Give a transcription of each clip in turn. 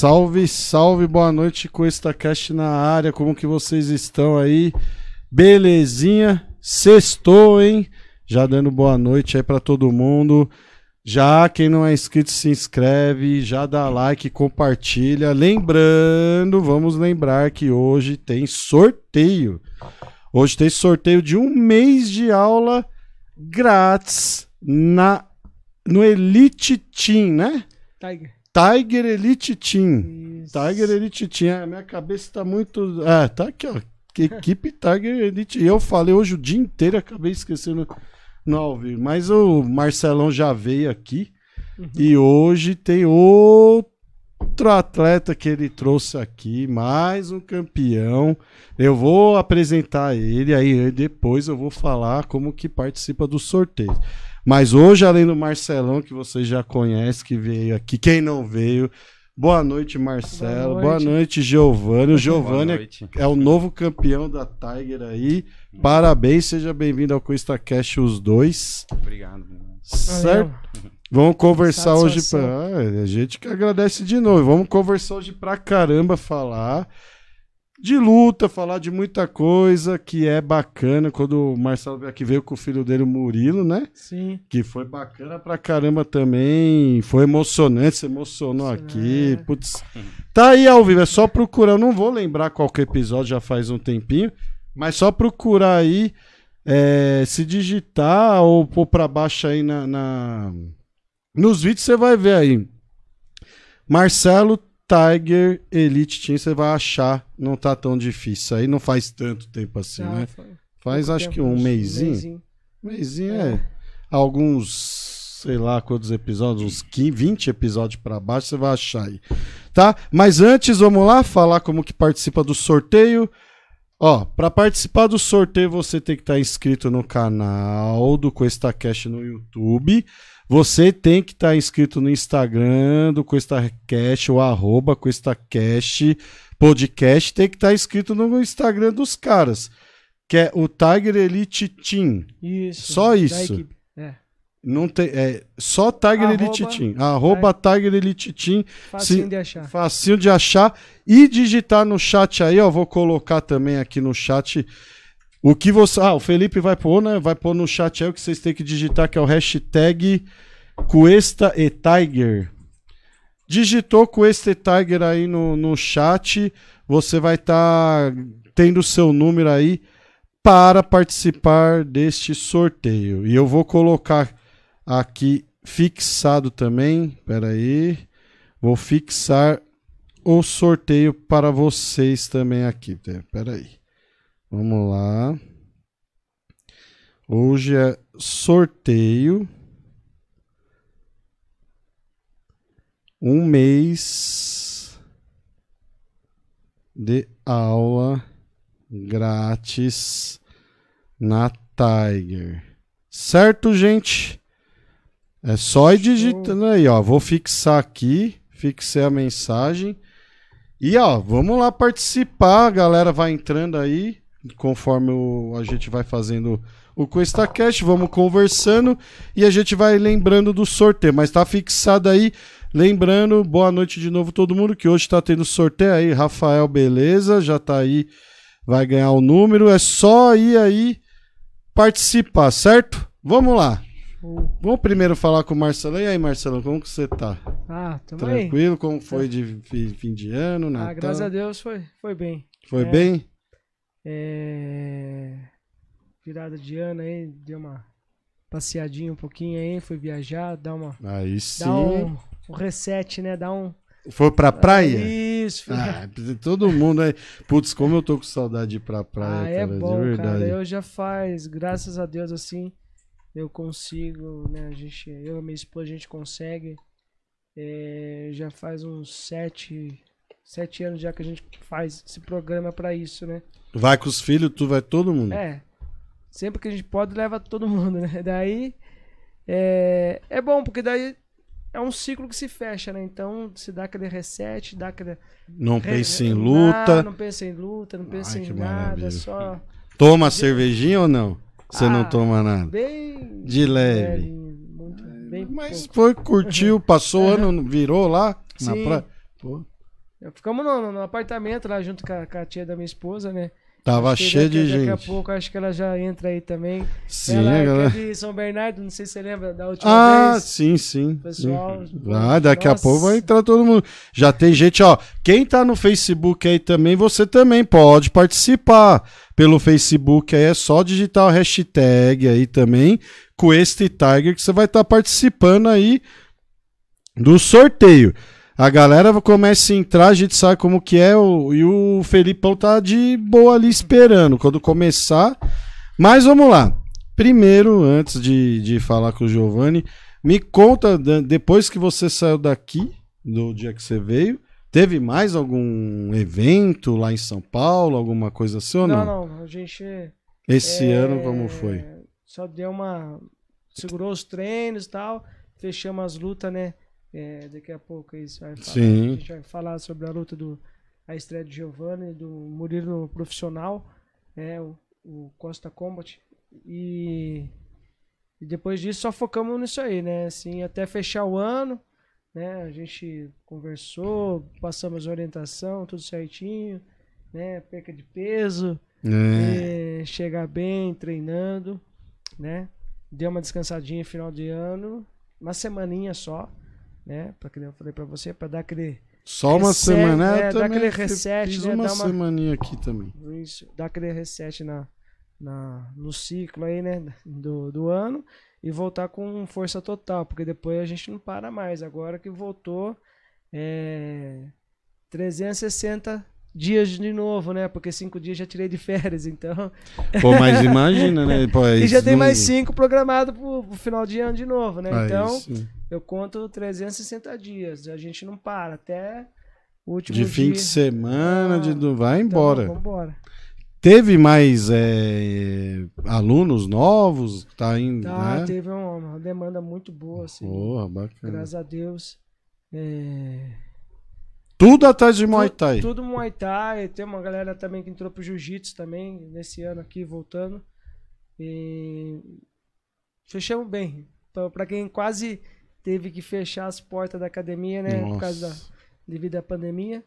Salve, salve, boa noite com esta cast na área. Como que vocês estão aí? Belezinha? Sextou, hein? Já dando boa noite aí para todo mundo. Já quem não é inscrito se inscreve, já dá like, compartilha. Lembrando, vamos lembrar que hoje tem sorteio. Hoje tem sorteio de um mês de aula grátis na no Elite Team, né? Tiger. Tiger Elite Team. Isso. Tiger Elite Team. A minha cabeça tá muito. Ah, tá aqui, ó. Equipe Tiger Elite. E eu falei hoje o dia inteiro, acabei esquecendo no ao vivo. Mas o Marcelão já veio aqui. E hoje tem outro atleta que ele trouxe aqui, mais um campeão. Eu vou apresentar ele, aí depois eu vou falar como que participa do sorteio. Mas hoje, além do Marcelão, que vocês já conhecem, que veio aqui, quem não veio, boa noite, Marcelo. Boa noite, noite. Giovanni. O Giovanni é, é o novo campeão da Tiger aí. Parabéns, seja bem-vindo ao Coista Cash, os dois. Obrigado. Certo? Vamos conversar hoje pra. Ah, a gente que agradece de novo. Vamos conversar hoje pra caramba, falar de luta, falar de muita coisa que é bacana. Quando o Marcelo veio aqui, veio com o filho dele, o Murilo, né? Sim. Que foi bacana pra caramba também. Foi emocionante, se emocionou aqui. É. Putz. Tá aí ao vivo, é só procurar. Eu não vou lembrar qual que episódio, já faz um tempinho. Mas só procurar aí. é, se digitar ou pôr pra baixo aí na, na- Nos vídeos você vai ver aí. Marcelo Tiger Elite Team, você vai achar. Não tá tão difícil. Aí não faz tanto tempo assim, Já né? foi Faz acho tempo, que um mêsinho. mêsinho. Mêsinho É. é. Alguns sei lá quantos episódios, uns 15, 20 episódios pra baixo, você vai achar aí. Tá? Mas antes, vamos lá falar como que participa do sorteio. Ó, para participar do sorteio, você tem que estar inscrito no canal do QuestaCast no YouTube. Você tem que estar inscrito no Instagram do QuestaCast, o arroba QuestaCast podcast. Tem que estar inscrito no Instagram dos caras, que é o Tiger Elite Team. Isso. Só isso. É. Não tem, é só Tiger Arroba- Elite Team. Arroba Tiger Elite Team. Facinho Se- de achar. Facinho de achar. E digitar no chat aí, ó. Vou colocar também aqui no chat o que você. Ah, o Felipe vai pôr, né? Vai pôr no chat aí o que vocês têm que digitar, que é o hashtag Cuesta e Tiger. Digitou Cuesta e Tiger aí no, no chat. Você vai estar tendo o seu número aí para participar deste sorteio. E eu vou colocar aqui fixado também. Pera aí. Vou fixar o sorteio para vocês também aqui. Pe- Pera aí. Vamos lá. Hoje é sorteio. Um mês de aula grátis na Tiger. Certo, gente? É só ir digitando aí, ó. Vou fixar aqui, fixei a mensagem. E ó, vamos lá participar, a galera vai entrando aí, conforme o- a gente vai fazendo o QuestaCast, vamos conversando e a gente vai lembrando do sorteio, mas tá fixado aí, lembrando, boa noite de novo todo mundo, que hoje tá tendo sorteio aí, Rafael, beleza, já tá aí, vai ganhar o número, é só ir aí participar, certo? Vamos lá. Vamos primeiro falar com o Marcelão. E aí, Marcelão, como que você tá? Ah, tamo aí. Tranquilo? Como foi de fi- fim de ano, Natal? Ah, graças a Deus foi, foi bem. Foi É. bem? É... Virada de ano aí, deu uma passeadinha um pouquinho aí, fui viajar, dar uma. Aí sim. Dar um, um reset, né? Dar um. Foi pra praia? Isso, filho. Ah, todo mundo aí. Putz, como eu tô com saudade de ir pra praia, Ah, é cara, bom, de verdade. cara. Eu já faz, graças a Deus, assim, eu consigo, né? A gente, eu e minha esposa, a gente consegue. É, já faz uns sete, sete anos já que a gente faz esse programa pra isso, né? Vai com os filhos, tu vai todo mundo. É. Sempre que a gente pode, leva todo mundo, né? Daí é, é bom, porque daí é um ciclo que se fecha, né? Então, se dá aquele reset, dá aquele. Não pense em luta. não pensa em luta, não pensa Ai, em nada, maravilha. só Toma cervejinha ou não? Você não Ah, toma nada. bem. De leve. levinho, muito, bem Mas pouco. foi, curtiu, passou o ano, virou lá na Sim. praia. Pô, Ficamos no, no apartamento lá junto com a, com a tia da minha esposa, né? tava cheio daqui, de Daqui gente. a pouco acho que ela já entra aí também. Sim, ela a é galera. de São Bernardo, não sei se você lembra da última Ah, vez. sim, sim. Pessoal, sim. Ah, daqui a nossa. pouco vai entrar todo mundo. Já tem gente, ó. Quem tá no Facebook aí também, você também pode participar pelo Facebook. Aí é só digitar o hashtag aí também, com este Tiger, que você vai estar participando aí do sorteio. A galera começa a entrar, a gente sabe como que é, o, e o Felipão tá de boa ali esperando quando começar. Mas vamos lá. Primeiro, antes de, de falar com o Giovanni, me conta, depois que você saiu daqui, do dia que você veio, teve mais algum evento lá em São Paulo, alguma coisa assim ou não? Não, não, a gente. Esse é, ano como foi? Só deu uma. Segurou os treinos e tal. Fechamos as lutas, né? É, daqui a pouco isso vai falar. Sim. A gente vai falar sobre a luta do. A estreia do Giovanni, do Murilo profissional, é, o, o Costa Combat. E, e depois disso só focamos nisso aí, né? Assim, até fechar o ano, né? A gente conversou, passamos orientação, tudo certinho, né? Perca de peso, É. é, chegar bem, treinando, né? Deu uma descansadinha final de ano, uma semaninha só, né? Para que eu falei para você, para dar aquele Só uma reset, semana, é, eu dá também aquele reset, fiz né, uma dá uma- semaninha aqui também. isso, dar aquele reset na, na, no ciclo aí, né, do, do ano e voltar com força total, porque depois a gente não para mais. Agora que voltou, é 360 dias de novo, né? Porque cinco dias já tirei de férias, então. Pô, mas imagina, né? Pô, e já tem não- mais cinco programado pro, pro final de ano de novo, né? Ah, então, isso. eu conto 360 dias. A gente não para até o último De dia. fim de semana, Ah, de... vai Então, embora. vamos embora. Teve mais é, alunos novos? Tá indo, Tá, né? teve uma, uma demanda muito boa, assim. Porra, bacana. Graças a Deus. É, Tudo atrás de Muay Thai. Tudo Muay Thai. Tem uma galera também que entrou pro Jiu-Jitsu também, nesse ano aqui, voltando. E fechamos bem. Pra, pra quem quase teve que fechar as portas da academia, né? Por causa da, Nossa. devido à pandemia.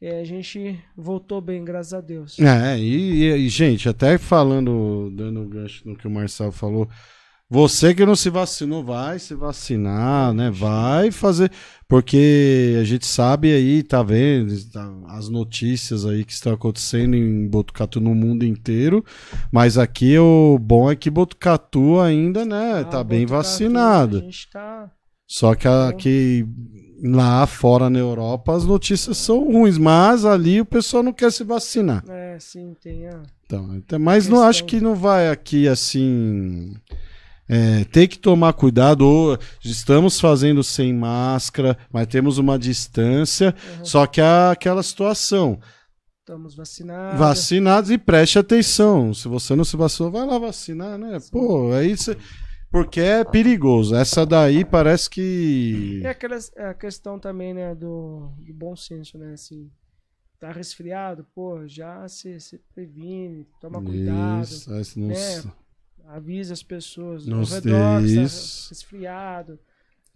É, a gente voltou bem, graças a Deus. É, e, e- e, gente, até falando, dando gancho no que o Marcelo falou, você que não se vacinou, vai se vacinar, né? Vai fazer, porque a gente sabe aí, tá vendo, tá- as notícias aí que estão acontecendo em Botucatu no mundo inteiro, mas aqui o bom é que Botucatu ainda, né, Ah, tá bem Botucatu, vacinado. A gente tá. Só que aqui lá fora na Europa as notícias são ruins, mas ali o pessoal não quer se vacinar. É, sim, tem a. Então, então, mas não acho que não vai aqui assim. É, tem que tomar cuidado. Ou estamos fazendo sem máscara, mas temos uma distância. Uhum. Só que é aquela situação. Estamos vacinados. Vacinados e preste atenção. Se você não se vacinou, vai lá vacinar, né? Pô, aí você. Porque é perigoso. Essa daí parece que. E aquela, é a questão também, né, do, do bom senso, né? Assim, tá resfriado, pô, já se, se previne, toma cuidado, Isso, nossa. Avisa as pessoas Nossa, ao redor que isso. tá resfriado.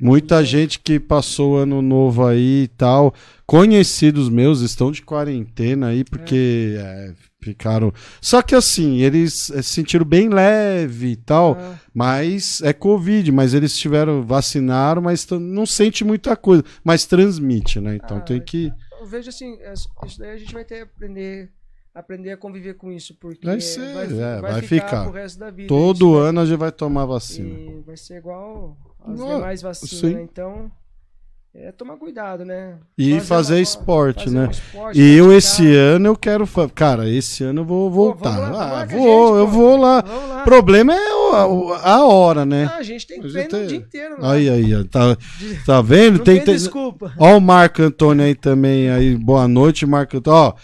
Muita gente que passou ano novo aí e tal, conhecidos meus estão de quarentena aí porque é, ficaram. Só que assim, eles eh, se sentiram bem leve e tal, Ah, mas é Covid, mas eles tiveram, vacinaram, mas não sente muita coisa, mas transmite, né? Então Ah, tem que. eu vejo assim, é- isso daí a gente vai ter que aprender, aprender a conviver com isso, porque Vai ser, é, vai ficar, ficar. pro resto da vida. Todo vai- ano a gente vai tomar vacina. E vai ser igual as Ah, demais vacinas, né? Então, é tomar cuidado, né? E fazer uma- esporte, fazer né? um esporte, E eu praticar. esse ano eu quero. fa- Cara, esse ano eu vou voltar. vamos lá, ah, vou, gente, eu pô. vou lá. Problema é o- a, a hora, né? Ah, a gente tem treino tem- o dia inteiro. Aí, aí, tá, tá vendo? Não Tem, tem, tem, desculpa. ó o Marco Antônio aí também, aí, boa noite, Marco Antônio. Ó,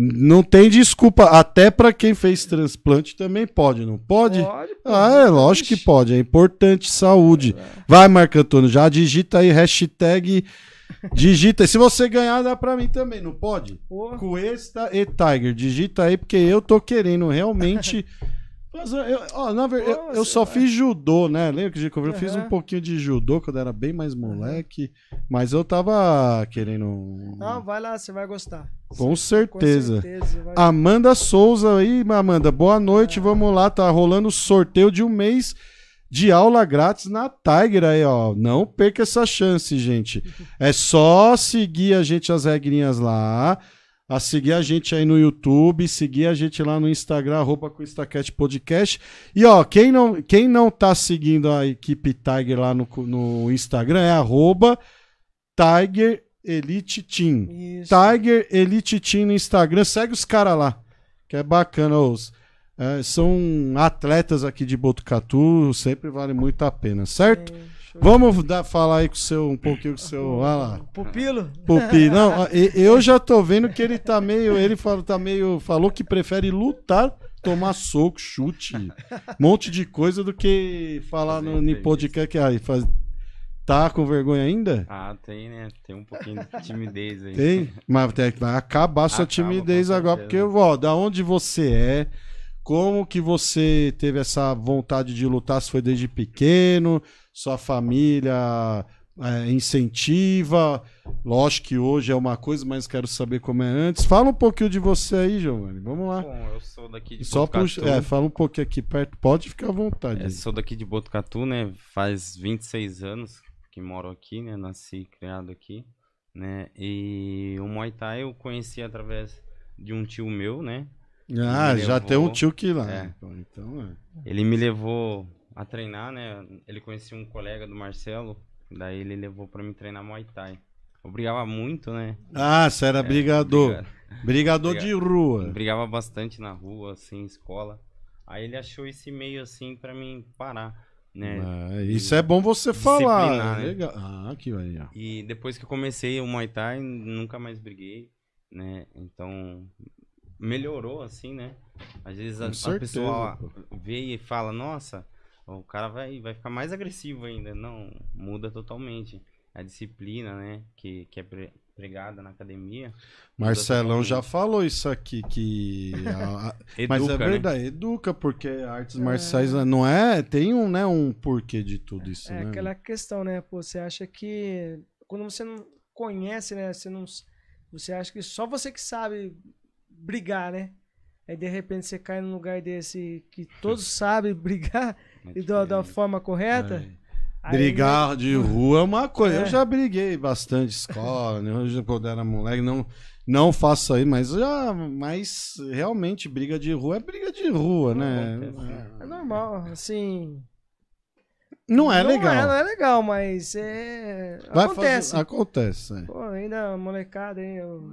não tem desculpa, até pra quem fez transplante também pode, não pode? Pode, pô. Ah, é lógico que pode, é importante, saúde. Vai, Marco Antônio, já digita aí, hashtag, digita. Se você ganhar, dá pra mim também, não pode? Pô, Cuesta e Tiger, digita aí, porque eu tô querendo realmente. fazer- eu, ó, na verdade, eu, eu só vai. fiz judô, né? Lembra que eu fiz um Aham. pouquinho de judô quando era bem mais moleque, mas eu tava querendo. Não, vai lá, você vai gostar. Com Com certeza. certeza. vai- Amanda Souza aí, Amanda, boa noite, vamos lá, tá rolando sorteio de um mês de aula grátis na Tiger aí, ó. Não perca essa chance, gente. É só seguir a gente as regrinhas lá, a seguir a gente aí no YouTube, seguir a gente lá no Instagram, arroba Podcast. E ó, quem não, quem não tá seguindo a equipe Tiger lá no, no Instagram é arroba Tiger Elite Team. Isso. Tiger Elite Team no Instagram. Segue os caras lá, que é bacana. Os, é, são atletas aqui de Botucatu, sempre vale muito a pena, certo? É. Vamos dar, falar aí com o seu, um pouquinho com o seu. Olha lá. Pupilo? Pupi, não, eu já tô vendo que ele tá meio. Ele falou, tá meio, falou que prefere lutar, tomar soco, chute, um monte de coisa do que falar no, no podcast. Que, aí, faz, tá com vergonha ainda? Ah, tem, né? Tem um pouquinho de timidez aí. Tem, mas tem que- vai acabar a sua Acaba, timidez agora, porque, ó, da onde você é, como que você teve essa vontade de lutar, se foi desde pequeno, sua família é, incentiva, lógico que hoje é uma coisa, mas quero saber como é antes. Fala um pouquinho de você aí, Giovanni, vamos lá. Bom, eu sou daqui de Só Botucatu. puxa, é, fala um pouquinho aqui perto, pode ficar à vontade. É, sou daqui de Botucatu, né? Faz 26 anos que moro aqui, né? Nasci criado aqui, né? E o Muay Thai eu conheci através de um tio meu, né? ah, me já levou- tem um tio que lá. É. Então, é. Ele me levou a treinar, né? Ele conhecia um colega do Marcelo, daí ele levou pra me treinar Muay Thai. Eu brigava muito, né? Ah, você era É, brigador. Brigador de rua. Brigava bastante na rua, assim, escola. Aí ele achou esse meio assim pra mim parar, né? É, isso é bom você falar. Disciplinar, né? Legal. Ah, aqui aí, ó. E depois que eu comecei o Muay Thai, nunca mais briguei, né? Então, melhorou assim, né? Às vezes a, Com a certeza, pessoa pô. vê e fala, nossa, o cara vai, vai ficar mais agressivo ainda. Não, muda totalmente. A disciplina, né? Que, que é pre- pregada na academia. Marcelão já falou isso aqui, que. a- a- mas Educa, é né? verdade, educa, porque artes marciais não é. Tem um, né, um porquê de tudo isso, É né? aquela questão, né? Pô, você acha que quando você não conhece, né? Você não, você acha que só você que sabe brigar, né? Aí de repente você cai num lugar desse que todos sabem brigar É e da, da forma correta. É. aí, Brigar de rua é uma coisa. Eu É. já briguei bastante escola, né? Hoje, quando era moleque, não, não faço aí, mas já. Mas realmente, briga de rua é briga de rua, né? É normal, assim. Não é legal. Não é, não é legal, mas é. Acontece. Fazer, acontece. é. Pô, ainda molecada, hein? eu-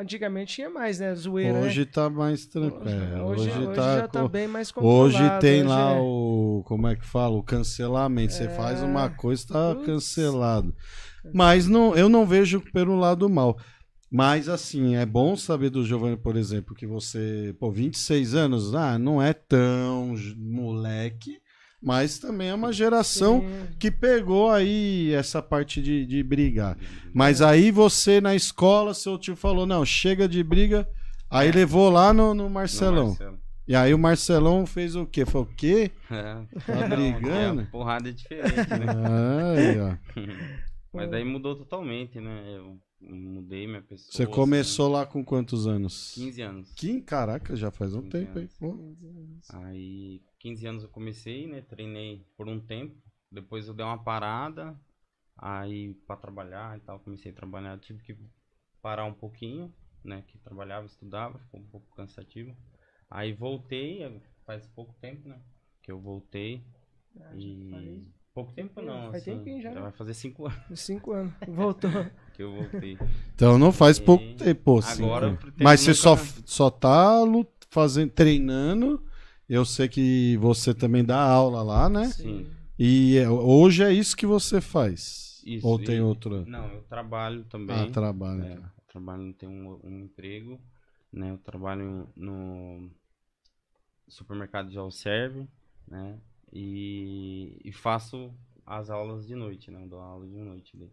Antigamente tinha mais, né? Zoeira, Hoje né? tá mais tranquilo. É, hoje, hoje, hoje tá. já tá bem mais controlado. Hoje tem lá é- o. Como é que fala? O cancelamento. Você faz uma coisa, tá Putz. cancelado. Mas não, eu não vejo pelo lado mal. Mas assim, é bom saber do Giovanni, por exemplo, que você, pô, 26 anos, ah, não é tão moleque, mas também é uma geração Sim. que pegou aí essa parte de, de brigar. Mas aí você na escola, seu tio falou, não, chega de briga, aí levou lá no, no No Marcelão. Marcelo. E aí o Marcelão fez o quê? Falou, o quê? É. Tá Não, brigando? é, a porrada é diferente, né? Aí, ó. Mas daí mudou totalmente, né? Eu mudei minha pessoa. Você começou lá com quantos anos? assim, 15 anos. Que, caraca, já faz um 15 tempo, hein? anos. Pô. Aí, 15 anos eu comecei, né? Treinei por um tempo. Depois eu dei uma parada. Aí, pra trabalhar e tal, comecei a trabalhar. Tive que parar um pouquinho, né? Que trabalhava, estudava, ficou um pouco cansativo. Aí voltei, eh, faz pouco tempo, né? Que eu voltei. Ah, E. Pouco tempo não, Faz assim, tempinho já, né? Vai fazer 5 anos Cinco anos. Voltou. que eu voltei. Então não faz E pouco tempo, pô, sim, agora Mas você só, nunca- só tá fazendo, treinando. Eu sei que você também dá aula lá, né? Sim. E é, hoje é isso que você faz. Isso, Ou tem e- outra? Não, eu trabalho também. Ah, trabalho. É, eu trabalho, tenho um, um emprego, né? Eu trabalho no supermercado de autoserve, né? E, e faço as aulas de noite, né? Eu dou aula de noite. daí.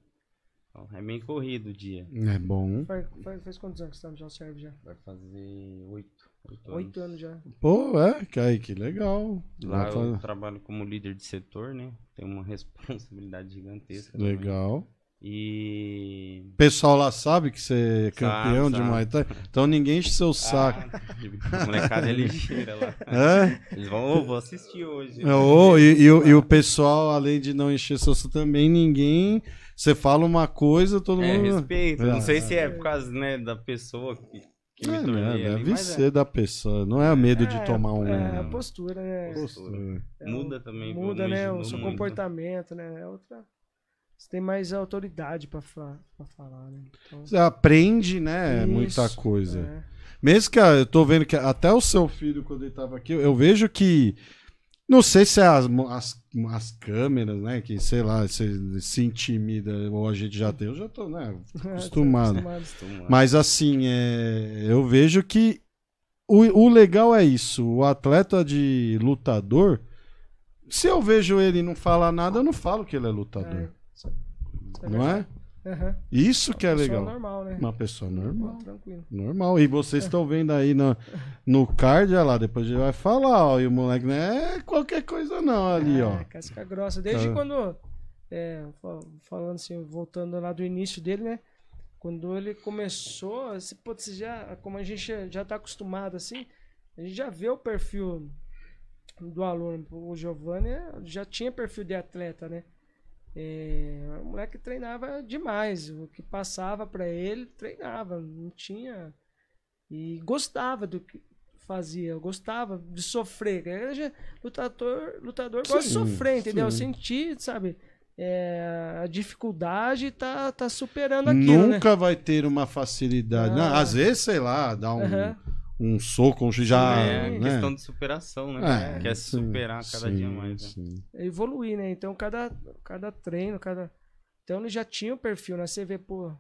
Então, é bem corrido o dia. É bom. Faz, faz, faz quantos anos que você tá no Já Serve já? Vai fazer oito, oito, Oito anos já. Pô, é, que aí, que legal. Lá eu fa- trabalho como líder de setor, né? Tenho uma responsabilidade gigantesca. também. Legal. E. O pessoal lá sabe que você é campeão de sabe. Muay Thai. Então ninguém enche seu saco. Ah, a molecada é ligeira lá. É? Eles vão, ô, vou assistir hoje. Ô, e, e o- e o pessoal, além de não encher seu saco também, ninguém. Você fala uma coisa, todo É, mundo. respeito. Ah, Não sei se é por causa, né, da pessoa que, que me É, tornei né, ali, deve mas ser da pessoa. Não é medo de É, tomar um. É, a postura, né? Postura. é, muda também. Muda, né? O seu comportamento, né? É outra. Você tem mais autoridade pra, fa pra falar, né? Então, Você aprende, né? Muita isso, coisa. é. Mesmo que eu tô vendo que até o seu filho, quando ele tava aqui, eu vejo que. Não sei se é as, as, as câmeras, né? Que, sei lá, se, se intimida, ou a gente já tem, eu já tô, né? Acostumado. Acostumado. Mas assim, é, eu vejo que o, o legal é isso. O atleta de lutador, se eu vejo ele e não falar nada, eu não falo que ele é lutador. É, Não é? Aham. Isso que é Pessoa legal. normal, né? Uma pessoa normal. Tranquilo. Normal. E vocês estão vendo aí no, no card, olha lá, depois a gente vai falar, ó. E o moleque não é qualquer coisa não ali, É, ó. casca grossa. Desde Tá. quando. é, fa- falando assim, voltando lá do início dele, né? Quando ele começou, assim, pô, já, como a gente já- já tá acostumado assim, a gente já vê o perfil do aluno. O Giovanni é, já tinha perfil de atleta, né? É, o moleque treinava demais. O que passava pra ele, treinava. Não tinha. E gostava do que fazia. Gostava de sofrer. Lutador, lutador gosta de Sim, sofrer, entendeu? sim. Sentir, sabe? é, a dificuldade tá, tá superando aquilo, Nunca né? vai ter uma facilidade. Não, Ah. às vezes, sei lá, dá um, Aham. Um soco, um já. é né? questão de superação, né? É, Quer sim, superar cada sim, dia mais. né? sim. evoluir, né? Então cada, cada treino, cada. Então ele já tinha o perfil, né? Você vê, pô.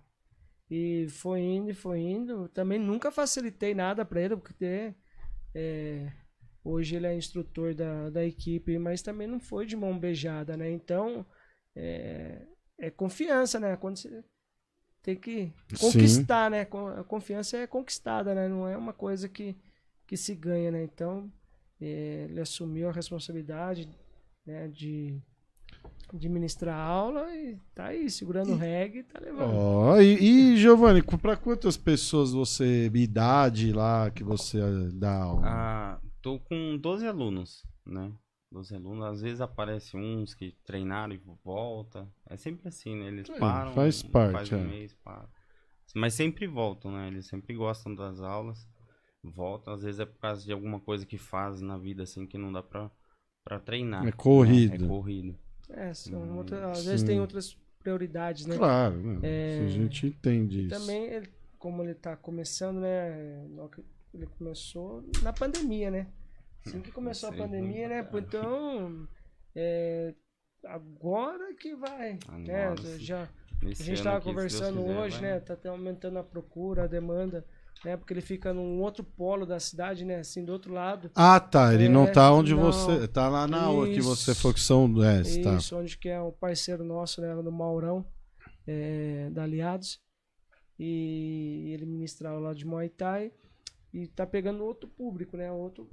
E foi indo, e foi indo. Também nunca facilitei nada pra ele, porque é, hoje ele é instrutor da, da equipe, mas também não foi de mão beijada, né? Então é, é confiança, né? Quando você tem que conquistar, né? Con- A confiança é conquistada, né? Não é uma coisa que, que se ganha, né? Então é, ele assumiu a responsabilidade né, de de ministrar aula e tá aí, segurando o reggae e tá levando. Ó, e, e Giovanni, para quantas pessoas você, idade lá que você eh, dá aula? Ah, tô com 12 alunos, né? 12 alunos, às vezes aparece uns que treinaram e volta. É sempre assim, né? Eles É, param, faz parte, faz um é. mês, param. Mas sempre voltam, né? Eles sempre gostam das aulas, voltam. Às vezes é por causa de alguma coisa que faz na vida, assim, que não dá pra, pra treinar. É né? corrido. É corrido. É, são Hum, outra- às vezes sim. tem outras prioridades, né? Claro, né? É, a gente entende E isso. também, ele- como ele tá começando, né? Ele começou na pandemia, né? Assim que começou a pandemia, né? pô, Então, é, agora que vai, né? Agora, Já, a gente ano tava aqui, se Deus conversando quiser, hoje, vai- né? Tá até aumentando a procura, a demanda, né? Porque ele fica num outro polo da cidade, né? Assim, do outro lado. Ah, tá. Ele não É, tá onde não. você. Tá lá na outra que você falou que são. É, tá. Isso, onde que é um parceiro nosso, né? No Maurão, é, da Aliados. E ele ministra aula lá de Muay Thai. E tá pegando outro público, né? Outro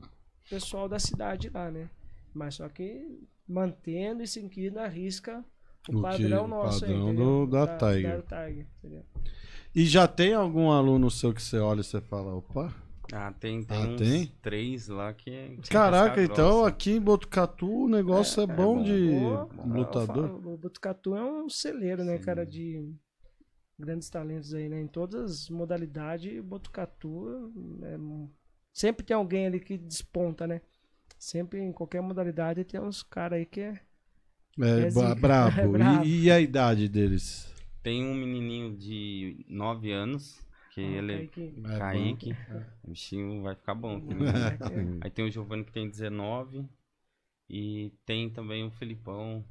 pessoal da cidade lá, né? Mas só que mantendo e seguindo a risca O o padrão nosso aí, padrão entendeu? do- da Tiger. Da Tiger? E já tem algum aluno seu que você olha e você fala, opa? Ah, tem, tem Ah, uns tem? três lá que é. que é Caraca, então grossa. aqui em Botucatu o negócio é, bom, bom. de lutador. falo, O Botucatu é um celeiro, né, Sim. cara, de grandes talentos aí, né? Em todas as modalidades, Botucatu é, sempre tem alguém ali que desponta, né? Sempre em qualquer modalidade tem uns caras aí que é. É, É zica. brabo. É brabo. E, e a idade deles? Tem um menininho de 9 anos, que Ah, ele é que- É Kaique. O bichinho vai ficar bom. Aí tem o Giovanni que tem 19. E tem também o Felipão.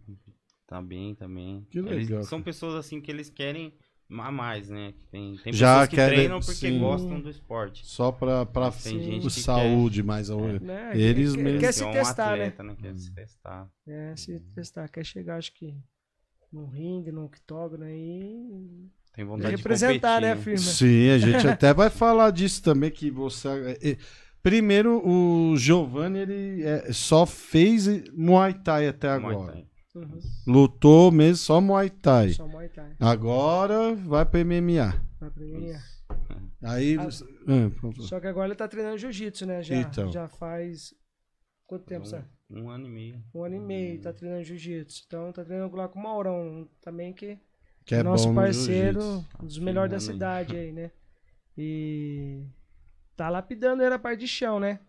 Tá bem também. Que Eles legal, são pessoas assim que eles querem a mais, né? Que Tem, tem Já pessoas que querem- treinam porque sim. gostam do esporte. Só pra, pra Tem Sim. gente que saúde, mais a né? Eles quer, mesmo. quer quer se um testar, atleta, né? Hum. Quer se testar. né? É, se testar, quer chegar, acho que no ringue, no octógono aí. Tem vontade representar, de né, competir, firma? Sim, a gente até vai falar disso também, que você... é, é, Primeiro, o Giovanni, ele é, só fez Muay Thai até Muay agora. Thai. Uhum. Lutou mesmo só Muay Thai. Só Muay Thai. Agora vai pra MMA. Pra mim, é. Aí Ah. Ah. Só que agora ele tá treinando jiu-jitsu, né? Já, Então. já faz. Quanto tempo, sabe? Um, um ano e meio. Um ano e meio tá treinando jiu-jitsu. Então tá treinando lá com o Maurão também, que que é nosso parceiro, um dos melhores da cidade aí, né? E tá lapidando ele a parte de chão, né?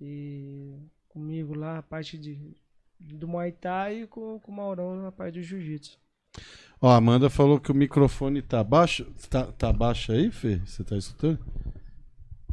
E comigo lá, a parte de, do Muay Thai e com, com o Maurão na parte do jiu-jitsu. Ó, a Amanda falou que o microfone tá baixo. Tá, tá baixo aí, Fê? Você tá escutando?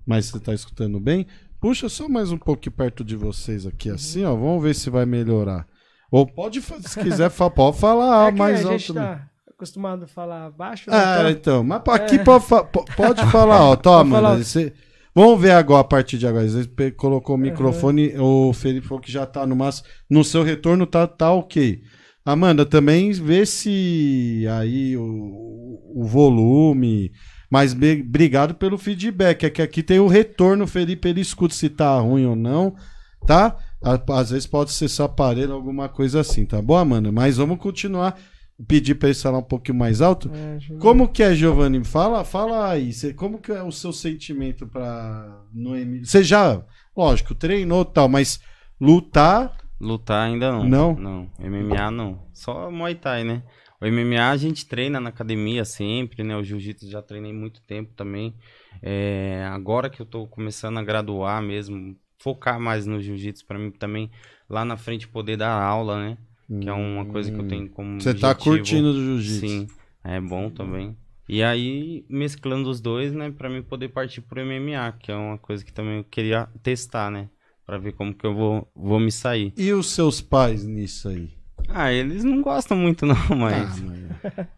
Mas você tá escutando bem? Puxa só mais um pouquinho perto de vocês aqui, Uhum. assim, ó. Vamos ver se vai melhorar. Ou pode, se quiser, pode falar é mais alto. tá acostumado a falar baixo, né? Ah, Então- então. Mas pra- aqui pode, fa- po- pode falar, ó. Toma, Pode. Amanda. Você... Vamos ver agora a partir de agora. Você colocou o microfone, o Felipe falou que já tá no máximo. No seu retorno tá, tá ok. Amanda, também vê se aí o, o volume. Mas be- obrigado pelo feedback. É que aqui tem o retorno, Felipe, ele escuta se tá ruim ou não, tá? Às vezes pode ser seu aparelho, alguma coisa assim, tá bom, Amanda? Mas vamos continuar. Pedir pra ele falar um pouquinho mais alto. É. Como que é, Giovanni? Fala, fala aí. Cê- como que é o seu sentimento para no M? Você já, lógico, treinou e tal, mas lutar, Lutar ainda não. Não? Não. MMA não. Só Muay Thai, né? O MMA a gente treina na academia sempre, né? O Jiu-Jitsu já treinei muito tempo também. É, agora que eu tô começando a graduar mesmo, focar mais no Jiu-Jitsu pra mim também lá na frente poder dar aula, né? Que é uma coisa que eu tenho como Você tá objetivo. curtindo o jiu-jitsu? Sim, é bom também. E aí, mesclando os dois, né, pra mim poder partir pro MMA, que é uma coisa que também eu queria testar, né, pra ver como que eu vou, vou me sair. E os seus pais nisso aí? Ah, eles não gostam muito não, Ah, mas mas-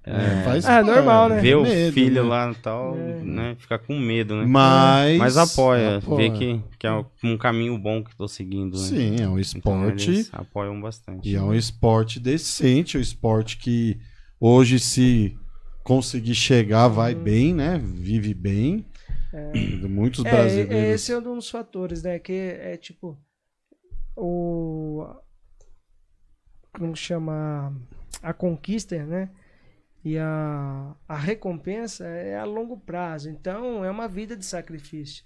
é, faz Ah, normal, né? ver o medo, filho né? lá e tal, É. né, fica com medo, né. Mas, Mas apoia, apoia. vê que, que é um caminho bom que tô seguindo, né. Sim, é um Então, esporte. eles apoiam bastante. E é um esporte decente, um esporte que hoje, se conseguir chegar, vai bem, né? Vive bem. Muitos É, brasileiros. é, esse é um dos fatores, né? Que é tipo o como chama a conquista, né? E a, a recompensa é a longo prazo. Então é uma vida de sacrifício,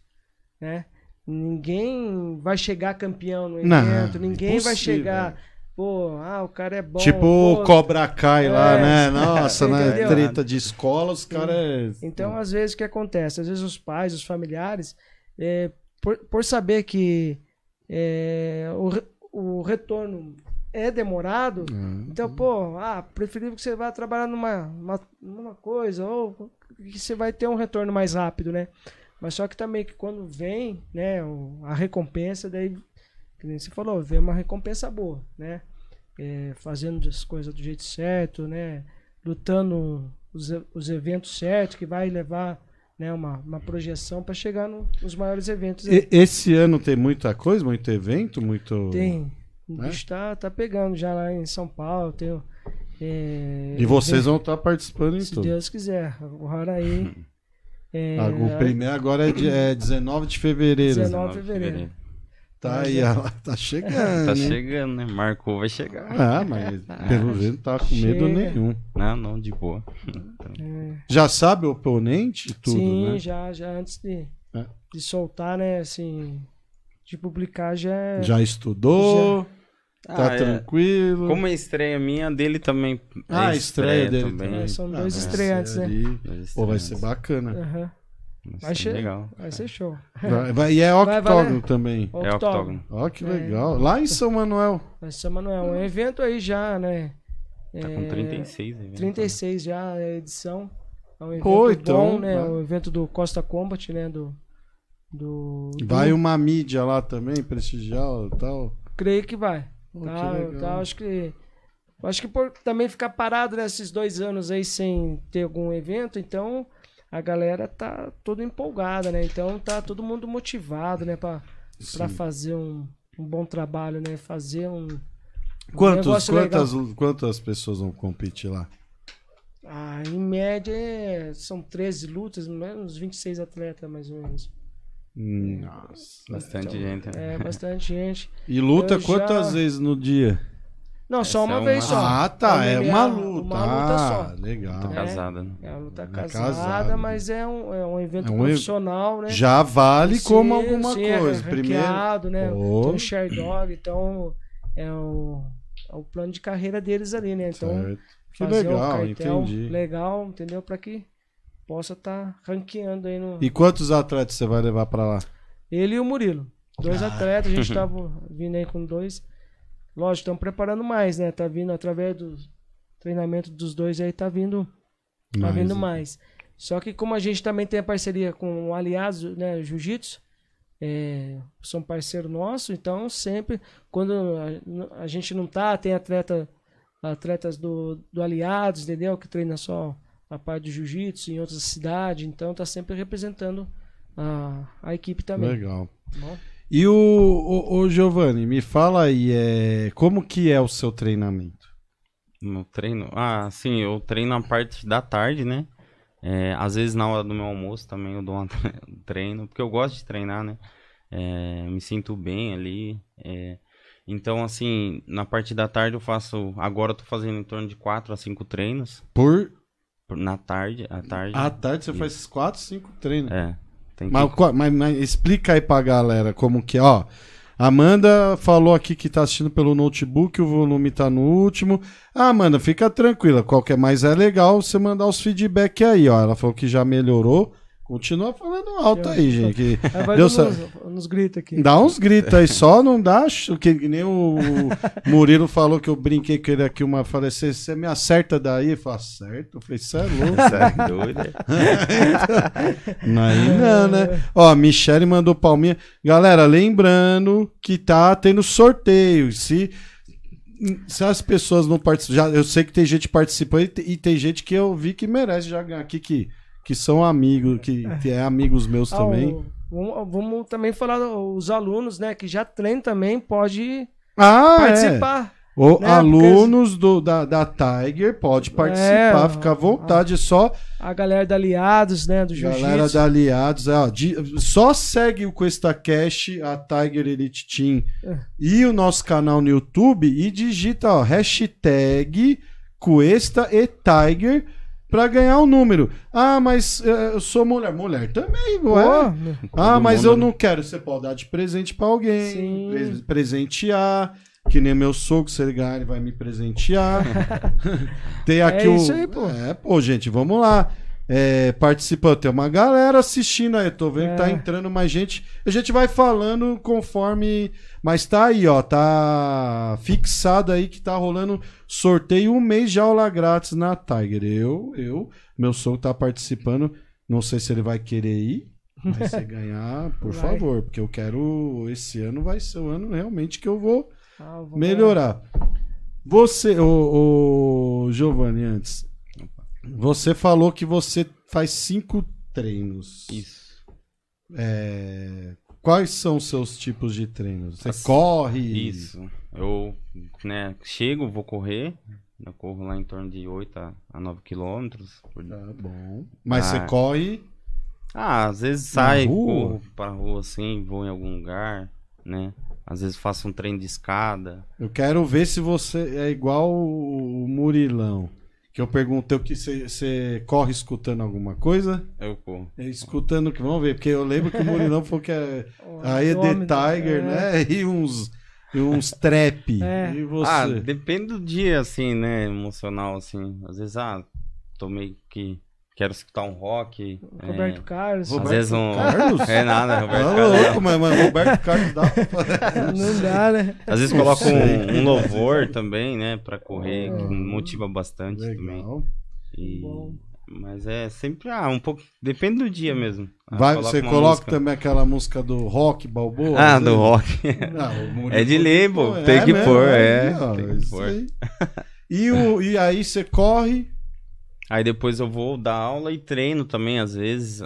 né? Ninguém vai chegar campeão no Não, evento, ninguém vai impossível. chegar, pô, ah, o cara é bom. Tipo pô, o Cobra Kai lá, É. né? Nossa, né? Treta de escola, os caras. Então, às vezes, o que acontece? Às vezes, os pais, os familiares, é, por, por saber que é, o, o retorno é demorado, então, pô, ah, preferível que você vá trabalhar numa, uma, numa coisa, ou que você vai ter um retorno mais rápido, né? Mas só que também que quando vem, né, a recompensa, daí, que nem você falou, vem uma recompensa boa, né? É, fazendo as coisas do jeito certo, né? Lutando os, os eventos certos, que vai levar né, uma, uma projeção para chegar no- nos maiores eventos. E- Esse ano tem muita coisa, muito evento, muito. Tem. O Né? bicho tá, tá pegando já lá em São Paulo. Tem, é, E vocês vão estar participando em Se tudo. Deus quiser. Agora aí. É, Ah, O primeiro agora é, de, é 19 de fevereiro. 19 de fevereiro. Tá aí, ela tá chegando. Tá chegando, né? Marcou, vai chegar. Ah, mas pelo jeito não tá com medo Chega. nenhum. Não, não, de boa. É, Já sabe o oponente? Tudo, sim, né? já, já antes de, É. de soltar, né? Assim, de publicar já. é- Já estudou, tá Ah, é. tranquilo. Como é estreia minha, dele também. é Ah, a estreia dele também. também. É, são Ah, dois vai estreantes, ser né? Dois Pô, vai ser bacana. Aham, Vai Vai ser legal. vai ser show. Vai, vai- e é Vai, vai, octógono também. É octógono. Ó, que É. legal. Lá em São Manuel. Mas São Manuel, um evento aí já, né? Tá com É, 36 aí. né? 36 já a edição. É um evento Pô, então, bom, né? vai. O evento do Costa Combat, né? Do. do Vai do- uma mídia lá também, prestigiar e tal. Creio que vai. Pô, Tá, tá, acho que. Acho que por também ficar parado nesses dois anos aí sem ter algum evento, então a galera tá toda empolgada, né? Então tá todo mundo motivado, né? Pra, pra Sim. fazer um, um bom trabalho, né? Fazer um. um Quantos, negócio legal. quantas, quantas pessoas vão competir lá? Ah, em média é- são 13 lutas, uns 26 atletas mais ou menos. Nossa. Bastante Então, gente. né? É, bastante gente. E luta Eu quantas já- vezes no dia? Não, só Essa uma é vez uma- só. Ah, tá. É uma luta. Uma luta ah, só. legal. Tá casada, né? É uma luta É casada, casada. mas é um, é um evento É um profissional, né? Já vale como Sim, alguma sim, é coisa. Primeiro. ranqueado, né? Oh. Tem um share dog, então é o, é o plano de carreira deles ali, né? Então, Certo. Que fazer um legal, cartel entendi. legal, entendeu? Pra que possa estar ranqueando aí no... E quantos atletas você vai levar pra lá? Ele e o Murilo. Dois Ah. atletas, a gente tava vindo aí com dois. Lógico, estamos preparando mais, né? Tá vindo através do treinamento dos dois aí, tá vindo, tá Mais, vindo né? mais. Só que como a gente também tem a parceria com o Aliados, né, Jiu-Jitsu, é, são parceiro nosso, então sempre, quando a, a gente não tá, tem atleta, atletas do, do Aliados, entendeu? Que treina só a parte do Jiu-Jitsu em outras cidades, então tá sempre representando a, a equipe também. Legal. bom? E o, o, o Giovanni, me fala aí, é, como que é o seu treinamento? No treino? Ah, sim, eu treino a parte da tarde, né? É, às vezes na hora do meu almoço também eu dou um treino, porque eu gosto de treinar, né? É, me sinto bem ali. é. então, assim, na parte da tarde eu faço. Agora eu tô fazendo em torno de 4 a 5 treinos. Por- Na tarde, à tarde. à tarde você faz esses 4, 5 treinos. É. Tem que... Mas, mas- mas explica aí pra galera como que é, ó. Amanda falou aqui que tá assistindo pelo notebook, o volume tá no último. Ah, Amanda, fica tranquila. Qualquer mais é legal você mandar os feedback aí, ó. Ela falou que já melhorou. Continua falando alto aí, gente. que vai Deus uns, nos gritos aqui. Dá uns gritos aí, só não dá. Que nem o Murilo falou que eu brinquei com ele aqui uma. Falei, você me acerta daí? Ele falou, acerto. Eu falei, você é louco. Você é doido, é? Aí não, né? Ó, a Michele mandou palminha. Galera, lembrando que tá tendo sorteio. Se, se as pessoas não participam. Já, eu sei que tem gente participando e, e tem gente que eu vi que merece já ganhar aqui, que, que são amigos, que, que é amigos meus Ah, também. o- vamos, também falar os alunos, né? Que já treinam também, pode Ah, é. participar. O né, alunos do, da, da Tiger pode participar, É, fica à vontade. Só A galera da Aliados, né? Do galera Jiu-Jitsu. da Aliados, é, ó, só segue o Cuesta Cash, a Tiger Elite Team É. e o nosso canal no YouTube e digita ó, hashtag Cuesta e Tiger pra ganhar o número. Ah, mas eh, eu sou mulher. Mulher também, não é? Pô, Ah, mas mundo, eu né? não quero. Você pode dar de presente pra alguém, Sim. pre- presentear. Que nem meu sogro, se ele ganhar, ele vai me presentear. Tem aqui É o. isso aí, pô. É, pô, gente, vamos lá. É, participando, tem uma galera assistindo aí. Tô vendo que tá É. entrando mais gente. A gente vai falando conforme. Mas tá aí, ó. Tá fixado aí que tá rolando sorteio um mês de aula grátis na Tiger. Eu, eu, meu sogro tá participando. Não sei se ele vai querer ir. Mas se ganhar, por Vai. favor, porque eu quero. Esse ano vai ser o ano realmente que eu vou ah, vou- melhorar. Você, o, o Giovanni, antes, você falou que você faz cinco treinos. Isso. É, quais são os seus tipos de treinos? Você Assim, corre? Isso. Eu, né, chego, vou correr. Eu corro lá em torno de 8 a, a 9 quilômetros. por. Tá bom. Mas Ah. você corre. Ah, às vezes sai, rua? corro pra rua assim, vou em algum lugar, né? Às vezes faço um treino de escada. Eu quero ver se você é igual o Murilão. Que eu perguntei o que você- corre escutando alguma coisa? Eu corro. É, Escutando que vamos ver, porque eu lembro que o Murilão falou que é Aí é The Tiger, é. né? E uns, e uns trap. É. E você? Ah, depende do dia, assim, né? Emocional, assim. Às vezes, ah, tô meio que. Quero escutar um rock. Roberto é, Carlos. Roberto Às vezes um. Carlos? É nada, Roberto Tá Carlos. louco, mas, mas Roberto Carlos dá pra fazer. Não dá, né? Às vezes Não coloco sei. um, um louvor também, né? Pra correr, que Ah, motiva bastante também. Legal. E- Bom. Mas é sempre, ah, um pouco. Depende do dia mesmo. Ah, Vai, você coloca música. também aquela música do rock balboa? Ah, do vezes? rock. Não, É de que põe. tem que mesmo, pôr, é, ó, tem que pôr. E, e aí você corre. Aí depois eu vou dar aula e treino também, às vezes.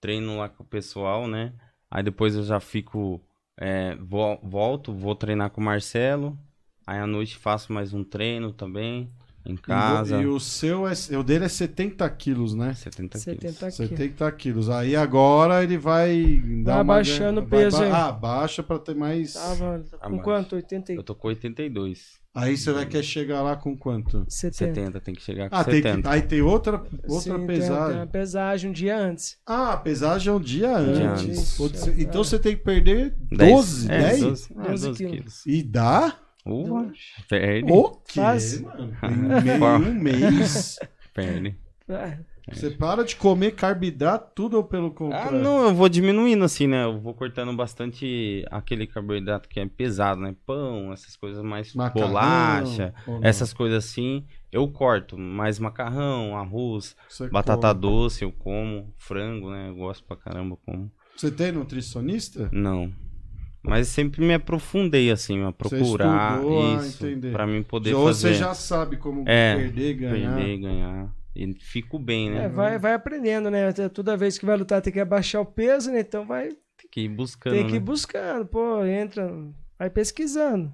Treino lá com o pessoal, né? Aí depois eu já fico. é, vo- volto, vou treinar com o Marcelo. Aí à noite faço mais um treino também, em casa. E, o seu é, o dele é 70 quilos, né? 70 quilos. 70 aqui. 70 quilos. Aí agora ele vai dar Vai uma abaixando ganha- o peso vai, Ah, baixa pra ter mais. Tava com Abaixo. quanto? 80 e Eu tô com 82. Aí você vai querer chegar lá com quanto? 70. 70, tem que chegar com Ah, tem que, 70. aí tem outra, outra Sim, tem- pesagem. Tem uma pesagem um dia antes. Ah, a pesagem é um dia antes. antes. Isso, você- Então é. você tem que perder 10. 12, é, 10? 12, é, 12 12 quilos. quilos. E dá? Uh, perde, O quê, Faz. mano? Em meio, um mês. perde. É, Você para de comer carboidrato, tudo ou pelo Ah, contrário? não, eu vou diminuindo assim, né? Eu vou cortando bastante aquele carboidrato que é pesado, né? Pão, essas coisas mais Macarrão, bolacha, essas coisas assim, eu corto. Mais macarrão, arroz, Você batata come. doce eu como, frango, né? Eu gosto pra caramba, eu como. Você tem nutricionista? Não. Mas sempre me aprofundei assim, a procurar estudou, ah, isso, pra mim poder Ou fazer você já sabe como É, perder, ganhar. perder, ganhar e fico bem, né? é, vai, vai aprendendo, né? Toda vez que vai lutar tem que abaixar o peso, né? Então vai Tem que ir buscando, ter que ir né? buscando, pô, entra, vai pesquisando,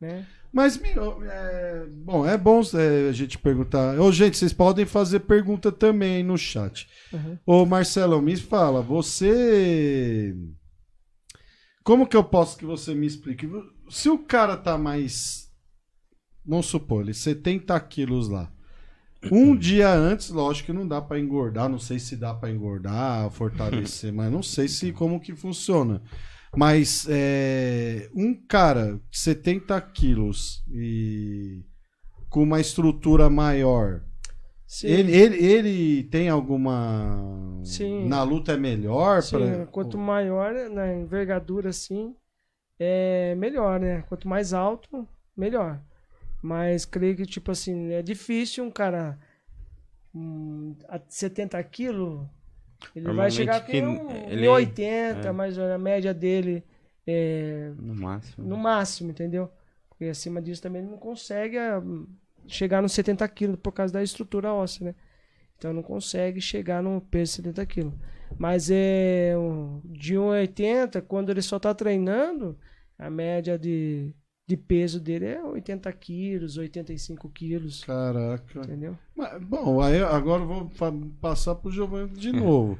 né? Mas, é, bom, é bom é, a gente perguntar. Ô, gente, vocês podem fazer pergunta também aí no chat. Uhum. Ô, Marcelão, me fala, você. Como que eu posso que você me explique? Se o cara tá mais. Vamos supor, ele 70 quilos lá. Um dia antes, lógico que não dá pra engordar. Não sei se dá pra engordar, fortalecer, mas não sei se como que funciona. Mas é, um cara de 70 quilos e com uma estrutura maior, Sim. ele, ele, ele tem alguma Sim. Na luta é melhor? Sim, pra- quanto maior né, na envergadura, assim, é melhor, né? Quanto mais alto, melhor. Mas creio que, tipo assim, é difícil um cara hum, a 70 quilos, ele vai chegar com que um, ele- 80, é. mas a média dele é No máximo. no máximo, entendeu? Porque acima disso também ele não consegue ah, chegar nos 70 quilos por causa da estrutura óssea, né? Então não consegue chegar no peso de 70 quilos. Mas é um- de 1,80, quando ele só tá treinando, a média de, de peso dele é 80 quilos, 85 quilos, Caraca. entendeu? Mas, bom, aí agora eu vou passar pro Giovanni de novo.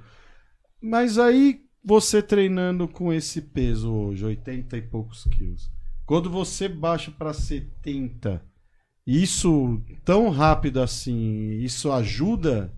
Mas aí, você treinando com esse peso hoje, 80 e poucos quilos, quando você baixa para 70, isso tão rápido assim, isso ajuda?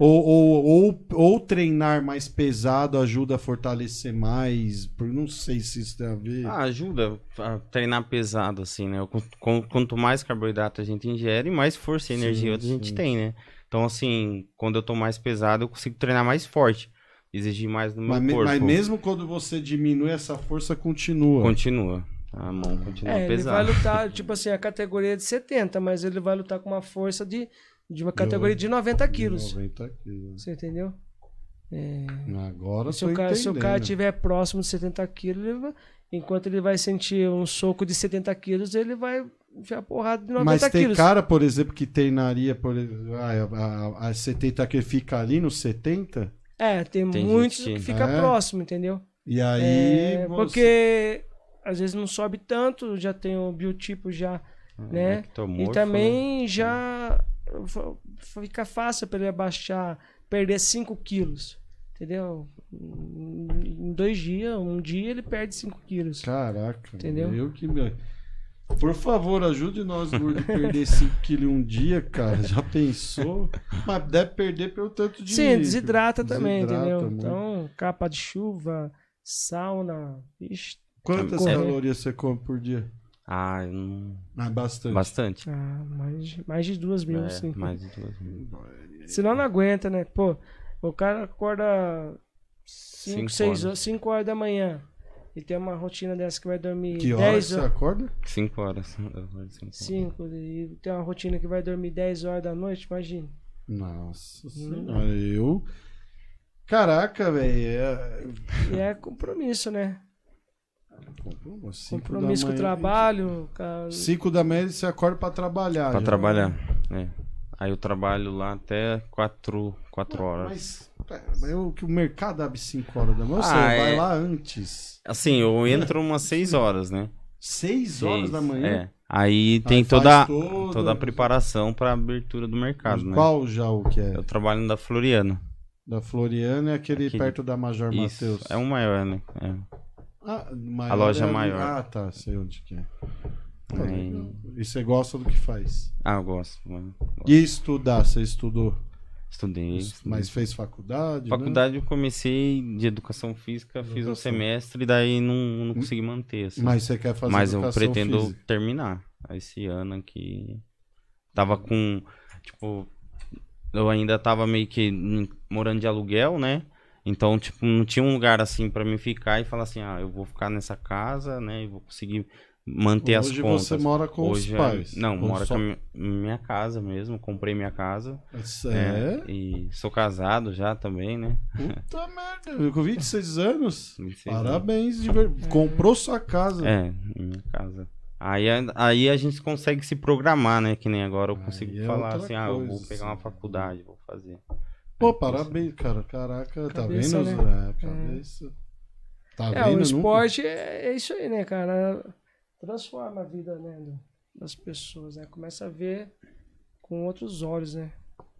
Ou, ou, ou, ou treinar mais pesado ajuda a fortalecer mais? Não sei se isso tem a ver. Ah, ajuda a treinar pesado, assim, né? Qu- qu- Quanto mais carboidrato a gente ingere, mais força e Sim, energia a gente sim. tem, né? Então, assim, quando eu tô mais pesado, eu consigo treinar mais forte. Exigir mais no meu mas, corpo. mas mesmo quando você diminui, essa força continua. Continua. A mão continua É, ele vai pesada. lutar, tipo assim, a categoria é de 70, mas ele vai lutar com uma força de, de uma categoria de 90 quilos. 90 quilos. Você entendeu? É, Agora se, o cara, se o cara estiver próximo de 70 quilos, ele vai- enquanto ele vai sentir um soco de 70 quilos, ele vai enfiar porrada de 90 Mas tem quilos. cara, por exemplo, que treinaria por ah, a, a, a 70 que fica ali no 70, É, tem, Tem muitos que- que fica É. próximo, entendeu? e aí É, você- Porque às vezes não sobe tanto, já tem o biotipo já, né? ectomorfo, E né? também já fica fácil para ele abaixar, perder 5 quilos. Entendeu? Em dois dias, um dia ele perde 5 quilos. Caraca, Entendeu? eu que me... Por favor, ajude nós, gordo, a perder 5 quilos em um dia, cara. Já pensou? Mas deve perder pelo tanto de... Sim, desidrata também, Desidrata entendeu? muito. Então, capa de chuva, sauna, ixi, Quantas correr. calorias você come por dia? Ah, eu não- Ah, bastante. bastante. ah, mais, de- mais de duas mil, É, sim. mais de duas mil. Senão não aguenta, né? Pô, o cara acorda 5, Cinco 6 horas. horas, 5 horas da manhã e tem uma rotina dessa que vai dormir Que hora 10 você horas. acorda? Cinco horas. Eu cinco horas. 5 e tem uma rotina que vai dormir 10 horas da noite, imagina. Nossa Hum. senhora, eu... Caraca, velho. É... E é compromisso, né? Cinco Compromisso com o trabalho, com a- 5 da manhã você acorda pra trabalhar. Pra já. trabalhar. É. Aí eu trabalho lá até quatro, quatro horas. Mas, mas eu, que o mercado abre 5 horas da manhã, você Ah, vai é. lá antes. Assim, eu entro umas seis horas, né? 6 horas Seis, da manhã? É. Aí tem Aí toda, toda- toda a preparação pra abertura do mercado, né? Qual já o que é? Eu trabalho no da Floriano. Da Floriana é aquele, Aquele- perto da Major. Matheus. É um maior, né? É. Ah, A loja é maior. Ah, tá, sei onde que é. Legal. E você gosta do que faz? Ah, eu gosto. mano. E estudar, você estudou? Estudei. Mas fez faculdade? né? Faculdade eu comecei de educação física, fiz um Educação. semestre, daí não, não consegui manter. Assim. Mas você quer fazer Mas eu educação pretendo física? terminar esse ano aqui. Tava com, tipo, eu ainda tava meio que morando de aluguel, né? Então, tipo, não tinha um lugar assim pra mim ficar e falar assim, ah, eu vou ficar nessa casa, né? E vou conseguir manter as Hoje contas. você mora com Hoje, os é- pais? Não, Ou moro só- com a minha, minha casa mesmo, comprei minha casa. É? E sou casado já também, né? Puta merda, com 26 anos. 26 anos. Parabéns, de ver... comprou sua casa. É, minha casa. Aí, a- aí a gente consegue se programar, né? Que nem agora eu Aí consigo é falar outra assim, ah, eu vou coisa, pegar uma faculdade, vou fazer. Pô, parabéns, cara. Caraca, tá Cabeça, vendo? né? É, cabeça. Tá É, vendo? o esporte é, é isso aí, né, cara? Transforma a vida né, das pessoas, né? Começa a ver com outros olhos, né?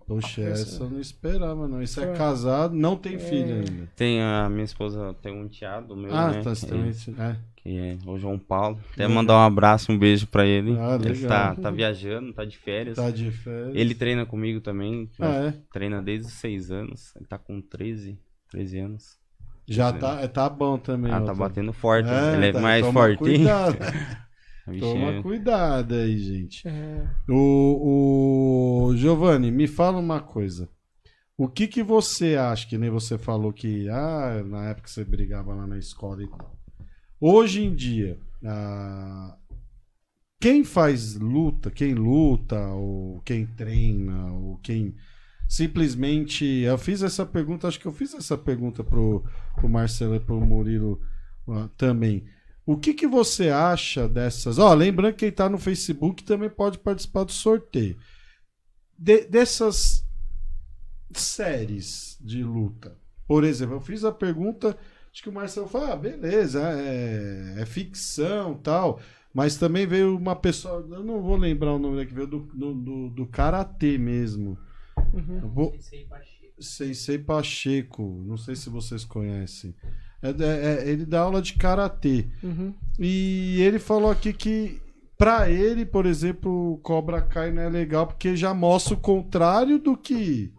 Poxa, Essa- eu não esperava, não. Isso é É. casado, não tem filho ainda. Tem a minha esposa, tem um enteado meu, Ah, né? tá. Você também. É. que é o João Paulo. Até Legal. mandar um abraço, um beijo pra ele. Ah, ele tá, tá viajando, tá de férias. Tá de férias. Ele treina comigo também. Ah, é? Treina desde os 6 anos. Ele tá com 13, 13 anos. Já tá, é, tá bom também. Ah, tá batendo forte. É, ele é tá, mais toma fortinho. Cuidado. Toma cuidado aí, gente. É, O, o Giovanni, me fala uma coisa. O que que você acha, que nem você falou que ah, na época você brigava lá na escola e tal. Hoje em dia, ah, quem faz luta, quem luta, ou quem treina, ou quem simplesmente. Eu fiz essa pergunta, acho que eu fiz essa pergunta pro, pro Marcelo e pro Murilo ah, também. O que, que você acha dessas? Ó, lembrando que quem tá no Facebook também pode participar do sorteio. De- dessas séries de luta. Por exemplo, eu fiz a pergunta, acho que o Marcelo falou, ah, beleza, é, é ficção tal. Mas também veio uma pessoa, eu não vou lembrar o nome né, que veio do, do, do, do Karatê mesmo. Uhum. Eu vou- Sensei Pacheco, não sei se vocês conhecem. É- é- é- ele dá aula de Karatê. Uhum. E ele falou aqui que pra ele, por exemplo, o Cobra Kai não é legal porque já mostra o contrário do que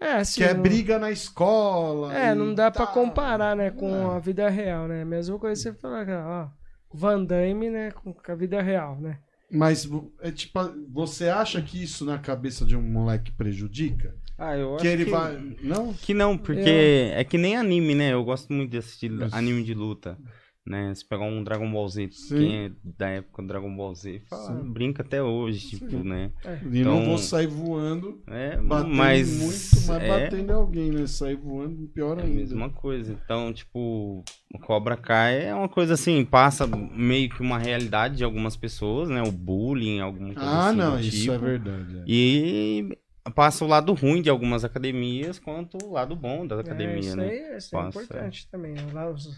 É, assim. que é briga na escola. É, e não dá pra tal. comparar, né, com É. a vida real, né? Mesma coisa que você falar, ó, Van Damme, né, com a vida real, né? Mas é tipo, você acha que isso na cabeça de um moleque prejudica? Ah, eu acho Que ele que... vai, não? Que não, porque é que nem anime, né? Eu gosto muito de assistir Isso. anime de luta. Né? Se pegar um Dragon Ball Z, Sim. quem é da época do Dragon Ball Z, fala, Sim. brinca até hoje, tipo, Sim. né? E não Então- vou sair voando, É, batendo mas muito, mas é batendo alguém, né? Sair voando pior a ainda. mesma coisa. Então, tipo, o Cobra Kai é uma coisa assim, passa meio que uma realidade de algumas pessoas, né? O bullying, alguma coisa Ah, assim não, do isso tipo. é verdade. é. E passa o lado ruim de algumas academias, quanto o lado bom da é, academia, isso né? aí, isso é Passa, importante também. Lá os,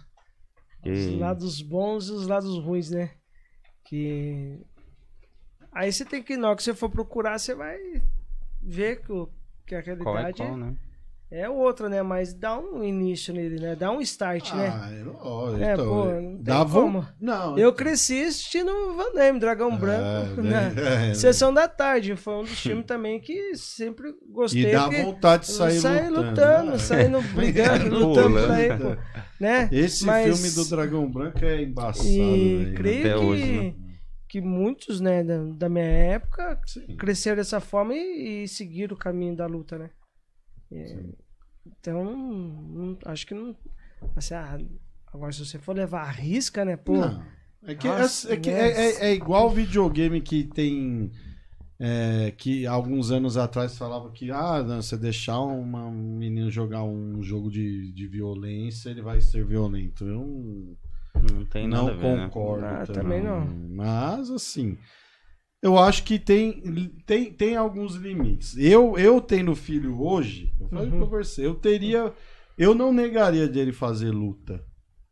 os lados bons e os lados ruins, né? Que. Aí você tem que, na hora que você for procurar, você vai ver que, o- que a Qual é realidade qual, né? É outra, né? Mas dá um início nele, né? Dá um start, né? Ah, é lógico. É, então, pô, é- não tem dá vo- como. Não, Eu cresci assistindo Van Damme, Dragão Branco, né? né? É, Sessão da Tarde, foi um dos filmes também que sempre gostei. E dá vontade de sair sai lutando. lutando, né? saindo brigando, lutando né? por aí, pô. Né? Esse Mas- filme do Dragão Branco é embaçado. E velho. creio Até que, hoje, né? que muitos, né, da, da minha época Sim. cresceram dessa forma e, e seguiram o caminho da luta, né? É, então, não- acho que não. Assim, ah, agora se você for levar a risca, né, pô. Não. É que, Nossa, é, é que né? é, é- é igual videogame que tem. é, que alguns anos atrás falava que ah, não, você deixar uma, um menino jogar um jogo de, de violência, ele vai ser violento. Eu Não tem não nada a ver, né? concordo. Ah, também não. Mas assim, eu acho que tem, tem, tem alguns limites. Eu, eu tendo filho hoje, eu falei Uhum. pra você, eu teria. Eu não negaria de ele fazer luta.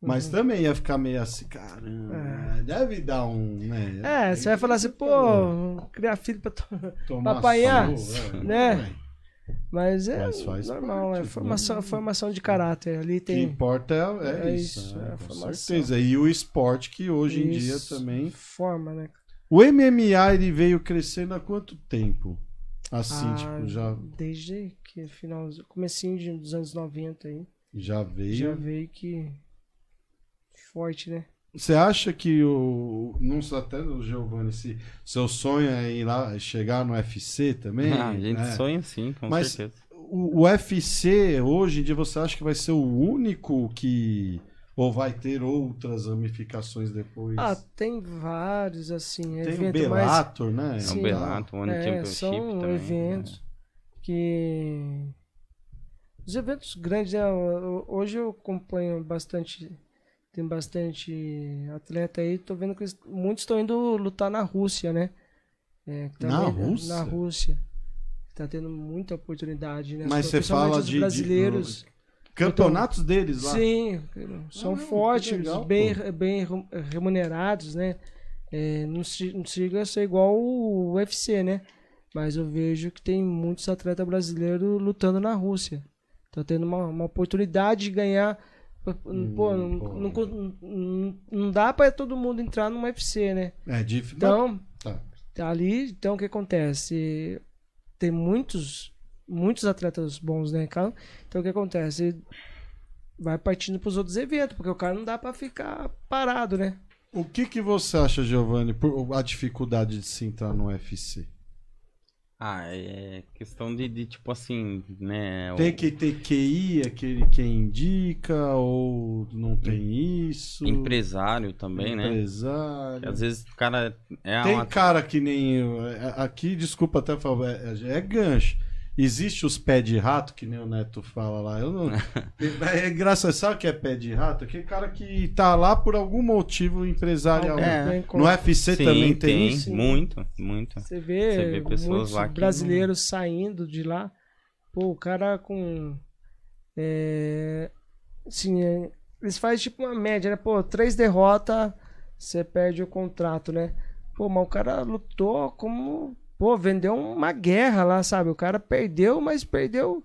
Mas Uhum. também ia ficar meio assim, caramba, É. deve dar um. Né, É, você vai falar assim, pô, criar filho pra. to- tomar apanhar, surra, é, né? é. Mas é Mas normal, parte, é né? formação, formação de caráter. Ali O que tem. importa é, é É isso, isso, né, é com formação. certeza. E o esporte que hoje em dia Isso, também. Forma, né? O MMA ele veio crescendo há quanto tempo? Assim, Ah, tipo, já, Desde que final, comecinho de- dos anos 90 aí. já veio. Já veio que. Forte, né? Você acha que o. Não sei até o Giovanni, se seu sonho é ir lá, chegar no UFC também? Ah, a gente É. sonha sim, com Mas- certeza. O, o UFC, hoje em dia, você acha que vai ser o único que. Ou vai ter outras ramificações depois? Ah, tem vários, assim, Tem o eventos mais. Bellator, né? É Sim. o Bellator, o One É, Championship são também. né? eventos que. Os eventos grandes, né? ho- Hoje eu acompanho bastante. Tem bastante atleta aí. Tô vendo que eles- muitos estão indo lutar na Rússia, né? É, que Na também- Rússia? Na Rússia. Tá tendo muita oportunidade, né? Mas você Principalmente fala os de- de- Campeonatos deles lá. Sim, são Ah, fortes, legal, bem, pô. bem remu- remunerados, né? É, não, se- não chega a ser igual o UFC, né? Mas eu vejo que tem muitos atletas brasileiros lutando na Rússia. Tá tendo uma, uma oportunidade de ganhar. Pô, Hum, não, pô. não, não, não dá pra todo mundo entrar no UFC, né? É difícil. Então, Tá. tá ali, então o que acontece? Tem muitos, muitos atletas bons, né, cara? Então o que acontece? Vai partindo pros outros eventos, porque o cara não dá pra ficar parado, né? O que, que você acha, Giovanni, por a dificuldade de se entrar no UFC? Ah, é questão de, de, tipo assim, né? Tem que ter QI, aquele quem indica, ou não tem isso? Empresário também, né? Empresário. Que às vezes o cara é Tem uma... cara que nem. eu, é- Aqui, desculpa até falar, é, é gancho. Existe os pés de rato, que nem o Neto fala lá. Eu não... é engraçado, sabe o que é pé de rato? Aquele cara que tá lá por algum motivo empresarial. É. Bem com- No UFC Sim, também tem, tem, isso? muito, muito. Você vê, Você vê pessoas lá que brasileiros saindo de lá. Pô, o cara com. É, assim, é, eles fazem tipo uma média, né? Pô, três derrotas, você perde o contrato, né? Pô, mas o cara lutou como. Pô, vendeu uma guerra lá, sabe? O cara perdeu, mas perdeu.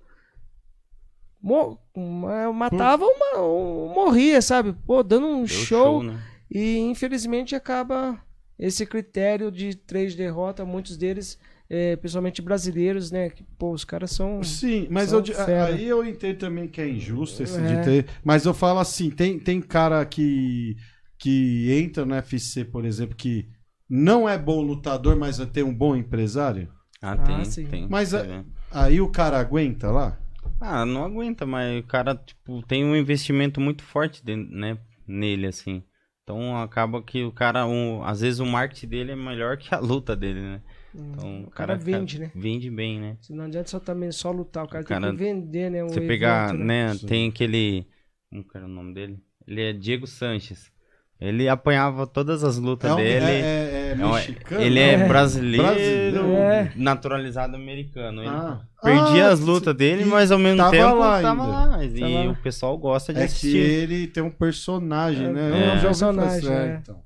Mo- uma- matava uma, um- morria, sabe? Pô, dando um Deu show. né? E infelizmente acaba esse critério de três derrotas, muitos deles, é, principalmente brasileiros, né? Que, pô, os caras são. Sim, mas São eu aí eu entendo também que é injusto esse É. de ter. Mas eu falo assim: tem, tem cara que, que entra no UFC, por exemplo, que não é bom lutador, mas tem um bom empresário. Ah, Ah, tem, sim. tem. Mas a-. Aí o cara aguenta lá? Ah, não aguenta, mas o cara, tipo, tem um investimento muito forte, de- né, nele, assim. Então acaba que o cara, um, às vezes o marketing dele é melhor que a luta dele, né? Então o cara fica- vende, né? Vende bem, né? Não adianta só também só lutar, o cara, O cara- tem que vender, né? Você pegar, evento, né, Sim. tem aquele, como que era o nome dele? Ele é Diego Sanches. Ele apanhava todas as lutas É, um- dele. é, é, é É um- mexicano? ele é É. brasileiro, Brasileiro. É. naturalizado americano. Ele Ah. perdia Ah, as lutas dele, mas ao mesmo tava tempo lá tava ainda. lá. E Tava lá. o pessoal gosta de É que assistir. ele tem um personagem, É, né? é Eu um personagem, é. então.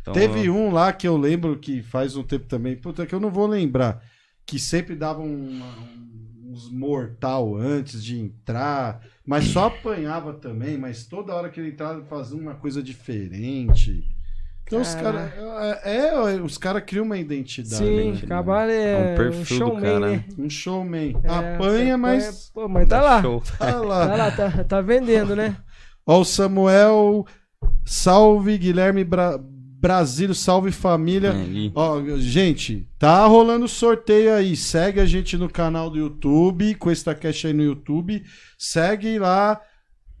Então, Teve um lá que eu lembro que faz um tempo também, puta, que eu não vou lembrar, que sempre dava um- uns mortal antes de entrar, mas só apanhava também, mas toda hora que ele entrava fazia uma coisa diferente. Então os caras. É, é, os caras criam uma identidade. Sim, né? é, É um um perfil do showman, cara, né? Um showman. É, Apanha, mas. Pô, mas tá lá. Show. Tá lá. Tá lá, tá, tá vendendo, né? Ó, o Samuel. Salve, Guilherme Bra... Brasílio, salve família. É. Ó, gente, tá rolando sorteio aí. Segue a gente no canal do YouTube, com esta cash aí no YouTube. Segue lá,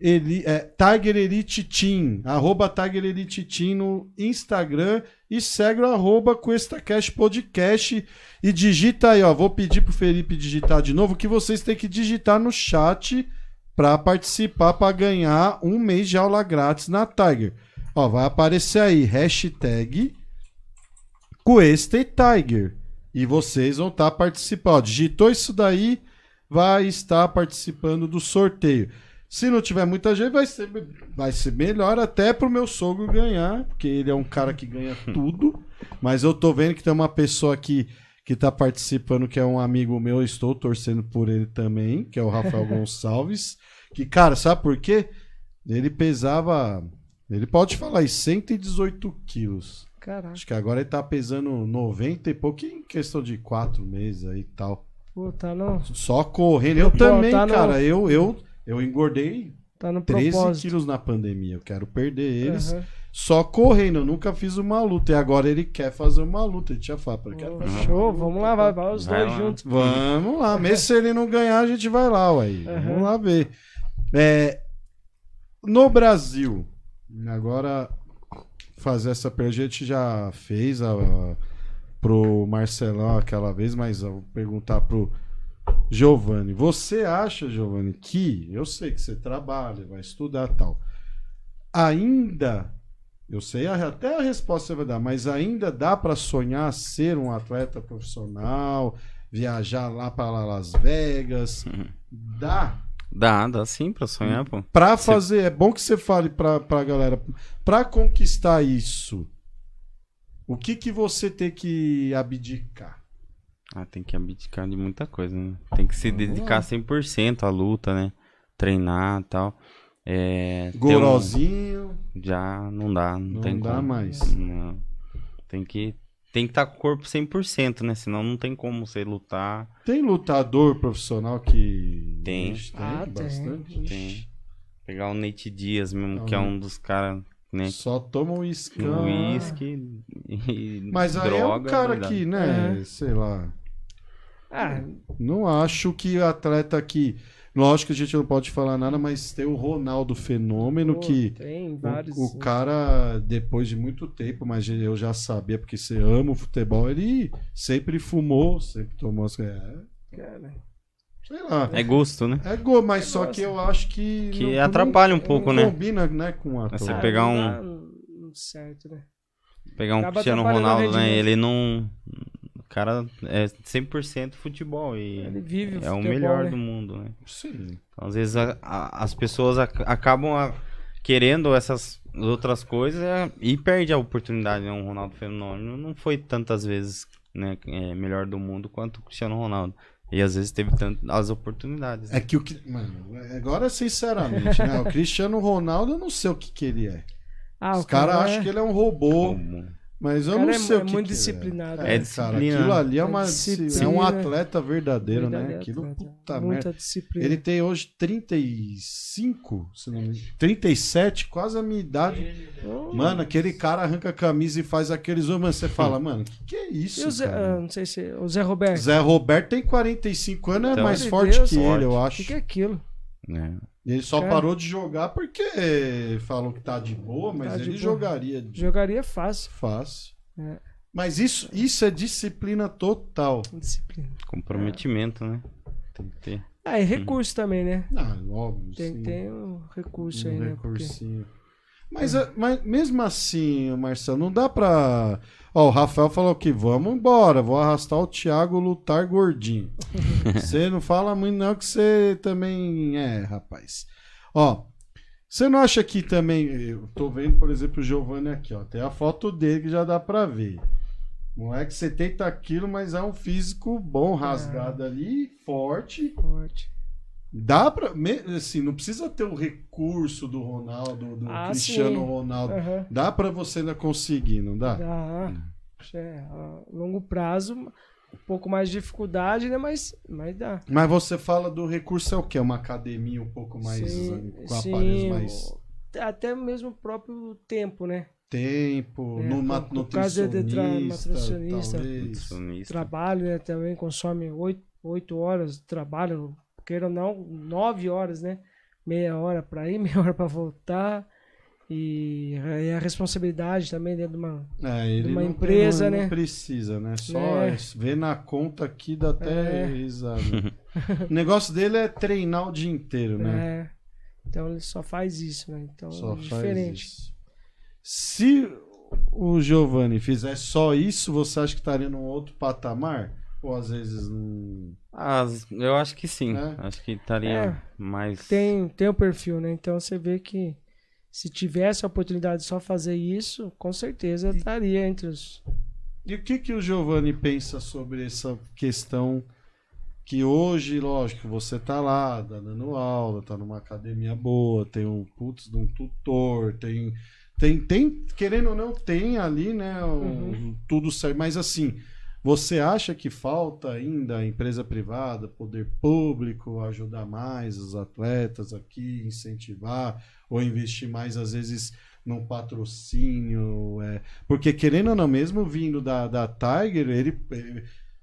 Eli, é, Tiger Elite Team, arroba Tiger Elite Team no Instagram e segue o arroba com esta cash podcast e digita aí, ó. Vou pedir pro Felipe digitar de novo, que vocês têm que digitar no chat para participar, para ganhar um mês de aula grátis na Tiger. Ó, vai aparecer aí, hashtag Tiger. E vocês vão estar participando. Ó, digitou isso daí, vai estar participando do sorteio. Se não tiver muita gente, vai ser, vai ser melhor até pro meu sogro ganhar, porque ele é um cara que ganha tudo. Mas eu tô vendo que tem uma pessoa aqui que tá participando, que é um amigo meu, eu estou torcendo por ele também, que é o Rafael Gonçalves. Que, cara, sabe por quê? Ele pesava. Ele pode falar aí, 118 quilos. Caraca, Acho que agora ele tá pesando 90 e pouco em questão de 4 meses aí e tal. pô, tá no, Só correndo. Eu Pô, também, tá no- cara. Eu, eu, eu engordei tá no 13 propósito. quilos na pandemia. Eu quero perder eles. Aham. Só correndo. Eu nunca fiz uma luta. E agora ele quer fazer uma luta. Ele tinha falado. "Eu quero Pô, fazer uma Show, luta, vamos lá, vai, vai os Vai dois lá. juntos. Vamos lá. Mesmo se ele não ganhar, a gente vai lá, ué. Vamos Aham. lá ver. É, no Brasil, agora fazer essa pergunta, a gente já fez a, pro Marcelão aquela vez, mas eu vou perguntar pro Giovanni. Você acha, Giovanni, que eu sei que você trabalha, vai estudar tal, ainda eu sei a- até a resposta você vai dar, mas ainda dá para sonhar ser um atleta profissional, viajar lá para Las Vegas, dá Dá, dá sim pra sonhar, pô. Pra fazer, é bom que você fale pra, pra galera, pra conquistar isso, o que que você tem que abdicar? Ah, tem que abdicar de muita coisa, né? Tem que se Vamos dedicar lá. 100% à luta, né? Treinar e tal. É, ter um- Gorozinho, Já não dá, não, não tem dá como. mais. Não. Tem que tem que estar com o corpo 100%, né? Senão não tem como você lutar. Tem lutador profissional que... Tem. Ixi, Ah, bastante. tem. Tem. Pegar o Nate Dias mesmo, Ah, que é não. um dos caras, né? Só toma uísque. Uísque e Mas aí droga. é um cara que, né, É. sei lá... Ah, Não acho que atleta que. Lógico que a gente não pode falar nada, mas tem o Ronaldo Fenômeno pô, que. tem o- vários. O, cara, depois de muito tempo, mas eu já sabia, porque você ama o futebol, ele sempre fumou, sempre tomou as. É, Cara, sei lá. É gosto, né? É gol, mas É só gosto. que eu acho que. Que não- atrapalha um não- pouco, não né? combina, né, com a Você ah, pegar um- certo, né? Pegar um Acaba Cristiano o Ronaldo, né? Ele não. O cara é 100% futebol e Ele vive o é o futebol, melhor né? do mundo, né? Sim. Então, às vezes a- a- as pessoas ac- acabam a- querendo essas outras coisas é, e perde a oportunidade, né? O Ronaldo Fenômeno não foi tantas vezes né, é, melhor do mundo quanto o Cristiano Ronaldo. E às vezes teve tantas as oportunidades. né? É que o que. Mano, agora sinceramente, né? O Cristiano Ronaldo, eu não sei o que, que ele é. Ah, Os o cara caras é- acham que ele é um robô, Como- mas eu o cara não é, sei é o que muito que ele disciplinado. É, É cara, aquilo ali é É uma disciplina. é um atleta verdadeiro, né? Verdade, Aquilo atleta. puta Muita merda. disciplina. Ele tem hoje 35, se não me engano, 37, quase a minha idade. Oh, Mano, aquele cara arranca a camisa e faz aqueles homens, você fala, mano, que que é isso, o Zé, cara? ah, não sei se o Zé Roberto. Zé Roberto tem 45 anos, é Então, mais meu forte Deus, que ele, eu O acho. que, que é aquilo? Né? Ele só Cara. parou de jogar porque falou que tá de boa, mas Tá de ele boa. jogaria de Jogaria fácil. fácil. É. Mas isso, isso é disciplina total. Disciplina. Comprometimento, né? Tem que ter. Ah, e recurso também, né? Ah, óbvio. Tem sim. que ter um recurso aí, um né? Porque- recursinho. Mas, é, mas mesmo assim, Marcelo, não dá pra. Ó, o Rafael falou que vamos embora, vou arrastar o Thiago lutar gordinho. Você não fala muito, não, que você também é, rapaz. Ó, você não acha que também. Eu tô vendo, por exemplo, o Giovanni aqui, ó. Tem a foto dele que já dá pra ver. Moleque, 70 quilos, mas é um físico bom, rasgado ali, forte. Forte. Dá pra. Assim, não precisa ter o recurso do Ronaldo, do Ah, Cristiano sim. Ronaldo. Aham. Dá pra você ainda conseguir, não dá? Dá. É, a longo prazo, um pouco mais de dificuldade, né? Mas, mas dá. Mas você fala do recurso é o quê? Uma academia um pouco mais. Sim, com sim, aparelhos mais Até mesmo o próprio tempo, né? tempo, É, numa por- por causa de tra- nutricionista. Trabalho, né? Também consome oito, oito horas de trabalho, queira ou não, nove horas, né? Meia hora para ir, meia hora para voltar. E, a responsabilidade também dentro de uma. É, ele Uma empresa, tem, não, né? Não precisa, né? Só É. ver na conta aqui dá até É. risada. o negócio dele é treinar o dia inteiro, né? É, então ele só faz isso, né? Então Só é diferente. Se o Giovanni fizer só isso, você acha que estaria num outro patamar? Ou às vezes não. Ah, eu acho que sim. É? Acho que estaria É. mais. Tem, tem o perfil, né? Então você vê que se tivesse a oportunidade de só fazer isso, com certeza estaria entre os. E o que, que o Giovanni pensa sobre essa questão que hoje, lógico, você tá lá, tá dando aula, tá numa academia boa, tem um putz de um tutor, tem. Tem, tem, querendo ou não, tem ali, né? o- Uhum. Tudo certo. Mas assim, você acha que falta ainda a empresa privada, poder público, ajudar mais os atletas aqui, incentivar, ou investir mais, às vezes, num patrocínio? é, porque querendo ou não, mesmo vindo da, da Tiger, ele,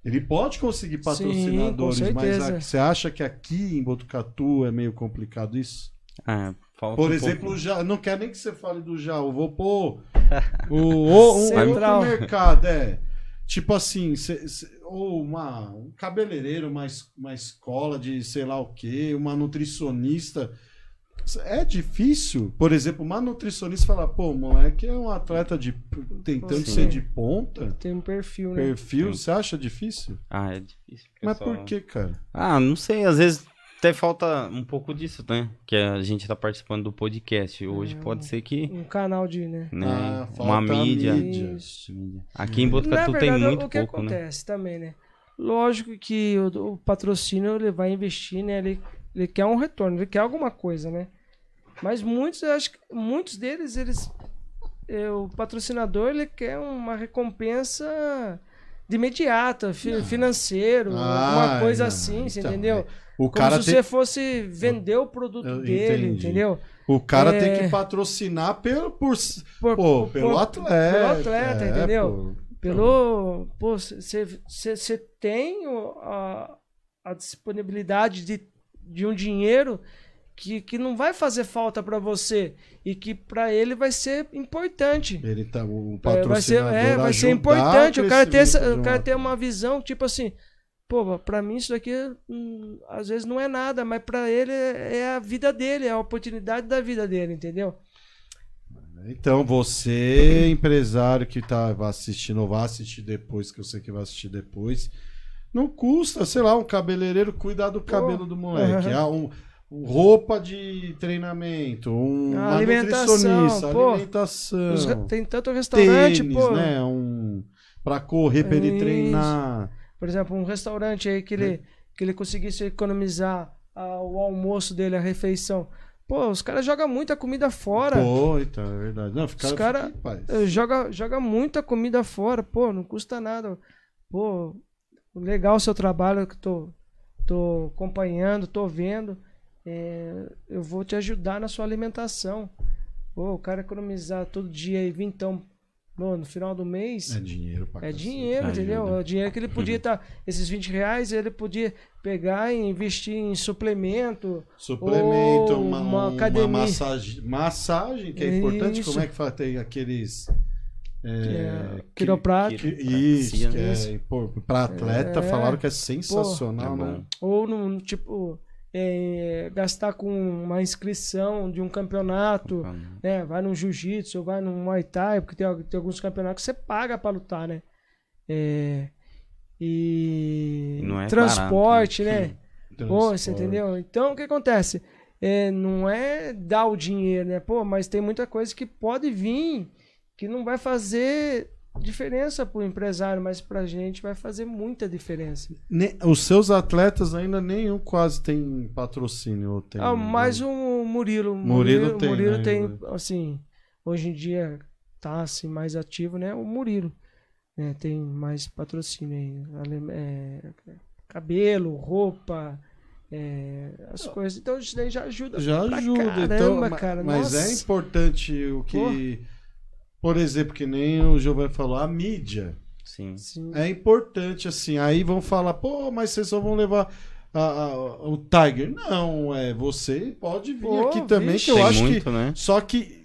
ele pode conseguir Sim, patrocinadores, com mas a- você acha que aqui em Botucatu é meio complicado isso? Ah, falta Por um exemplo, Ja, não quero nem que você fale do Jaú, vou pôr o, o, um outro mercado, é. Tipo assim, cê- cê- ou uma, um cabeleireiro, uma, es- uma escola de sei lá o que, uma nutricionista. É difícil, por exemplo, uma nutricionista falar, pô, moleque é um atleta de tentando Sim. ser de ponta, Tem um perfil, né? perfil, Sim. você acha difícil? Ah, é difícil. Mas pessoal. por que, cara? Ah, não sei, às vezes até falta um pouco disso, né? Que a gente tá participando do podcast. Hoje É, pode ser que, Um canal de, né? né, Ah, uma mídia. mídia. Aqui em Na Botucatu verdade, tem muito o que pouco, né? acontece também, né? Lógico que o, o patrocínio ele vai investir, né? Ele, ele quer um retorno, ele quer alguma coisa, né? Mas muitos, eu acho que muitos deles, eles. é, o patrocinador ele quer uma recompensa de imediata, fi- financeiro, Ah, alguma coisa não, assim, você então, entendeu? O Como cara, se tem, você fosse vender o produto Eu dele, entendi. entendeu? o cara É. tem que patrocinar pelo, por, Por- Pô, por- pelo por- atleta. Pelo atleta, é, entendeu? pô. Pelo. Pô, você tem a, a disponibilidade de, de um dinheiro que, que não vai fazer falta pra você e que pra ele vai ser importante. Ele tá, o É, vai ser, patrocinador é, vai ser importante. O cara, ter essa, o cara uma- ter uma visão, tipo assim, pô, pra mim isso daqui hum, às vezes não é nada, mas pra ele é, é a vida dele, é a oportunidade da vida dele, entendeu? Então, você, empresário que tá vai assistindo ou vai assistir depois, que eu sei que vai assistir depois, não custa, sei lá, um cabeleireiro cuidar do cabelo do moleque. Ah, um, um roupa de treinamento, um, A alimentação, nutricionista, pô. alimentação, Os tem tanto restaurante, tênis, pô. né? Um, pra correr, pra ele Isso. treinar. Por exemplo, um restaurante aí que ele, que ele conseguisse economizar ah, o almoço dele, a refeição. Pô, os caras jogam muita comida fora. Pô, então, é verdade. Não, fica, Os cara- fica em paz. Eh, Joga, joga muita comida fora, pô, não custa nada. Pô, legal o seu trabalho que tô, tô acompanhando, tô vendo. É, eu vou te ajudar na sua alimentação. Pô, o cara economizar todo dia e vintão no, no final do mês. É dinheiro pra É cacete. dinheiro, Ajuda. entendeu? É o dinheiro que ele podia estar. esses 20 reais ele podia pegar e investir em suplemento. Suplemento, Ou uma, uma uma academia. massagem, massagem, que é importante. Isso. Como é que faz? Tem aqueles. que É, é que- quiroprático. que- isso, que é, pô, pra atleta, É. falaram que é É sensacional, bom. né? Ou num tipo. É, gastar com uma inscrição de um campeonato, né? Vai num jiu-jitsu, ou vai num muay thai, porque tem, tem alguns campeonatos que você paga pra lutar, né? É, e E não é transporte, barato, né? Pô, você entendeu? Então, o que acontece? É, não é dar o dinheiro, né? Pô, mas tem muita coisa que pode vir que não vai fazer diferença pro empresário, mas pra gente vai fazer muita diferença. Ne- Os seus atletas ainda nenhum quase tem patrocínio. Ou tem, Ah, mais né? o Murilo. Murilo tem, Murilo né? tem, assim, hoje em dia tá assim, mais ativo, né? O Murilo. né? Tem mais patrocínio aí. É, cabelo, roupa, é, as coisas. Então isso daí já ajuda. Já ajuda. então, caramba, ma- cara. Mas é Nossa. importante o que. Por exemplo, que nem o Giovanni falou, a mídia. Sim. Sim. É importante, assim. Aí vão falar, pô, mas vocês só vão levar a- a- o Tiger. Não, é. Você pode vir Pô, aqui também, vixe. que eu acho muito, que. né? Só que,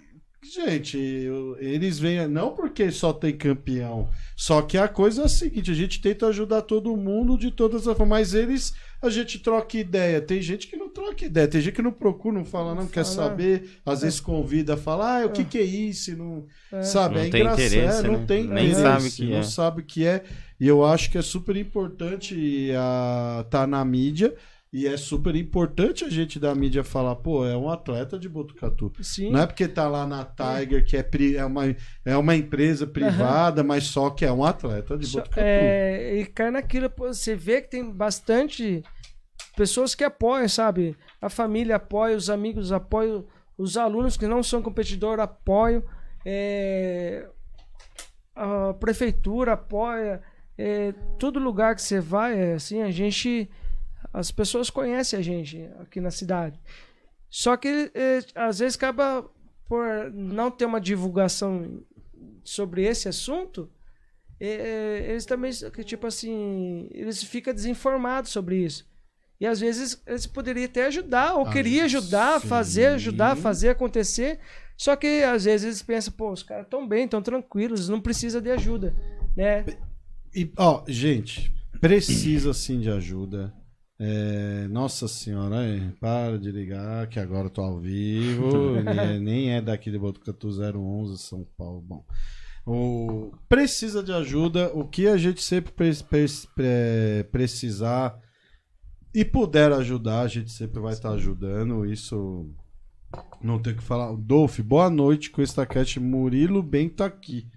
gente, eu- eles vêm. Não porque só tem campeão. Só que a coisa é a seguinte: a gente tenta ajudar todo mundo de todas as formas. Mas eles, a gente troca ideia. Tem gente que não troca ideia. Tem gente que não procura, não fala, não, Não quer fala. saber. Às vezes convida, fala, ah, o que, É. que é isso? Não, É. Sabe, Não é engraçado. interesse, é, não né? tem Nem interesse, sabe o que não é. sabe o que é. E eu acho que é super importante estar tá na mídia. E é super importante a gente da mídia falar, pô, é um atleta de Botucatu. Sim. Não é porque tá lá na Tiger, que é, pri- é, uma, é uma empresa privada, mas só que é um atleta de Botucatu. é, e cai naquilo, pô, você vê que tem bastante pessoas que apoiam, sabe? A família apoia, os amigos apoiam, os alunos que não são competidores apoiam, é, a prefeitura apoia, é, todo lugar que você vai, é, assim, a gente, as pessoas conhecem a gente aqui na cidade. Só que é, às vezes acaba por não ter uma divulgação sobre esse assunto, é, eles também, tipo assim, eles ficam desinformados sobre isso. E às vezes eles poderiam até ajudar, ou Ah, queria ajudar, sim. fazer, ajudar, fazer acontecer. Só que às vezes eles pensam, pô, os caras estão bem, estão tranquilos, não precisa de ajuda, né? E, ó, gente, precisa sim de ajuda. É, nossa senhora, é, para de ligar, que agora eu tô ao vivo. nem, é, nem é daqui de Botucatu 011, São Paulo. Bom, o, precisa de ajuda. O que a gente sempre pre- pre- pre- precisar e puder ajudar, a gente sempre vai estar ajudando. Isso não tem o que falar. Dolph, boa noite com esta cat. Murilo bem tá aqui.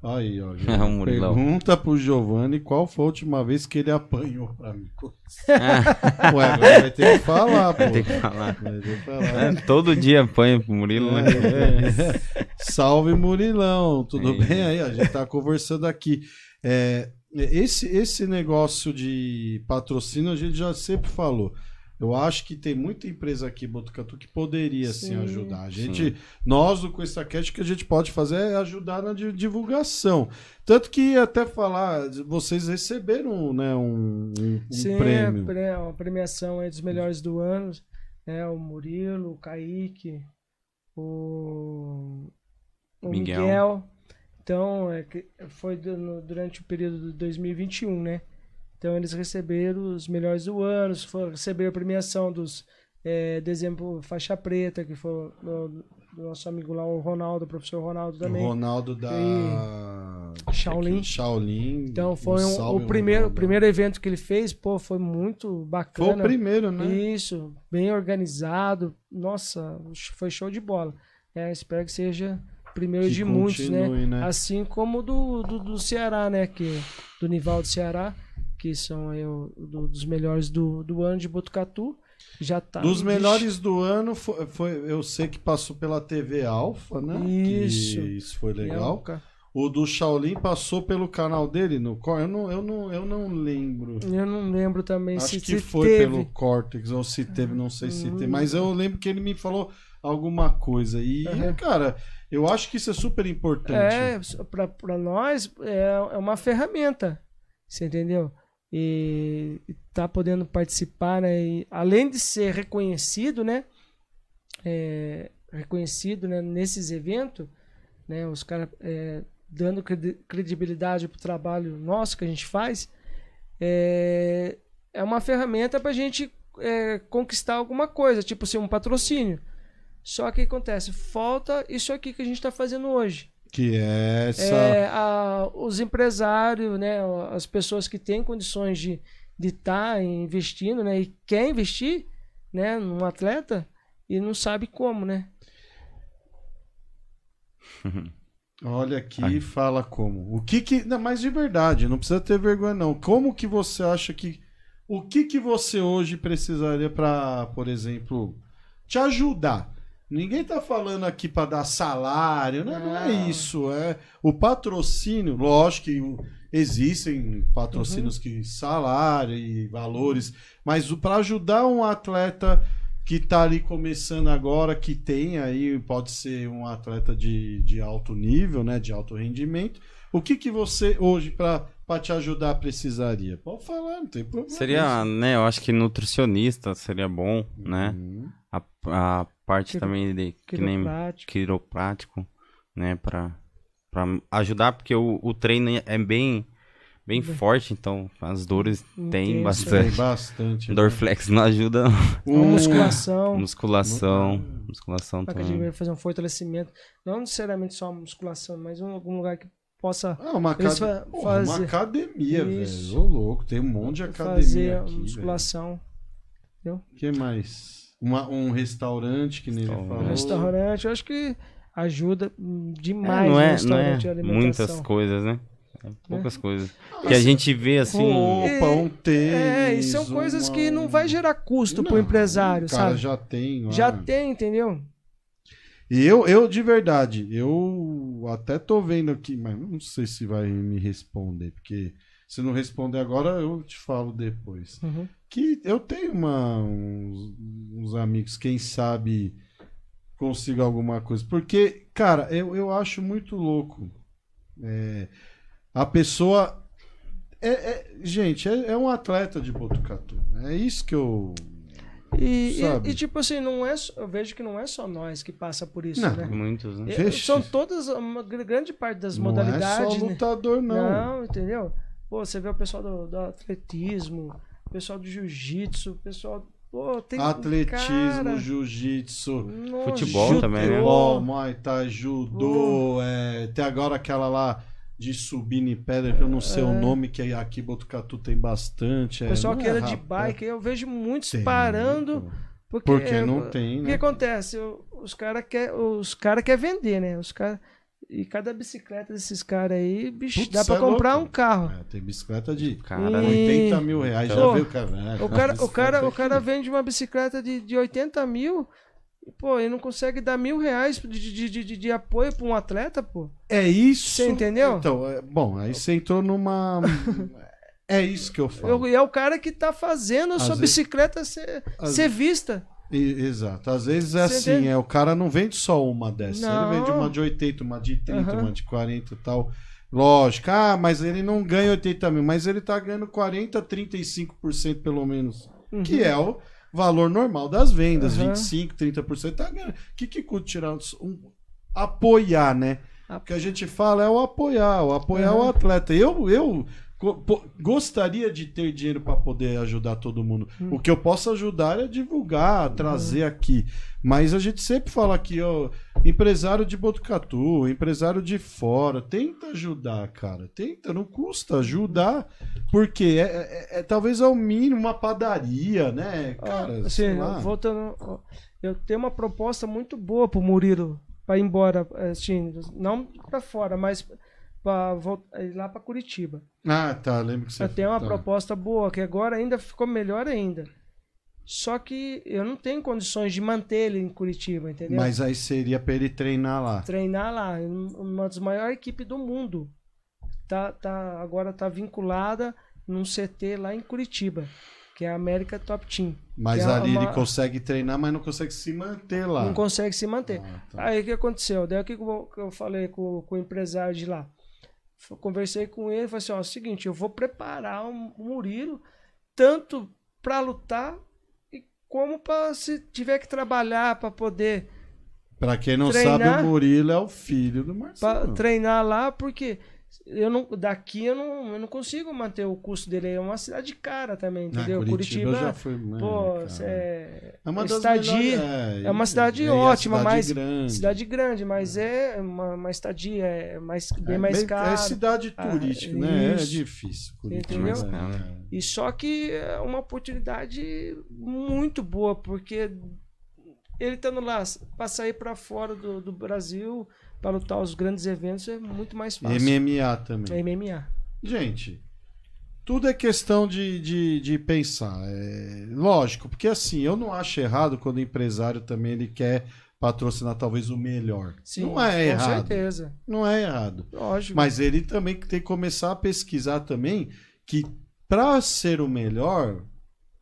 Aí, ó. Murilão. Pergunta pro Giovanni qual foi a última vez que ele apanhou pra mim. Ué, agora vai ter que falar, pô. Tem que falar. Vai ter que falar. É, todo dia apanha pro Murilo, né? É. Salve Murilão, tudo bem aí? A gente tá conversando aqui. É, esse, esse negócio de patrocínio a gente já sempre falou. Eu acho que tem muita empresa aqui, Botucatu, que poderia sim, Sim. ajudar. A gente, nós do QuestaCast, o que a gente pode fazer é ajudar na di- divulgação. Tanto que até falar, vocês receberam né, um, um- um Sim, prêmio. a pre- a premiação é dos melhores do ano. É, o Murilo, o Kaique, o, o Miguel. Miguel. Então, é que foi no- durante o período de 2021, né? Então, eles receberam os melhores do ano, foram receber a premiação dos é, dezembro faixa preta, que foi do, do nosso amigo lá, o Ronaldo, o professor Ronaldo O também. Ronaldo da Shaolin. Shaolin. Então, foi um- o primeiro, o Ronaldo. primeiro evento que ele fez, pô, foi muito Foi bacana. o primeiro, né? Isso, bem organizado. Nossa, foi show de bola. É, espero que seja o primeiro Que de muitos, né? continue, né? Assim como do, do, do Ceará, né? Que, do Nivaldo Ceará, que são aí o, do- dos melhores do, do ano de Botucatu. Já tá. Dos melhores do ano, foi, foi- eu sei que passou pela TV Alfa, né? Isso. Que isso foi legal. época. O do Shaolin passou pelo canal dele no Cor- eu não, eu não, eu não lembro. Eu não lembro também Acho se, que se foi teve. pelo Cortex ou se teve, não sei se Hum. teve, mas eu lembro que ele me falou alguma coisa e Aham. cara, eu acho que isso é super importante. É, para nós é, é uma ferramenta, você entendeu? E, tá podendo participar, né? E, além de ser reconhecido, né? É, reconhecido né, nesses eventos, né? Os caras é, dando credi- credibilidade pro trabalho nosso que a gente faz, é, é uma ferramenta para a gente é, conquistar alguma coisa, tipo assim, um patrocínio. Só que acontece, falta isso aqui que a gente está fazendo hoje. Que é essa É, a- os empresários, né, as pessoas que têm condições de estar investindo, né, e quer investir, né, num atleta e não sabe como, né? Olha aqui e fala como. O que que. Não, mas de verdade, não precisa ter vergonha, não. Como que você acha que. O que que você hoje precisaria para, por exemplo, te ajudar? Ninguém tá falando aqui para dar salário, né? não é Não. isso. É o patrocínio, lógico que existem patrocínios que salário e valores, mas para ajudar um atleta que tá ali começando agora, que tem aí, pode ser um atleta de, de alto nível, né, de alto rendimento. O que que você hoje para te ajudar precisaria? Pode falar, não tem problema. Seria, né, eu acho que nutricionista seria bom, né? Uhum. A, a parte Quiro- também de que nem Quiroprático. né, pra, pra ajudar, porque o, o treino é bem, bem forte, então as dores tem Intenso, Tem bastante. bastante. né? Dorflex não ajuda, Um- musculação. musculação, musculação Para que a gente também. fazer um fortalecimento. Não necessariamente só musculação, mas em algum lugar que possa Ah, uma, acad... fa- Porra, uma academia, velho. Ô, louco, tem um monte de academia fazer aqui, musculação. O que mais? Uma, um restaurante que nem ele Restaurante. falou. Um restaurante, eu acho que ajuda É, demais não é, não é restaurante a alimentação. muitas coisas, né? É poucas coisas. Ah, Que a gente vê assim, Roupa, um tênis. É, e são coisas que não vai gerar custo pro Não, empresário, o cara sabe? já tem. Já tem, entendeu? E eu, eu, de verdade, eu até tô vendo aqui, mas não sei se vai me responder, porque se não responder agora, eu te falo depois. Uhum. Que eu tenho uma, uns, uns amigos, quem sabe consiga alguma coisa. Porque, cara, eu, eu acho muito louco. É, a pessoa. É, é- gente, é, é um atleta de Botucatu. É isso que eu. E, e, e, tipo assim, não é, eu vejo que não é só nós que passa por isso, Não. né? muitos, né? É. São todas, uma gr- grande parte das não é modalidades, só né? lutador, não. Não, entendeu? Pô, você vê o pessoal do, do atletismo, o pessoal do jiu-jitsu, o pessoal. Pô, tem. Atletismo, cara, jiu-jitsu. Futebol judô, também, né? Futebol, Muay Thai, judô, é, tem agora aquela lá de subir em pedra, que eu não sei o nome, que aqui em Botucatu tem bastante. O é, pessoal não que é anda de rapaz, bike, eu vejo muitos tem, parando. Porque, Porque é, não tem, O que né? acontece? Os caras querem os cara quer vender, né? Os cara, e cada bicicleta desses caras aí, bicho, Putz, dá pra é comprar louco. um carro. É, tem bicicleta de Cara, E- 80 mil reais, já veio o cara. né? O cara, o cara, o cara vende uma bicicleta de, de 80 mil, e, pô, e não consegue dar mil reais de, de, de, de- apoio pra um atleta, pô. É isso. Você entendeu? Então, é, bom, aí você entrou numa. É isso que eu falo. E é o cara que tá fazendo a Às sua vezes- bicicleta ser, às- ser vista. Exato. Às vezes é Você assim, entende? é, o cara não vende só uma dessa. Não. Ele vende uma de 80, uma de 30, Aham. uma de 40 e tal. Lógico, ah, mas ele não ganha 80 mil, mas ele tá ganhando 40, 35% pelo menos. Que é o valor normal das vendas, Aham. 25, 30% tá ganhando. O que, que custa tirar um, apoiar, né? O que a gente fala é o apoiar, o apoiar o Aham. atleta. Eu, eu gostaria de ter dinheiro para poder ajudar todo mundo. Hum. O que eu posso ajudar é divulgar, trazer aqui. Mas a gente sempre fala aqui, ó, empresário de Botucatu, empresário de fora, tenta ajudar, cara. Tenta, não custa ajudar, porque é, é- é- talvez é o mínimo, uma padaria, né, cara? Sei assim, voltando, eu tenho uma proposta muito boa pro Murilo para ir embora, assim, não para fora, mas para ir lá para Curitiba. Ah, tá, lembro que você Eu tenho uma tá. proposta boa, que agora ainda ficou melhor ainda. Só que eu não tenho condições de manter ele em Curitiba, entendeu? Mas aí seria pra ele treinar lá. Treinar lá, uma das maiores equipes do mundo. Tá, tá, agora tá vinculada num CT lá em Curitiba, que é a América Top Team. Mas é ali uma- ele consegue treinar, mas não consegue se manter lá. Não consegue se manter. Ah, tá. Aí o que aconteceu? Daí o que que eu que eu falei com, com o empresário de lá? F- Conversei com ele, falei assim, ó, é o seguinte, eu vou preparar um um Murilo tanto para lutar e como para se tiver que trabalhar para poder Pra quem não Treinar- sabe, o Murilo é o filho do Marcelo. treinar lá, porque eu não daqui eu não, eu não consigo manter o custo dele, é uma cidade cara também, Ah, entendeu? Curitiba, Curitiba, eu já fui, mano, pô, cara. é, é uma estadia, melhores- é uma cidade a ótima, cidade mas grande. cidade grande, mas é uma, uma estadia é mais, bem É mais bem- caro. É cidade Ah, turística, né? É isso. difícil. Curitiba, Entendeu? né? E só que é uma oportunidade muito boa, porque ele estando lá para sair para fora do, do Brasil, para lutar os grandes eventos, é muito mais fácil. MMA também. É MMA. Gente, tudo é questão de, de, de pensar. É, lógico, porque assim, eu não acho errado quando o empresário também ele quer patrocinar talvez o melhor. Sim, não é com errado. certeza. Não é errado. Lógico. Mas ele também tem que começar a pesquisar também que para ser o melhor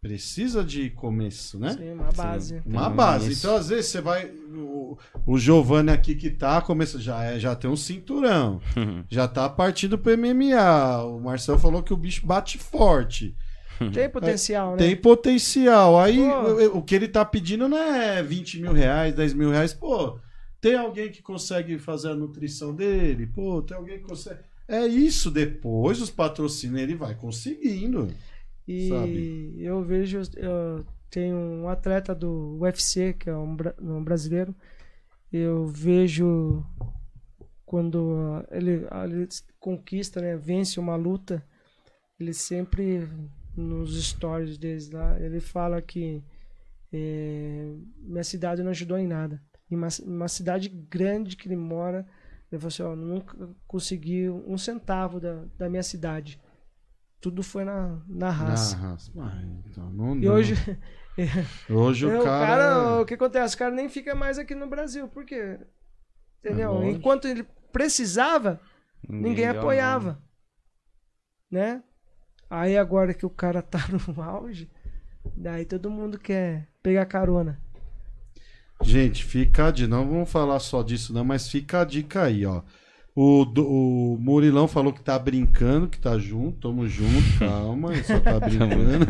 precisa de começo, né? Sim, uma base. Uma Tem base. isso. Então, às vezes, você vai. O, o Giovanni aqui que tá, começa, já, é, já tem um cinturão. já tá partindo pro MMA. O Marcel falou que o bicho bate forte. Tem potencial, né? Tem potencial. Aí Pô. o que ele tá pedindo não é 20 mil reais, 10 mil reais. Pô, tem alguém que consegue fazer a nutrição dele? Pô, tem alguém que consegue. É isso, depois os patrocínios ele vai conseguindo. E sabe? eu vejo, eu tenho um atleta do UFC, que é um, um brasileiro, eu vejo quando ah, ele, ah, ele conquista, né, vence uma luta, ele sempre nos stories deles lá, ele fala que eh, minha cidade não ajudou em nada. Em uma, uma cidade grande que ele mora, ele falou assim, ó, nunca consegui um centavo da, da minha cidade. Tudo foi na, na raça. Na raça. Ah, então, não, E não. hoje, Hoje o cara. o que acontece? O cara nem fica mais aqui no Brasil, por quê? Entendeu? É. Enquanto ele precisava, ninguém a apoiava. mão. Né? Aí agora que o cara tá no auge, daí todo mundo quer pegar carona. Gente, fica dica. Não vamos falar só disso, não, mas fica a dica aí, ó. O, o Murilão falou que tá brincando, que tá junto, tamo junto, calma, ele só tá brincando.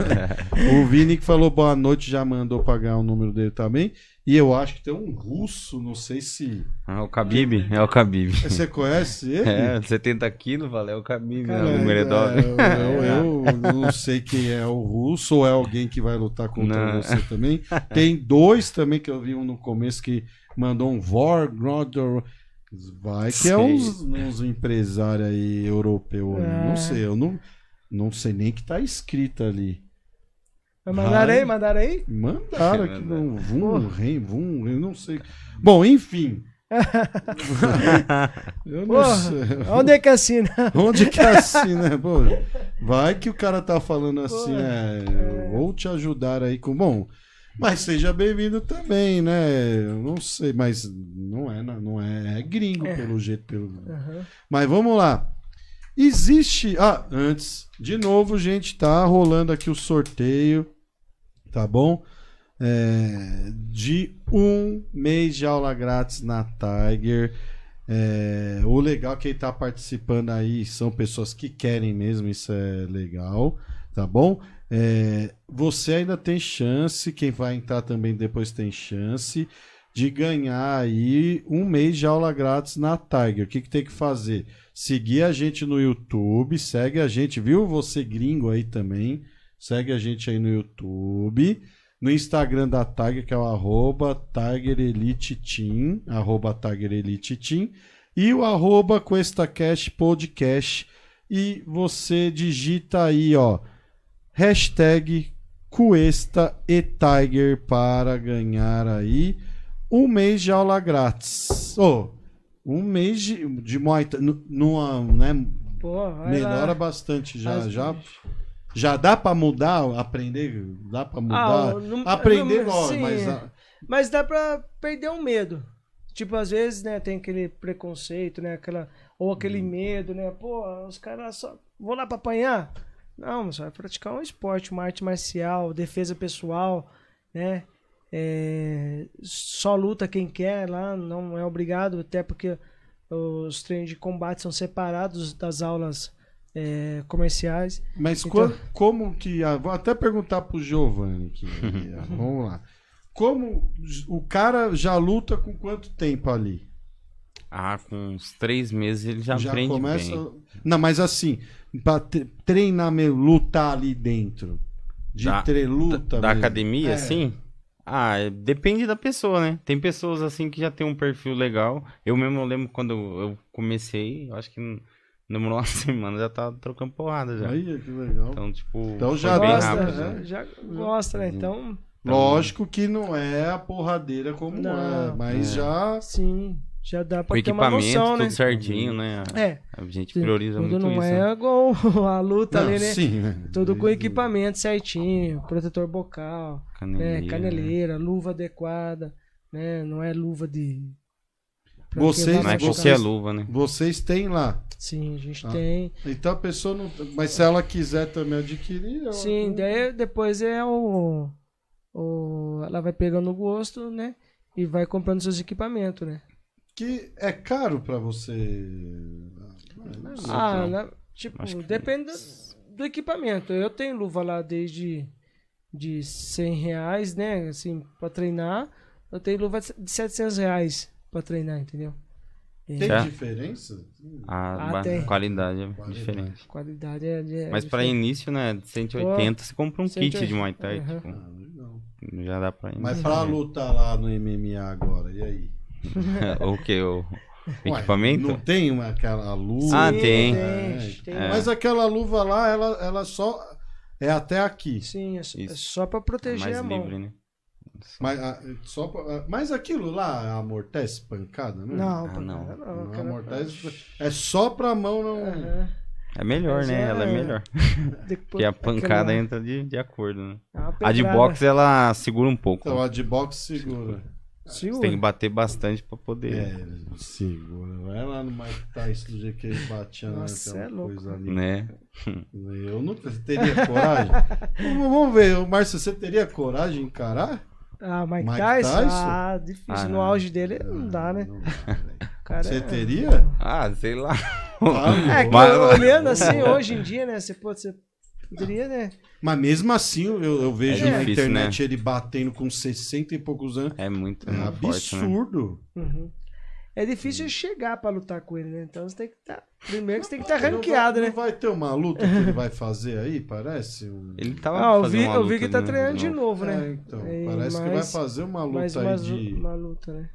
o Vini que falou boa noite, já mandou pagar o número dele também. E eu acho que tem um russo, não sei se. Ah, o Khabib, é o Khabib. Você conhece ele? É, 70 quilos, valeu o Khabib, né? É, O Meredov. é, eu, eu não sei quem é o russo ou é alguém que vai lutar contra Não. você também. Tem dois também que eu vi um no começo que mandou um Vorgrodor. Vai que é Sei. uns, uns empresários aí europeus. É. Não sei, eu não, não sei nem que tá escrito ali. Vai. aí, mandaram aí? Mandaram aqui no Vum, Rem, Vum, eu não sei. Bom, enfim. eu não Porra, sei. onde é que assina? Onde que é assim, né? Pô, vai que o cara tá falando assim, Pô, é, vou te ajudar aí com. Bom, mas seja bem-vindo também, né? Eu não sei, mas não é, não é, é gringo É. pelo jeito. Pelo... Aham. Mas vamos lá. Existe. Ah, antes, de novo, gente, tá rolando aqui o sorteio, tá bom? É, de um mês de aula grátis na Tiger. É, o legal é que ele tá participando aí são pessoas que querem mesmo, isso é legal, tá bom? É, você ainda tem chance, quem vai entrar também depois tem chance de ganhar aí um mês de aula grátis na Tiger. O que, que tem que fazer? Seguir a gente no YouTube, segue a gente, viu? Você gringo aí também, segue a gente aí no YouTube, no Instagram da Tiger, que é o arroba Tiger Elite Team, arroba Tiger Elite Team, e o arroba QuestaCast Podcast, e você digita aí, ó, hashtag Cuesta e Tiger para ganhar aí um mês de aula grátis. Oh, um mês de, de Muay Thai, nu- numa, né, Pô, melhora lá. bastante já, Faz- já, já dá pra mudar, aprender, dá pra mudar, Ah, não- aprender, não- mas é. a- Mas dá pra perder o medo. Tipo, às vezes, né, tem aquele preconceito, né, aquela ou aquele Hum. medo, né? Pô, os caras só vou lá pra apanhar. Não, você vai praticar um esporte, uma arte marcial, defesa pessoal, né? É, só luta quem quer lá, não é obrigado, até porque os treinos de combate são separados das aulas é, comerciais. mas Então- como que, ah, vou até perguntar pro Giovanni aqui, ah, vamos lá, como o cara já luta com quanto tempo ali? Ah, com uns três meses ele já, aprende começa. bem. Não, mas assim, pra tre- treinar mesmo, lutar ali dentro. De Da- luta. da mesmo. academia, É. assim? Ah, é- depende da pessoa, né? Tem pessoas assim que já tem um perfil legal. Eu mesmo lembro quando eu comecei, eu acho que não demorou uma semana, já tava trocando porrada já. Aí, que legal. Então, tipo, Então já gosta, rápido. né? né? já, já gosta, né? Então, Lógico que não é a porradeira como Não. é, mas É. já. sim, já dá pra ter uma equipamento, noção, tudo né? certinho, né? É, A gente prioriza tudo muito não isso. é né? igual a luta Não, ali, né? sim, né? Tudo com equipamento certinho, protetor bocal, Caneleira, né? caneleira, luva adequada, né? Não é luva de. pra Vocês- Não é qualquer luva, né? Vocês têm lá. Sim, a gente Ah. tem. Então a pessoa não. Mas se ela quiser também adquirir. ela- Sim, daí depois é o, o. Ela vai pegando o gosto, né? E vai comprando seus equipamentos, né? Que é caro pra você. Não. Ah? Tipo, que- depende do, do equipamento. Eu tenho luva lá desde de 100 reais, né? Assim, pra treinar. Eu tenho luva de 700 reais pra treinar, entendeu? Tem É. diferença? A Ah, ba- tem. qualidade é Qualidade. diferente. qualidade é. é Mas pra diferente. início, né, de 180, você compra um kit de Muay Thai, Aham. tipo, Ah, legal. já dá pra ir. Mas pra lutar lá no MMA agora, e aí? o que? O Ué, equipamento? Não tem uma, aquela luva. Ah, tem. tem, tem. É. Mas aquela luva lá, ela, ela só é até aqui. Sim, é só, é Isso. só pra É proteger mais a mão. livre, né? Mas, ah, só pra- ah, mas aquilo lá amortece pancada, né? Não, Ah, não. não, Não cara. amortece. É só pra mão não. É melhor, Mas né? é- Ela é melhor. Porque a pancada aquela- entra de, de acordo, né? é A de boxe, ela segura um pouco. Então a de boxe segura. Você Segura. tem que bater bastante pra poder. É, segura. Vai lá no Mike Tyson do jeito que ele batia né? Nossa, é louco. coisa ali. Né? Eu não você teria coragem. vamos, ver, o Márcio, você teria coragem de encarar? Ah, Mike, Mike Tyson? Tyson? Ah, difícil. Ah, no auge dele não dá, né? Não dá, cara Você é- teria? Ah, sei lá. Ah, É, que Mas- olhando assim, hoje em dia, né? Você, pô, você poderia, né? Mas mesmo assim, eu, eu vejo É na difícil, internet ele batendo com 60 e poucos anos. É muito, É muito forte, né? absurdo. Uhum. É difícil chegar pra lutar com ele, né? Então você tem que estar. Primeiro que você tem que estar Não vai- ranqueado, não né? vai ter uma luta que ele vai fazer aí, parece? Um... Ele tava Ah, eu fazendo vi, uma eu vi que ele tá né, treinando de novo. novo, É, né? então, É, parece que vai mais- fazer uma Mais luta uma, aí de... uma luta, né?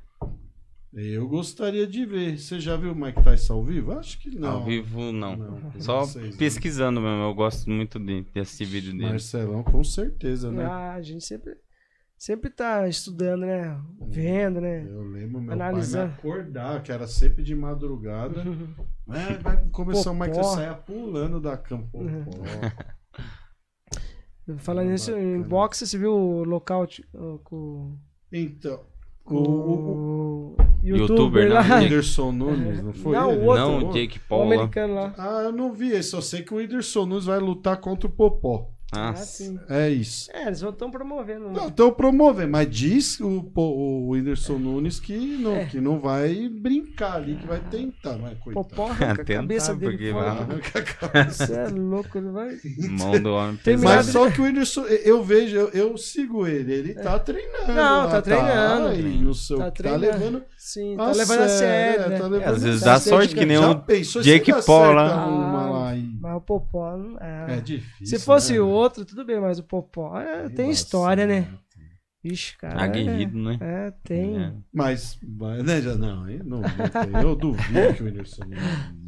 Eu gostaria de ver. Você já viu o Mike Tyson ao vivo? Acho que não. Ao vivo, não. Não, Só vocês, né? pesquisando mesmo. Eu gosto muito de, de assistir vídeo dele. Marcelão, com certeza, né? Ah, a gente sempre, sempre tá estudando, né? Vendo, né? Eu lembro meu Analisando. pai me acordar, que era sempre de madrugada. É, vai começar o Mike. Tyson saia pulando da cama. Popó. Falando nisso, em boxe, você viu o ó, com. Então, O, o, O youtuber Youtuber, lá. o Whindersson Nunes, não foi Não, ele? o outro. Não, Jake O Paul. lá. americano lá. Ah, eu não vi esse. Eu sei que o Whindersson Nunes vai lutar contra o Popó. Ah, sim. É isso. É, eles estão promovendo. né? Não, estão promovendo, mas diz o, o Whindersson Nunes que não, É. que não vai brincar ali, que vai tentar, mas coitado. Popó arranca a Tentar, cabeça dele porque fora. vai- Você é louco, ele vai. Mão do homem. Tem pesada. Mas só que o Whindersson, eu vejo, eu, eu sigo ele, ele tá treinando. É. Não, lá, tá treinando. e não sei o Tá tá treinando. levando Sim, a tá levando a sério. é, né? tá levando Às vezes dá sério. sorte que nem o Jake Paul lá. e- Mas o Popó. É. É difícil. Se fosse né? o outro, tudo bem, mas o Popó é, tem história, né? Ixi, cara. Aguerrido, né? É, é, tem. É. Mas, mas, né, já não, aí não, não eu duvido que o Whindersson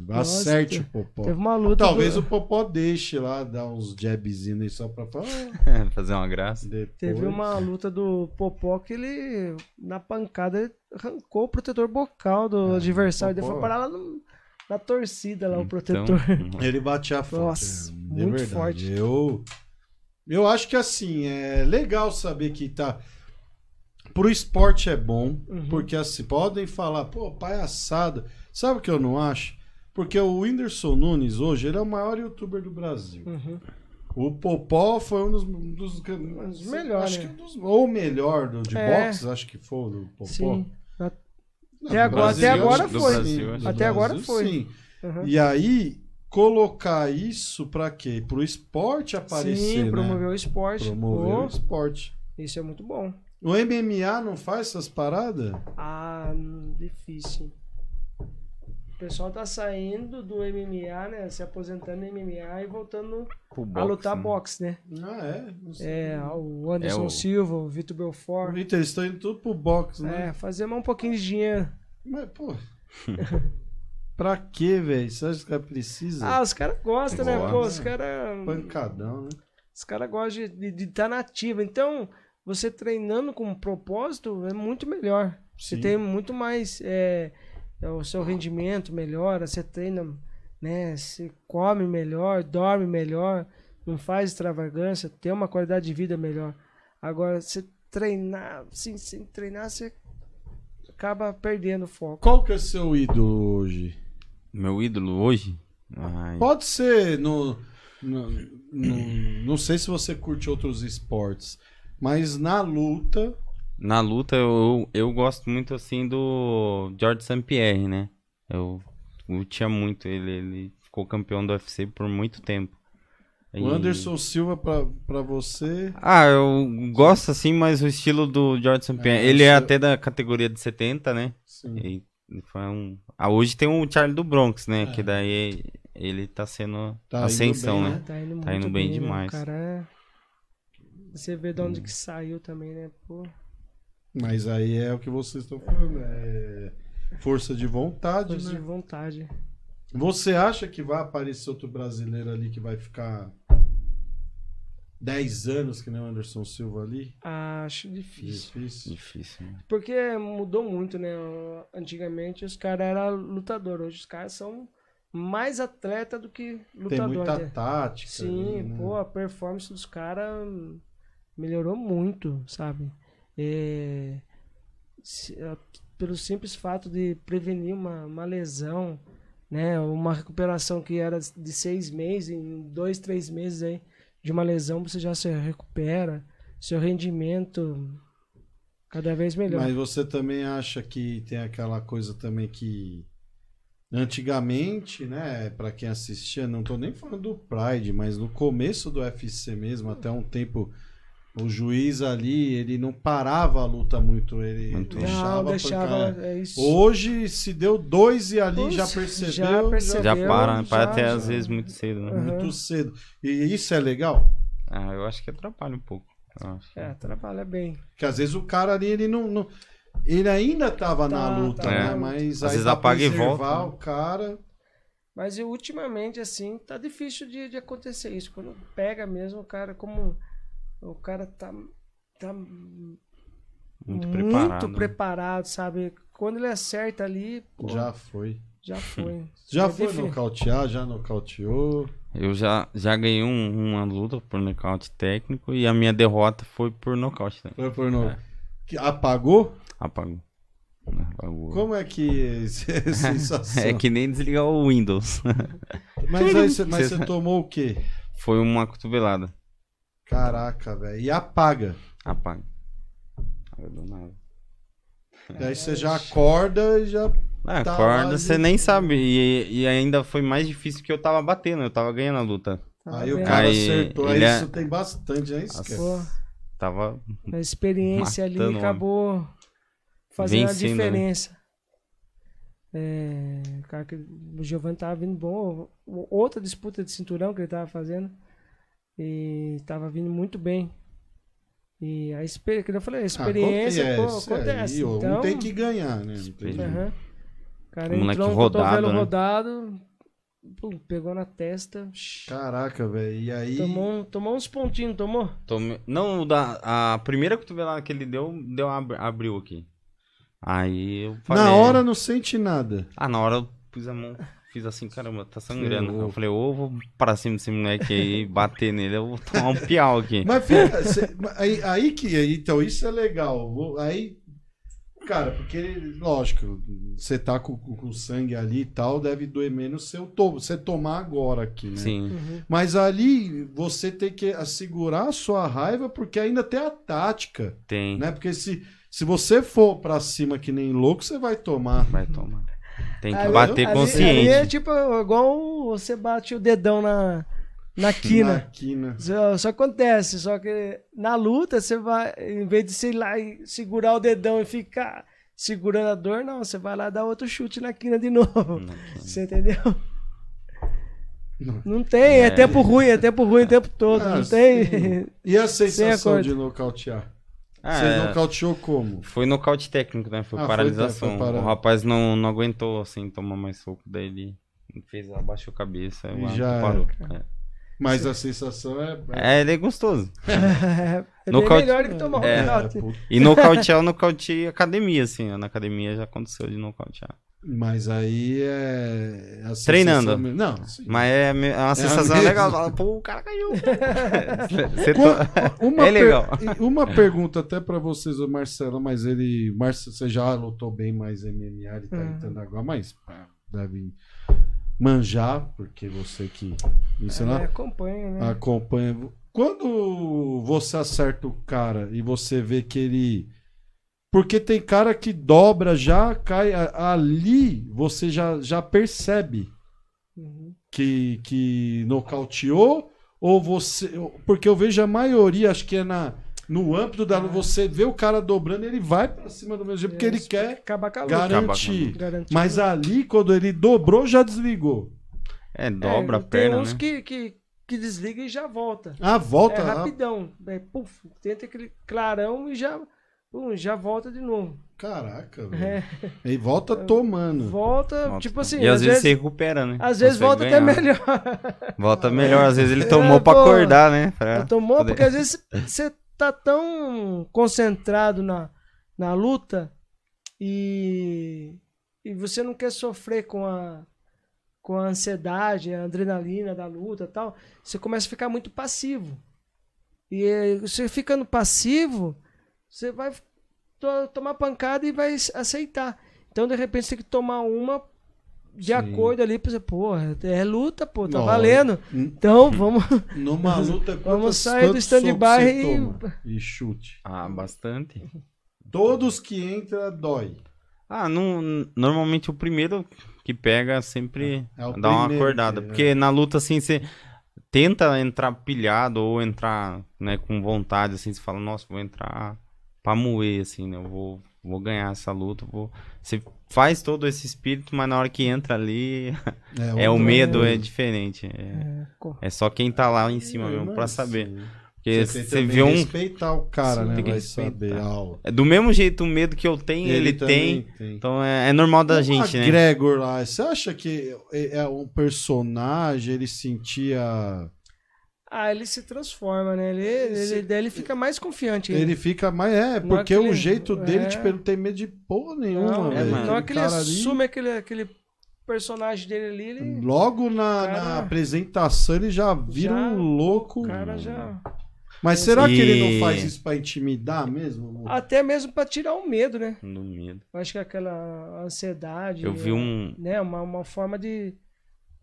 Nossa, acerte te- o Popó. Teve uma luta. Talvez do- o Popó deixe lá, dar uns jabzinhos aí só pra falar. Fazer uma graça. Depois. Teve uma luta do Popó que ele, na pancada, ele arrancou o protetor bocal do É, adversário. Ele Popó. foi parar lá no- na torcida, lá, o Então, protetor. Ele batia forte. Nossa, é, muito verdade. forte. Eu, eu acho que assim, é legal saber que tá. Pro esporte é bom, Uhum. porque assim, podem falar, pô, palhaçada. Sabe o que eu não acho? Porque o Whindersson Nunes hoje, ele é o maior youtuber do Brasil. Uhum. O Popó foi um dos, dos, dos melhores, acho que né? um dos- ou o melhor do, de É. boxe, acho que foi o do Popó. Sim. Não, Até agora- Brasil, até agora foi. Brasil, até agora Brasil, foi. Sim. Uhum. E aí, colocar isso pra quê? Pro esporte aparecer, Sim, né? promover o esporte. Promover Pô, o esporte. Isso é muito bom. O MMA não faz essas paradas? Ah, hum, difícil. O pessoal tá saindo do MMA, né? Se aposentando no MMA e voltando Pro a boxe, lutar né? boxe, né? Ah, é? Não sei. É, o Anderson É o- Silva, o Vitor O Belfort. Vitor, eles estão indo tudo pro boxe, né? É, fazer mais um pouquinho de dinheiro. Mas, pô. pra quê, velho? Você acha que o cara precisa? Ah, os caras gostam, né? Pô, os caras. Pancadão, né? Os caras gostam de estar na ativa. Então, você treinando com um propósito é muito melhor. Você Sim. tem muito mais. é, o seu rendimento melhora, você treina, né? Você come melhor, dorme melhor, não faz extravagância, tem uma qualidade de vida melhor. Agora, você treinar, sem, sem treinar, você acaba perdendo o foco. Qual que é seu ídolo hoje? Meu ídolo hoje? Ai, Pode ser no, no, no- Não sei se você curte outros esportes, mas na luta. Na luta, eu, eu gosto muito, assim, do George St. Pierre, né? Eu curtia muito ele. Ele ficou campeão do UFC por muito tempo. O E- Anderson Silva pra, pra você. Ah, eu gosto, assim, mas o estilo do George St. Pierre... É, ele é você- até da categoria de 70, né? Sim. E foi um... Ah, hoje tem o Charlie do Bronx, né? É. Que daí ele tá sendo Tá ascensão, bem, né? né? Tá indo, Tá indo bem né? demais. O cara é... Você vê de onde que saiu também, né? Pô. Mas aí é o que vocês estão falando. É força de vontade, Força de né? vontade. Você acha que vai aparecer outro brasileiro ali que vai ficar 10 anos que nem o Anderson Silva ali? Acho difícil. Difícil. Difícil, né? Porque mudou muito, né? Antigamente os caras eram lutador, hoje os caras são mais atleta do que Tem lutador. muita né? tática. Sim, ali, né? pô, a performance dos caras melhorou muito, sabe? É, se- pelo simples fato de prevenir uma, uma lesão, né? Uma recuperação que era de seis meses, em dois, três meses aí de uma lesão você já se recupera, seu rendimento cada vez melhor. Mas você também acha que tem aquela coisa também que antigamente, né, Pra quem assistia, não tô nem falando do Pride, mas no começo do UFC mesmo, até um tempo o juiz ali, ele não parava a luta muito, ele Muito. deixava, Não, deixava, é isso. Hoje se deu dois e ali já percebeu, já percebeu. Já para, né? para Já, até já. às vezes muito cedo, né? Uhum. muito cedo. E isso é legal, Ah, eu acho que atrapalha um pouco. eu acho. É, trabalha bem. que às vezes o cara ali ele não, não- ele ainda tava na Tá, luta, tá né? na. Mas Às aí vezes apaga e volta, né? o cara Mas e, ultimamente, assim, tá difícil de, de acontecer isso. Quando pega mesmo, o cara, como o cara tá, tá Muito preparado. né? preparado, sabe? Quando ele acerta ali, pô, já, já foi. foi. Já foi difí- nocautear, já nocauteou. Eu já, já ganhei um- uma luta por nocaute técnico e a minha derrota foi por nocaute. Né? Foi por no... É. Que apagou? Apagou. Apagou. Como é que é sensação? É que nem desligar o Windows. Mas, aí mas Cê- você tomou o quê? Foi uma cotovelada. Caraca, velho. E apaga. Apaga. Apaga do nada. Daí você já acorda e já. Ah, Tá acorda, você nem sabe. E, e ainda foi mais difícil que eu tava batendo, eu tava ganhando a luta. Tá aí o vendo? cara Aí, acertou. Aí é- isso tem bastante, né? Isso que é- Tava. a experiência ali acabou fazendo Vencendo, a né? diferença. É, o cara que o Giovanni tava vindo bom. Outra disputa de cinturão que ele tava fazendo. E tava vindo muito bem. E a experiência, que eu falei, a Ah, experiência pô, acontece, é, acontece. ó, então, Um tem que ganhar, né? Não tem cara moleque entrou um rodado, cotovelo né? rodado, pum, pegou na testa, Caraca, velho. E aí. tomou, um- tomou uns pontinhos, tomou? Tome... Não, da... a primeira cotovelada que ele deu, deu ab- abriu aqui. Aí eu falei. Na hora não sente nada. Ah, na hora eu pus a mão, fiz assim, caramba, tá sangrando. Eu falei, ou eu vou pra cima desse moleque aí, bater nele, eu vou tomar um piau aqui. Mas fica, cê- aí, aí que. aí, Então, isso é legal. Aí. Cara, porque, lógico, você tá com, com- sangue ali e tal, deve doer menos se eu to- você tomar agora aqui, né? Sim. Uhum. Mas ali você tem que assegurar a sua raiva, porque ainda tem a tática, Tem. né? Porque se, se você for pra cima que nem louco, você vai tomar. Vai tomar. Tem que Ali- bater ali- consciente. Ali é tipo igual você bate o dedão na, na Na quina. quina. Só, só acontece, só que na luta você vai, em vez de você ir lá e segurar o dedão e ficar segurando a dor, não, você vai lá dar outro chute na quina de novo. Não, Você entendeu? Não. Não tem, é, É. tempo ruim, é tempo ruim o tempo todo, Ah, não tem. E a sensação de nocautear? Ah, Você é, nocauteou como? Foi nocaute técnico, né? Foi Ah, foi, paralisação. foi parado. o rapaz não, não aguentou, assim, tomar mais soco. Daí ele fez, abaixou a cabeça E já parou. Mas a sensação é. É. É, ele é gostoso. é bem Nocaute- melhor do que tomar um É. nocaute. puta. E nocautear, eu nocauteei academia, assim. ó, Na academia já aconteceu de nocautear. Mas aí é. sensação Treinando. Não, sim. Mas é, é uma sensação mesmo. legal. Pô, o cara caiu. Você Qu- to- Uma, É legal. per- e uma pergunta até pra vocês, o Marcelo, mas ele. Marcelo, você já lutou bem mais MMA, ele tá Uhum. entrando agora, mas pá, deve manjar, porque você que. Isso É, não acompanha, né? acompanha. Quando você acerta o cara e você vê que ele. Porque tem cara que dobra já, cai ali, você já, já percebe Uhum. que, que nocauteou, ou você. Porque eu vejo a maioria, acho que é na, no âmbito da. Você vê o cara dobrando, ele vai pra cima do mesmo jeito, porque ele quer acabar com a luta. garantir. Garantir. Mas ali, quando ele dobrou, já desligou. É, dobra É, a perna, Tem uns né? que, que, que desliga e já volta. Ah, volta. é ah, rapidão. É, puf, tenta aquele clarão e já, pum, já volta de novo. caraca, velho. É, E volta tomando. volta, Volta. tipo assim, e às, às vezes, vezes, você recupera, né? às vezes volta até ganhar. melhor. Volta melhor. Às vezes ele É, tomou pra pô. acordar, né? Pra Tomou, poder- porque às vezes você tá tão concentrado na, na luta e, e você não quer sofrer com a, com a ansiedade, a adrenalina da luta e tal, você começa a ficar muito passivo. E você ficando passivo, você vai to- tomar pancada e vai aceitar. Então, de repente, você tem que tomar uma de Sim. acordo ali você, porra, é luta, pô, tá Não, valendo. Então, vamos. Numa luta, Vamos sair do stand-by e- toma? e chute. Ah, bastante. Todos que entra dói. Ah, não, normalmente o primeiro que pega sempre É o dá uma acordada. que- Porque na luta, assim, você tenta entrar pilhado ou entrar né, com vontade, assim, você fala, nossa, vou entrar pra moer, assim, né? Eu vou, vou ganhar essa luta. Vou... Você faz todo esse espírito, mas na hora que entra ali, é o outra medo, é diferente. É, É, é só quem tá lá em cima É, mesmo mas pra saber. Porque Você, tem você vê um. respeitar o cara, Sim, né? tem que Vai respeitar. saber. É do mesmo jeito o medo que eu tenho, ele, também tem. Então é, é normal da O gente, né? Gregor lá, você acha que é é um personagem, ele sentia. Ah, ele se transforma, né? Ele, ele, daí ele fica mais confiante. ainda. Ele fica mais. É, Não porque é o jeito dele, é. tipo, ele não tem medo de porra nenhuma, não, é, mano. é Aquele que ele cara ali- assume aquele, aquele personagem dele ali, ele, Logo na, Cara- na apresentação ele já vira Já- um louco. o cara já... Mas será que ele não faz isso pra intimidar mesmo? Até mesmo pra tirar o medo, né? No medo. Acho que aquela ansiedade. Eu vi um. Né, uma, uma forma de,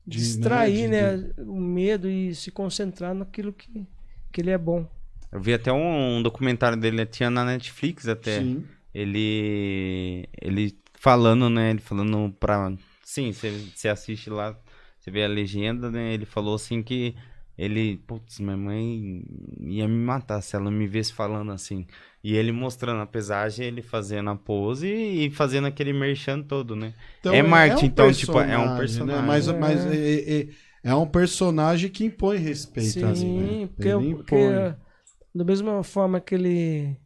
De, distrair, né, né? O medo e se concentrar naquilo que, que ele é bom. Eu vi até um, um documentário dele, tinha na Netflix até. Sim. Ele. Ele falando, né? Ele falando pra. Sim, você você assiste lá, você vê a legenda, né? Ele falou assim que ele. Putz, minha mãe ia me matar se ela me visse falando assim. E ele mostrando a pesagem, ele fazendo a pose e fazendo aquele merchan todo, né? É marketing, então, tipo, é um personagem. Né? Mas, É. mas é, é- é um personagem que impõe respeito Sim, né? porque, Ele porque impõe. da mesma forma que ele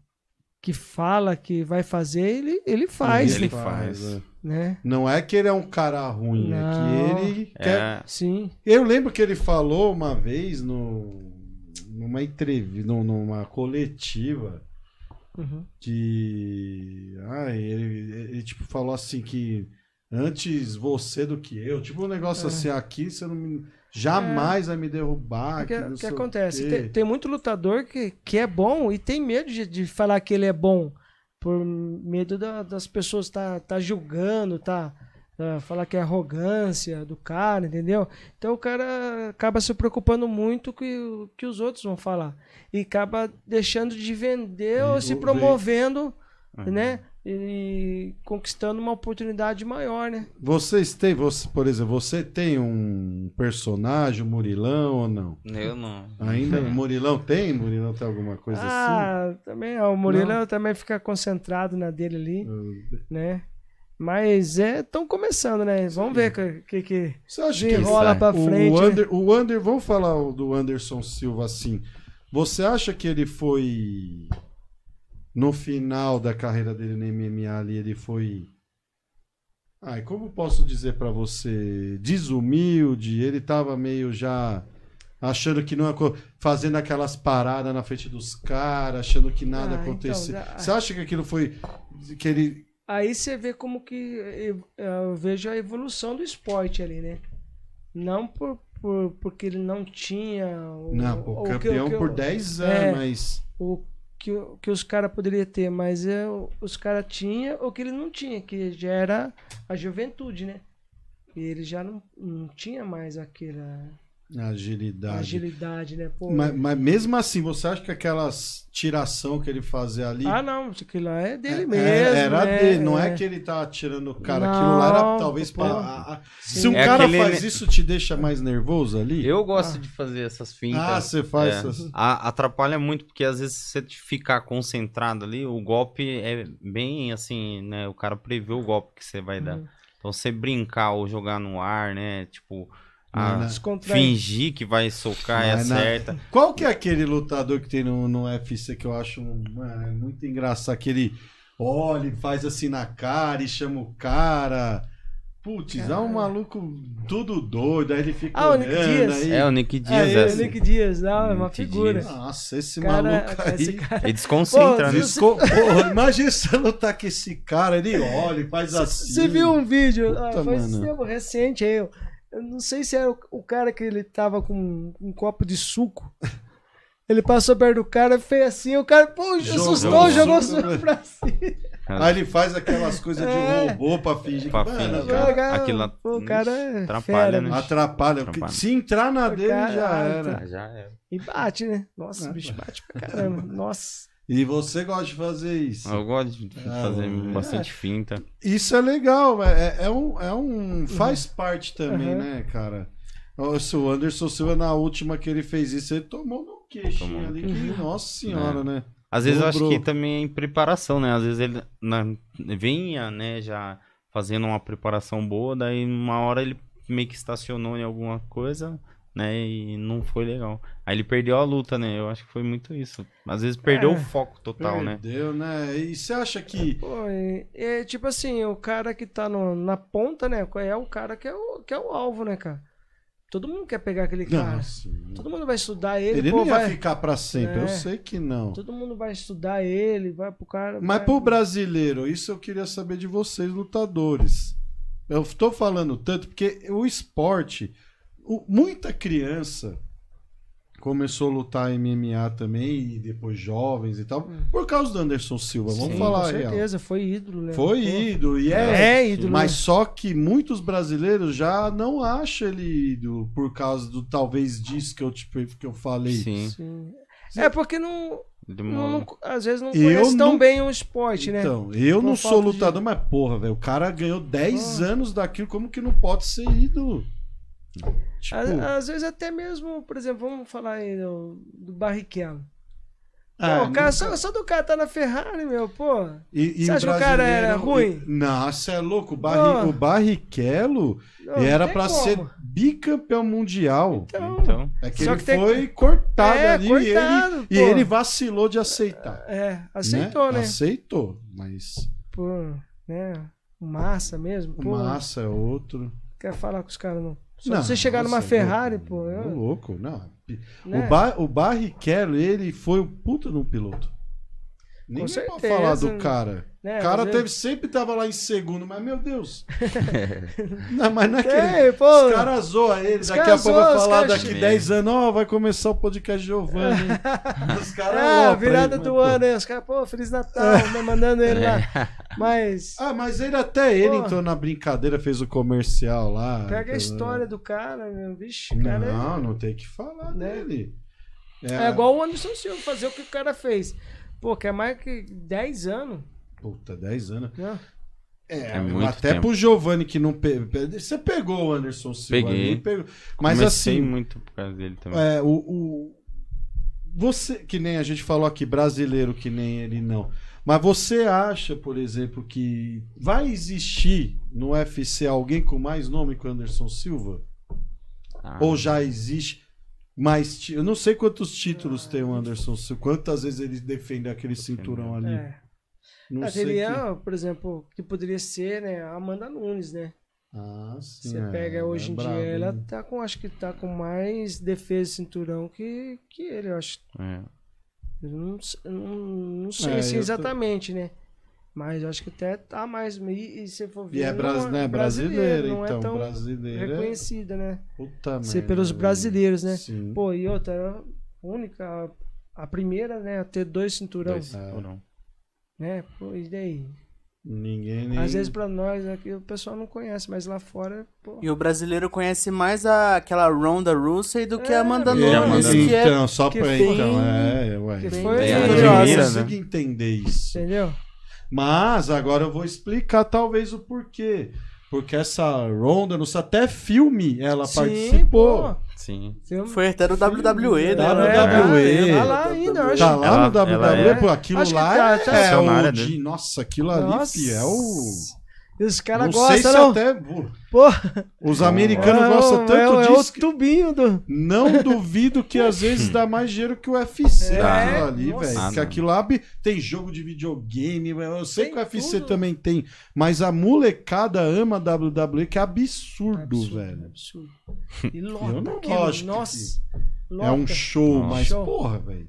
que fala que vai fazer, ele, ele faz, Ele faz. é. né? Não é que ele é um cara ruim, Não. é que ele quer. É, Sim. Eu lembro que ele falou uma vez no, numa entrevista, numa coletiva Uhum. de. Ai, ele, ele tipo falou assim que antes você do que eu. Tipo um negócio É. assim, aqui você não me, jamais vai me derrubar. O que, que não que acontece? Tem, tem muito lutador que, que é bom e tem medo de, de falar que ele é bom. Por medo da- das pessoas tá, tá julgando, tá, tá falar que é arrogância do cara, entendeu? Então o cara acaba se preocupando muito com o que os outros vão falar. E acaba deixando de vender E ou o- se promovendo, Uhum. né? E conquistando uma oportunidade maior, né? Vocês têm, você, por exemplo, você tem um personagem, um Murilão ou não? eu não. Ainda Murilão tem? Murilão tem alguma coisa assim? ah, também, o Murilo Não? também fica concentrado na dele ali. assim? né? Mas é, estão começando, né? Vamos ver o que, que, que que desenrola sai. pra frente. o, né? Ander, o Ander, vamos falar o do Anderson Silva assim. Você acha que ele foi no final da carreira dele no MMA ali, ele foi Ai, como posso dizer pra você, desumilde, ele tava meio já achando que não ia fazendo aquelas paradas na frente dos caras, achando que nada Ah, então, acontecia. já- Você acha que aquilo foi que ele Aí você vê como que eu, eu vejo a evolução do esporte ali, né? Não por, por porque ele não tinha o, não, pô, o que- campeão o por 10 é. anos, mas o que, que os caras poderiam ter, mas é, o- os caras tinham o que ele não tinha, que já era a juventude, né? E ele já não, não tinha mais aquela agilidade. agilidade, né? Pô, Mas, mas mesmo assim, você acha que aquelas tiração que ele fazia ali. Ah, não, aquilo lá é dele é- mesmo. Era né? dele, não é. que ele tava tirando o cara. Aquilo lá era Não, talvez pô. pra. Sim. Se um É cara aquele- faz isso, te deixa mais nervoso ali? Eu gosto Ah. de fazer essas fintas. Ah, você faz É. essas. A- atrapalha muito, porque às vezes você ficar concentrado ali, o golpe é bem assim, né? O cara prevê o golpe que você vai dar. Uhum. Então você brincar ou jogar no ar, né? Tipo, Não, a- né? Descontrair. fingir que vai socar e Mas na- acerta. Qual que é aquele lutador que tem no, no UFC que eu acho mano, é muito engraçado? Que ele olha e faz assim na cara e chama o cara. Putz, é um maluco tudo doido, aí ele fica Ah, o Nick aí. É, o Nick É, Dias ele, é o assim. Nick Dias, ah, é uma Nick figura. Dias. Nossa, esse Cara, maluco aí. esse cara- Ele desconcentra, Pô, né? Desco- Porra, imagina você lutar com esse cara, ele olha e faz assim. Você viu um vídeo, Puta, ah, faz mano. tempo recente aí, eu, não sei se era o, o cara que ele tava com um copo de suco. Ele passou perto do cara, fez assim, o cara, pô, Jogou assustou, jogou o suco, pra cima. Aí ele faz aquelas coisas de É. robô pra fingir Pra fingir. o cara Cara, aquilo lá- pô, o cara é atrapalha, fera, né? atrapalha. Atrapalha. Se entrar na O dele, cara- já ah, era. tá. Já é. E bate, né? Nossa, Ah, o bicho bate pra caramba. Nossa. E você gosta de fazer isso. Eu gosto de Ah, fazer é. bastante finta. Isso é legal, é, é um, é um. Faz parte também, Uhum. né, cara? O Anderson Silva, na última que ele fez isso, ele tomou no queixinho Tomou. ali. Que, nossa senhora, né? Às vezes eu acho Dobrou. que também é em preparação, né? Às vezes ele na- vinha, né, já fazendo uma preparação boa, daí uma hora ele meio que estacionou em alguma coisa, né, e não foi legal. Aí ele perdeu a luta, né? Eu acho que foi muito isso. Às vezes perdeu É. o foco total, né? Perdeu, né? E você acha que. Pô, é, é tipo assim, o cara que tá no- na ponta, né? É o cara que é o, que é o alvo, né, cara? Todo mundo quer pegar aquele cara. Nossa, Todo mundo vai estudar ele, ele pô, não ia vai- ficar pra sempre, eu É. sei que não. Todo mundo vai estudar ele, vai pro cara. Mas vai- pro brasileiro, isso eu queria saber de vocês, lutadores. Eu tô falando tanto porque o esporte, o- muita criança, começou a lutar MMA também, e depois jovens e tal, por causa do Anderson Silva, vamos Sim, falar Com a real. certeza, foi ídolo, né? Foi Pô, ídolo, e é, É ídolo. mas só que muitos brasileiros já não acham ele ídolo por causa do talvez disso que eu, te, que eu falei. Sim. Sim. É porque não, não- não- às vezes não Eu conhece tão não- bem o esporte, né? Então, eu não sou de- lutador, mas porra, velho, o cara ganhou 10 Ah. anos daquilo, como que não pode ser ídolo? Tipo, Às, às vezes até mesmo, por exemplo, vamos falar aí do, do Barrichello. ah, Pô, o cara, só, só do cara tá na Ferrari, meu, pô. E, e Você acha que o cara era ruim? Nossa, é louco. O, Barri... Pô. o Barrichello Não, era tem pra como. ser bicampeão mundial. Então, Então, É que Só ele que tem- foi cortado É, ali cortado, e, ele, e ele vacilou de aceitar. é, aceitou, né? Aceitou, mas Pô, né? Massa mesmo, pô. Massa é outro. Quer falar com os caras, não. Só Não, você chegar numa nossa, Ferrari, louco, pô. eu- Louco, não. né? O, ba o Barrichello, ele foi um puta de um piloto. Nem Com pra falar do cara. né, O cara teve, sempre tava lá em segundo, mas meu Deus. não, mas não é que. Os caras zoam ele, Os daqui a pouco vai falar daqui che- 10 anos, ó, vai começar o podcast Giovanni. Os caras É, virada ele, do mas, ano aí. Os caras, pô, Feliz Natal, né, mandando ele lá. Mas Ah, mas ele até ele Pô. entrou na brincadeira, fez o comercial lá. pega a história do cara, meu. Vixe, o cara é- Não, não tem que falar Né? dele. É igual o Anderson Silva fazer o que o cara fez. Pô, quer mais que 10 anos, Puta, 10 anos. né? É, É muito até tempo. pro Giovanni que não. Pe... Você pegou o Anderson Silva Peguei. pegou. Mas comecei assim, muito por causa dele também. é, o, o- Você, que nem a gente falou aqui, brasileiro que nem ele não. Mas você acha, por exemplo, que vai existir no UFC alguém com mais nome que o Anderson Silva? Ah, Ou já existe mais. ti- Eu não sei quantos títulos tem o Anderson quantas vezes ele defende aquele cinturão ali. É. Não Ah, sei. teria, que- por exemplo, que poderia ser, né, a Amanda Nunes, né? Ah, sim. Você é, pega hoje é em brabo, dia, ela tá com, acho que tá com mais defesa de cinturão que, que ele, eu acho. é. Eu não, não, não sei É, assim eu tô- exatamente, né? Mas eu acho que até tá mais. E, e se for ver. E é não bras... né, brasileira, não então. é tão brasileira. reconhecida, né? Puta Ser merda, pelos brasileiros, né? Sim. Pô, e outra, era a única, a primeira, né, a ter dois cinturões, Dois, É. ou não. né? Pô, e daí? Ninguém nem. Às vezes pra nós aqui o pessoal não conhece, mas lá fora, pô. E o brasileiro conhece mais a, aquela Ronda Rousey do que É, a Amanda é, Nunes, Amanda que é então, só que pra. foi- Então, é, ué. que foi- eu É, admira, consigo né? entender isso. Entendeu? Mas agora eu vou explicar talvez o porquê. Porque essa Ronda, não sei, até filme ela Sim, participou. pô. Sim. Filme- foi até do WWE, né? WWE. É, tá lá ainda, eu acho. Tá lá Ela- no WWE, ela é- pô, aquilo Acho lá tá- é, tá é o de, nossa, aquilo ali, Nossa. fi, é o E os caras não gostam, não? até pô, os americanos é, gostam o- tanto é, o- é o disso. que tubinho do. Não duvido que às vezes dá mais dinheiro que o UFC É, aquilo ali, velho. Ah, Porque não. aquilo lá tem jogo de videogame, eu sei Tem que o UFC tudo. também tem, mas a molecada ama a WWE, que é absurdo, Absurdo, velho. absurdo. E Eu lota não aquilo, gosto que- Nossa. É um show, Nossa. mas Show. porra, velho.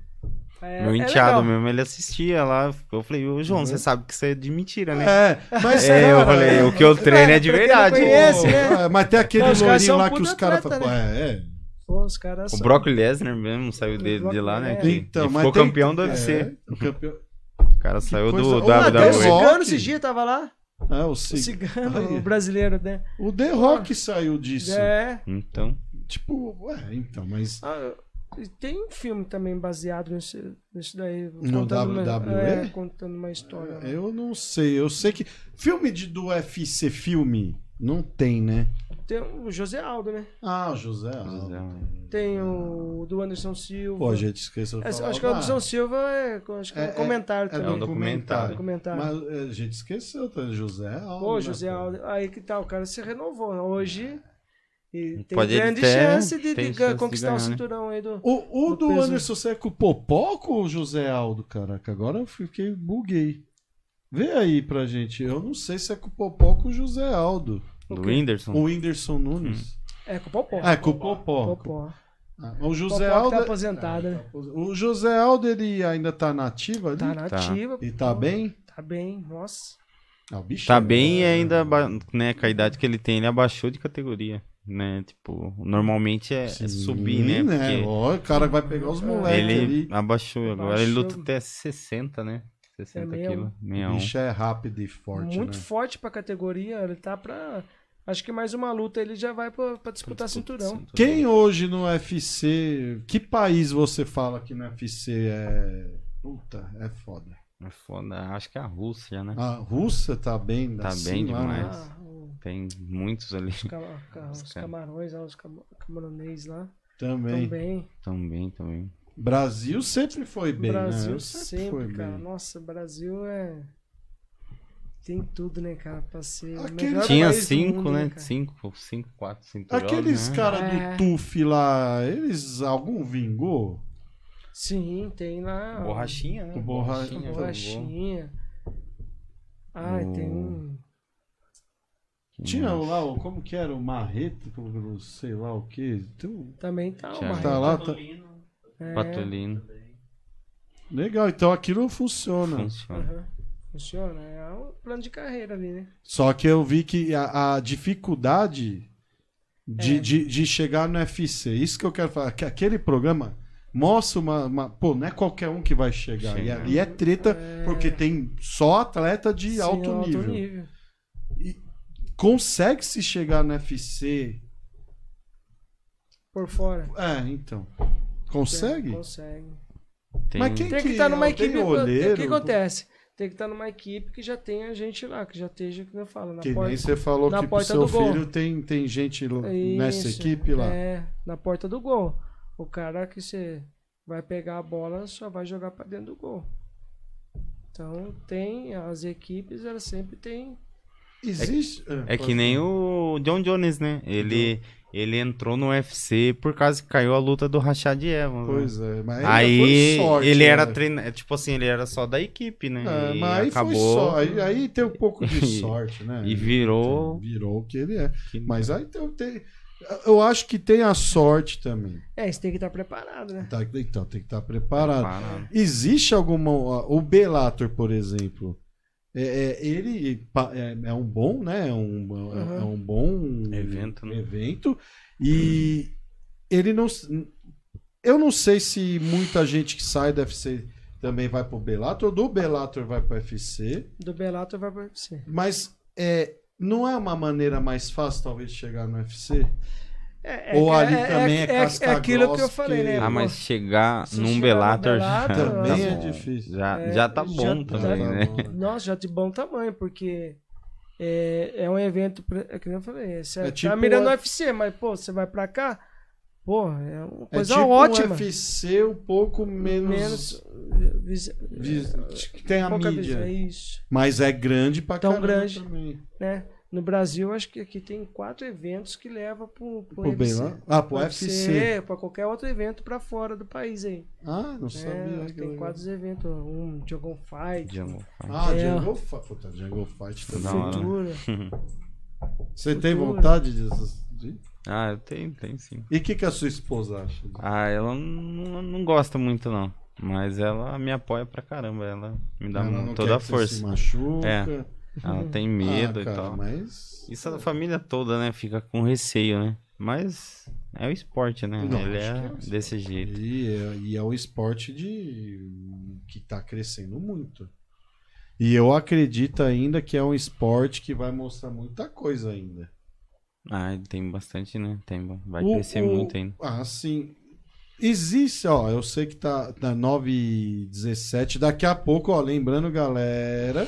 É- Meu é enteado legal. mesmo, ele assistia lá. Eu falei, ô João, você sabe que isso é de mentira, né? É, mas É, eu falei, o que eu treino é de quem não verdade. conhece, né? é, mas tem aquele lourinho lá que os caras falam. É, é. Pô, os caras O Brock Lesnar mesmo saiu de, de lá, né? Que, Então, ficou tem- campeão do é, UFC. o campeão. O cara saiu coisa- do Ah, até o The WWE. Rock. cigano esse dia tava lá. É, o, O Cig- cigano, Aí. o brasileiro, né? o The Rock saiu disso. É. Então, Tipo, ué, então, mas. Ah, tem um filme também baseado nesse, nesse daí. No contando uma- WWE? é, contando uma história. Eu não sei, eu sei que. Filme de, do UFC, filme, não tem, né? Tem o José Aldo, né? Ah, o José. Aldo. José Aldo. Tem o do Anderson Silva. Pô, a gente esqueceu de É, falar. acho que o Anderson Silva é, acho que é, É- um comentário é É também. um documentário. documentário. Mas é, a gente esqueceu, tá? José Aldo. Pô, né, José pô? Aldo, aí que tá, o cara se renovou. Hoje e tem Pode grande até- chance de, de chance de conquistar ganhar, o né? cinturão aí do. O, o do do peso. Anderson você é com o Popoco ou o José Aldo, caraca? Agora eu fiquei, buguei. Vê aí pra gente. Eu não sei se é com o Popoco ou o José Aldo. O Do? Whindersson. O Whindersson Nunes. É com o Popó. Ah, é com o Popó. Popó. Ah, o José Popó que Aldo. tá aposentado, né? O José Aldo, ele ainda tá nativa ali? Tá na Tá. E tá pô. bem? Tá bem, nossa. Ah, o bicho Tá é- bem e ainda, ba- né, com a idade que ele tem, ele abaixou de categoria. Né? Tipo, normalmente é, é Sim, subir, né? Porque Ó, o cara vai pegar os moleques ele ali. abaixou, agora ele luta até 60, né? 60 É quilos. O 61. bicho é rápido e forte, Muito né? forte pra categoria. Ele tá pra. Acho que mais uma luta ele já vai pra, pra disputar cinturão. Quem hoje no UFC, que país você fala que no UFC é... Puta, é foda. É foda. Acho que é a Rússia, né? A Rússia tá bem Tá assim bem lá, né? Ah, Tem muitos ali os, ca- ca- os camarões lá, os cam- camaronês lá. Também. Também. também, também. Brasil sempre foi bem, Brasil né? sempre, foi cara. bem. Nossa, Brasil é. Tem tudo, né, cara? Pra ser. Aquele- melhor Tinha cinco, mundo, né? cara? Cinco, cinco, quatro cinturões, Aqueles né? caras É. do TUF lá, eles algum vingou? Sim, tem lá. Borrachinha, né? Borrachinha. Borrachinha. O- tem um. Tinha lá, o- como que era, o Marreto, como- sei lá o que. Também tá Thiago. uma. Tá lá, tá... É, Patolino. Legal, então aquilo funciona. Funciona. aham. Funciona. É um plano de carreira ali, né? Só que eu vi que a, a dificuldade de, É. de, de chegar no UFC, isso que eu quero falar, que aquele programa mostra uma, uma- Pô, não é qualquer um que vai chegar. E Chegar. ali é treta, É. porque tem só atleta de Sim, alto, nível. nível. Consegue se chegar no UFC? Por fora. É, então. Consegue? É, consegue. Tem... Mas quem Tem que que estar numa é? Tem equipe. O que acontece? Tem que estar numa equipe que já tenha gente lá, que já esteja, que eu falo, na Que nem porta. você falou na que pro porta seu filho tem, tem gente l- nessa Isso, equipe lá. É, na porta do gol. O cara que você vai pegar a bola só vai jogar pra dentro do gol. Então tem as equipes, elas sempre têm. Existe. É que nem o John Jones, né? Ele, ele entrou no UFC por causa que caiu a luta do Rashad Evans. né? Pois é, mas Aí foi sorte, ele era né? treinado, tipo assim, ele era só da equipe, né? É, e mas aí acabou foi só. Aí, aí tem um pouco de sorte, né? e virou- Virou o que ele é. que- Mas aí tem, tem- eu acho que tem a sorte também. É, você tem que estar preparado, né? Tá? Então tem que estar preparado. Parado. Existe alguma. O Bellator, por exemplo. É, é, ele é, é um bom, né? É um, é- Uhum. é um bom Evento, né? evento. E ele não. Eu não sei se muita gente que sai do UFC também vai pro Bellator, ou do Bellator vai pro UFC, Do Bellator vai pra UFC. mas é, não é uma maneira mais fácil, talvez, de chegar no UFC? É, Ou ali também é casca aquilo que eu falei, né? Ah, mas chegar Se num Bellator, Bellator, já, Também tá é difícil. Já, É, já tá já bom tá também, bom. né? Nossa, já de bom tamanho, porque é, é um evento, pra- é que nem eu falei, você É tá tipo mirando o- UFC, mas pô, você vai pra cá, pô, é uma É coisa tipo ótima. um UFC um pouco menos. Menos vis- vis- que tem a mídia. visão, é isso, Mas é grande pra Tão caramba grande. também. né? No Brasil, acho que aqui tem quatro eventos que levam pro, pro Pro UFC. Bellator? Ah, pro UFC. pra qualquer outro evento pra fora do país aí. Ah, não É, sabia. que tem legal. quatro eventos, um Dragon Fight, Jungle Fight. Ah, É. Jungle Fight. Puta, Jungle Fight também. Futura. Você tem Futura. vontade de? Ah, eu tenho, tenho sim. E o que, que a sua esposa acha? Ah, ela não, não gosta muito, não. Mas ela me apoia pra caramba. Ela me dá Ela não toda quer a força. se machuca. É. Ela tem medo ah, e cara, tal. Mas. Isso a família toda, né? Fica com receio, né? Mas é o esporte, né? Não, Ele é, é o desse jeito. E é, e é um esporte de que tá crescendo muito. E eu acredito ainda que é um esporte que vai mostrar muita coisa ainda. Ah, tem bastante, né? Tem, vai O- crescer o- muito ainda. Ah, sim. Existe, ó, eu sei que tá na 9 e 17. Daqui a pouco, ó, lembrando, galera,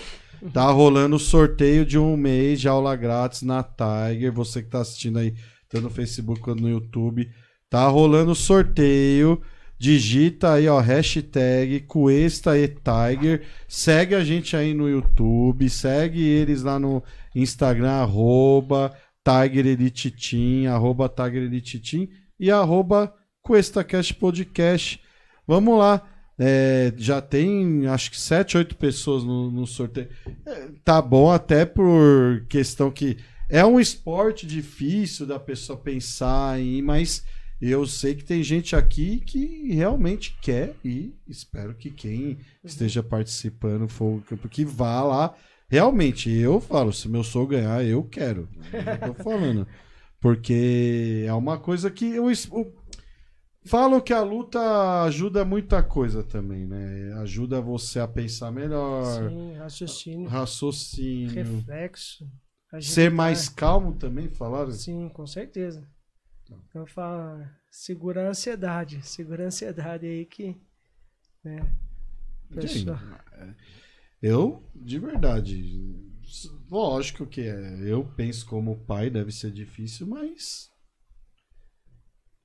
tá rolando sorteio de um mês de aula grátis na Tiger. Você que tá assistindo aí, tanto no Facebook quanto no YouTube, tá rolando o sorteio. Digita aí, ó, hashtag Cuesta e Tiger. Segue a gente aí no YouTube, segue eles lá no Instagram, arroba Tiger Elite Team, arroba Tiger Elite Team e arroba QuestaCast Podcast. Vamos lá. É, já tem acho que 7, 8 pessoas no, no sorteio. É, tá bom até por questão que é um esporte difícil da pessoa pensar em, mas eu sei que tem gente aqui que realmente quer e espero que quem esteja participando for que vá lá. Realmente, eu falo, se meu sogro ganhar, eu quero. Eu tô falando. Porque é uma coisa que eu falam que a luta ajuda muita coisa também, né? Ajuda você a pensar melhor, Sim, raciocínio, raciocínio, reflexo. ser mais calmo também, falaram? Sim, com certeza. Eu falo, segura a ansiedade. Segura a ansiedade aí que. Né, pessoa- Eu, de verdade, lógico que é. Eu penso como pai, deve ser difícil, mas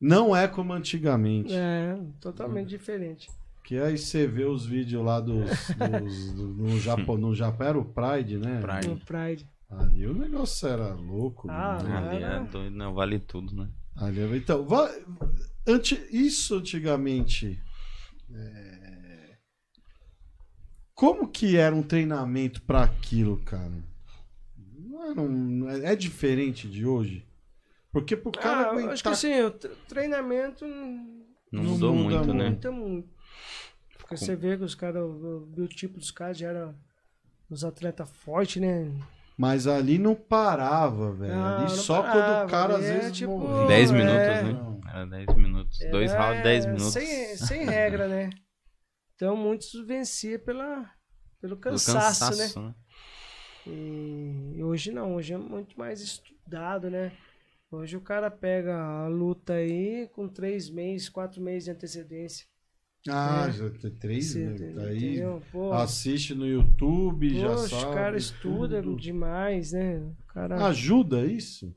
não é como antigamente. É, totalmente diferente. Que aí você vê os vídeos lá dos, dos- do- no Japão, no Japão era o Pride, né? Pride. No Pride. Ali o negócio era louco. Ah, né? Ali é Era- doido, não, vale tudo, né? Ali, então, va- anti- isso antigamente. é, Como que era um treinamento pra aquilo, cara? Não era um- é, é diferente de hoje? Porque pro cara Ah, aguentar... acho que assim, o tre- treinamento não Não, mudou muda muito, né? muda muito. Porque você vê que os caras, o o biotipo dos caras já era os atletas fortes, né? Mas ali não parava, velho. Não, ali só parava, quando o cara às é vezes tipo- morria. 10 é. minutos, né? Não. Era 10 minutos. Dois Era, rounds, 10 minutos. Sem, sem regra, né? Então muitos venciam pela, pelo Do cansaço, né? né? E hoje não, hoje é muito mais estudado, né? Hoje o cara pega a luta aí com três meses, quatro meses de antecedência. Ah, É. já tem três, Você né? Tá aí, assiste no YouTube, já poxa, sabe. os caras estudam demais, né? Cara... Ajuda isso?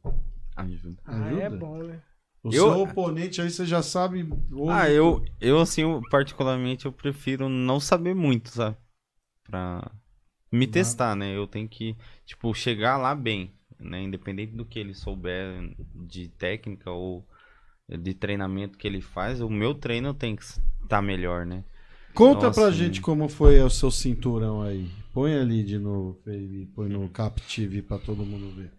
Ajuda. Ah, é bom, né? O Eu- seu oponente aí você já sabe. Ah, eu, eu assim, eu, particularmente, eu prefiro não saber muito, sabe? Pra me Não. testar, né? Eu tenho que, tipo, chegar lá bem, né? Independente do que ele souber de técnica ou de treinamento que ele faz, o meu treino tem que estar melhor, né? Conta Nossa, pra gente como foi o seu cinturão aí. Põe ali de novo, Felipe. Põe no Captive pra todo mundo ver.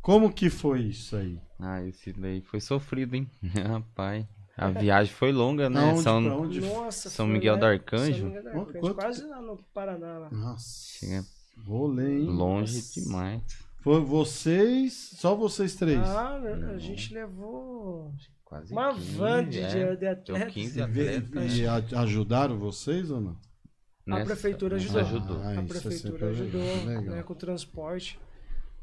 Como que foi isso aí? Ah, esse daí foi sofrido, hein? Rapaz, a viagem foi longa, né? Aonde, São, onde? Nossa, São Miguel lá- do Arcanjo? São Miguel do Arcanjo, Quanto- Quase lá no Paraná. Lá. Nossa. Chega Rolê, hein? longe Nossa. demais. Foi vocês, só vocês três. Ah, né, a Não. gente levou Quase uma 15, van de, é. de, atletas. 15 E, vê- atletas. e a- ajudaram vocês ou não? A Nessa- prefeitura nessa ajudou. ajudou. Ah, a é prefeitura ajudou legal. né, com o transporte.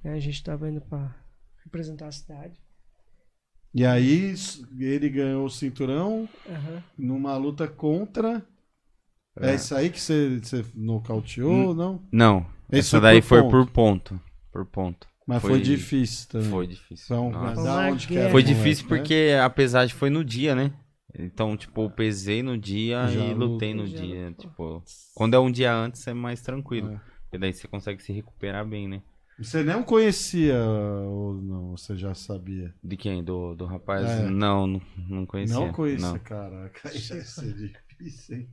É, a gente estava indo para representar a cidade. E aí ele ganhou o cinturão Aham. numa luta contra. É, É. isso aí que você, você nocauteou, não? Não, Esse essa foi daí por foi ponto. por ponto. Por ponto. Mas foi, Foi- difícil também. Foi difícil. Então, Uma onde que era Foi moleque, difícil né? porque a pesagem foi no dia, né? Então, tipo, eu pesei no dia Já e lutei no dia. Tipo, quando é um dia antes é mais tranquilo. É. Porque daí você consegue se recuperar bem, né? Você não conhecia ou não? Você já sabia? De quem? Do, do rapaz? É. Não, não, não conhecia. não conhecia, Não. caraca. Ia ser difícil, hein?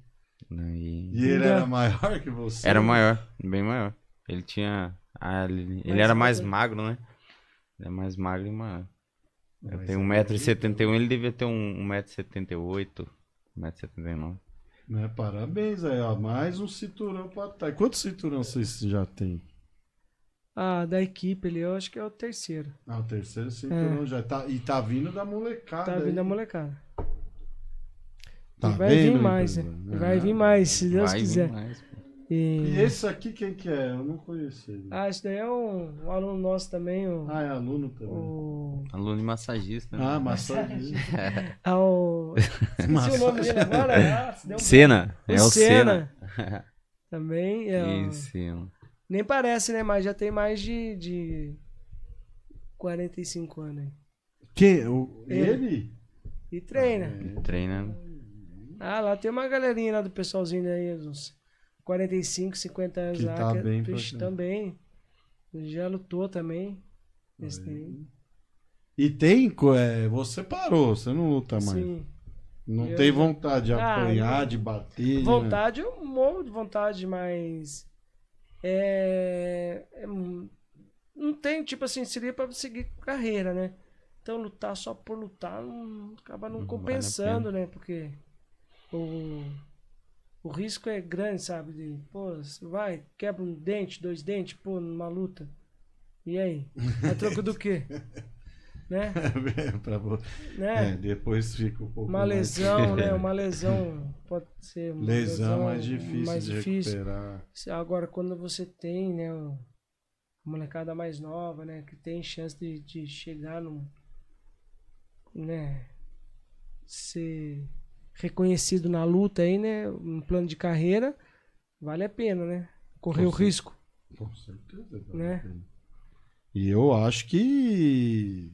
Aí- E ele era maior que você? Era maior, bem maior. Ele tinha. Ah, ele, ele Mais era mais magro, né? Ele é mais magro e maior. Eu Mas tenho é 1,71m, ele devia ter um 1,78m, 1,79m. Né? Parabéns aí, ó. Mais um cinturão pra trás. Quantos cinturão vocês já têm? Ah, da equipe ali, eu acho que é o terceiro. Ah, o terceiro cinturão já tá. E tá vindo da molecada. Tá vindo aí. molecada. Tá e vai vendo, vir mais, né? Vai É. vir mais, se Deus Vai vir quiser. mais, pô. E... E esse aqui quem que é? Eu não conheci. ele. Ah, esse daí é um, um aluno nosso também, o. Ah, é aluno também. o... Aluno e massagista. né? Ah, massagista. Ah, o... Esqueci o nome dele agora. Ah, um Senna. O É o. Senna. Também é. o- Isso. Nem parece, né? Mas já tem mais de, de 45 anos aí. Quem? O... Ele. Ele? E treina. É. Treina. Ah, lá tem uma galerinha lá do pessoalzinho aí, uns 45, 50 anos Que lá. tá bem caramba. também. Já lutou também. E tem. É, você parou, você não luta mais. Sim. Não Eu- tem vontade de Ah, apanhar, eu- de bater. né? Vontade, eu morro de vontade, mas. É. é não tem, tipo assim, seria pra seguir carreira, né? Então lutar só por lutar não, acaba não Não vale compensando, né? Porque o, o risco é grande, sabe? De, pô, você vai, quebra um dente, dois dentes, pô, numa luta. E aí? A troco do quê? né? Pra né? é, depois fica um pouco Uma mais- lesão, né? Uma lesão pode ser uma Lesão é difícil mais de difícil. recuperar. Agora, quando você tem, né, um- uma molecada mais nova, né, que tem chance de, de chegar num, né, ser reconhecido na luta aí, né, um plano de carreira, vale a pena, né, correr Com o certeza. risco, Com certeza. vale Né? E eu acho que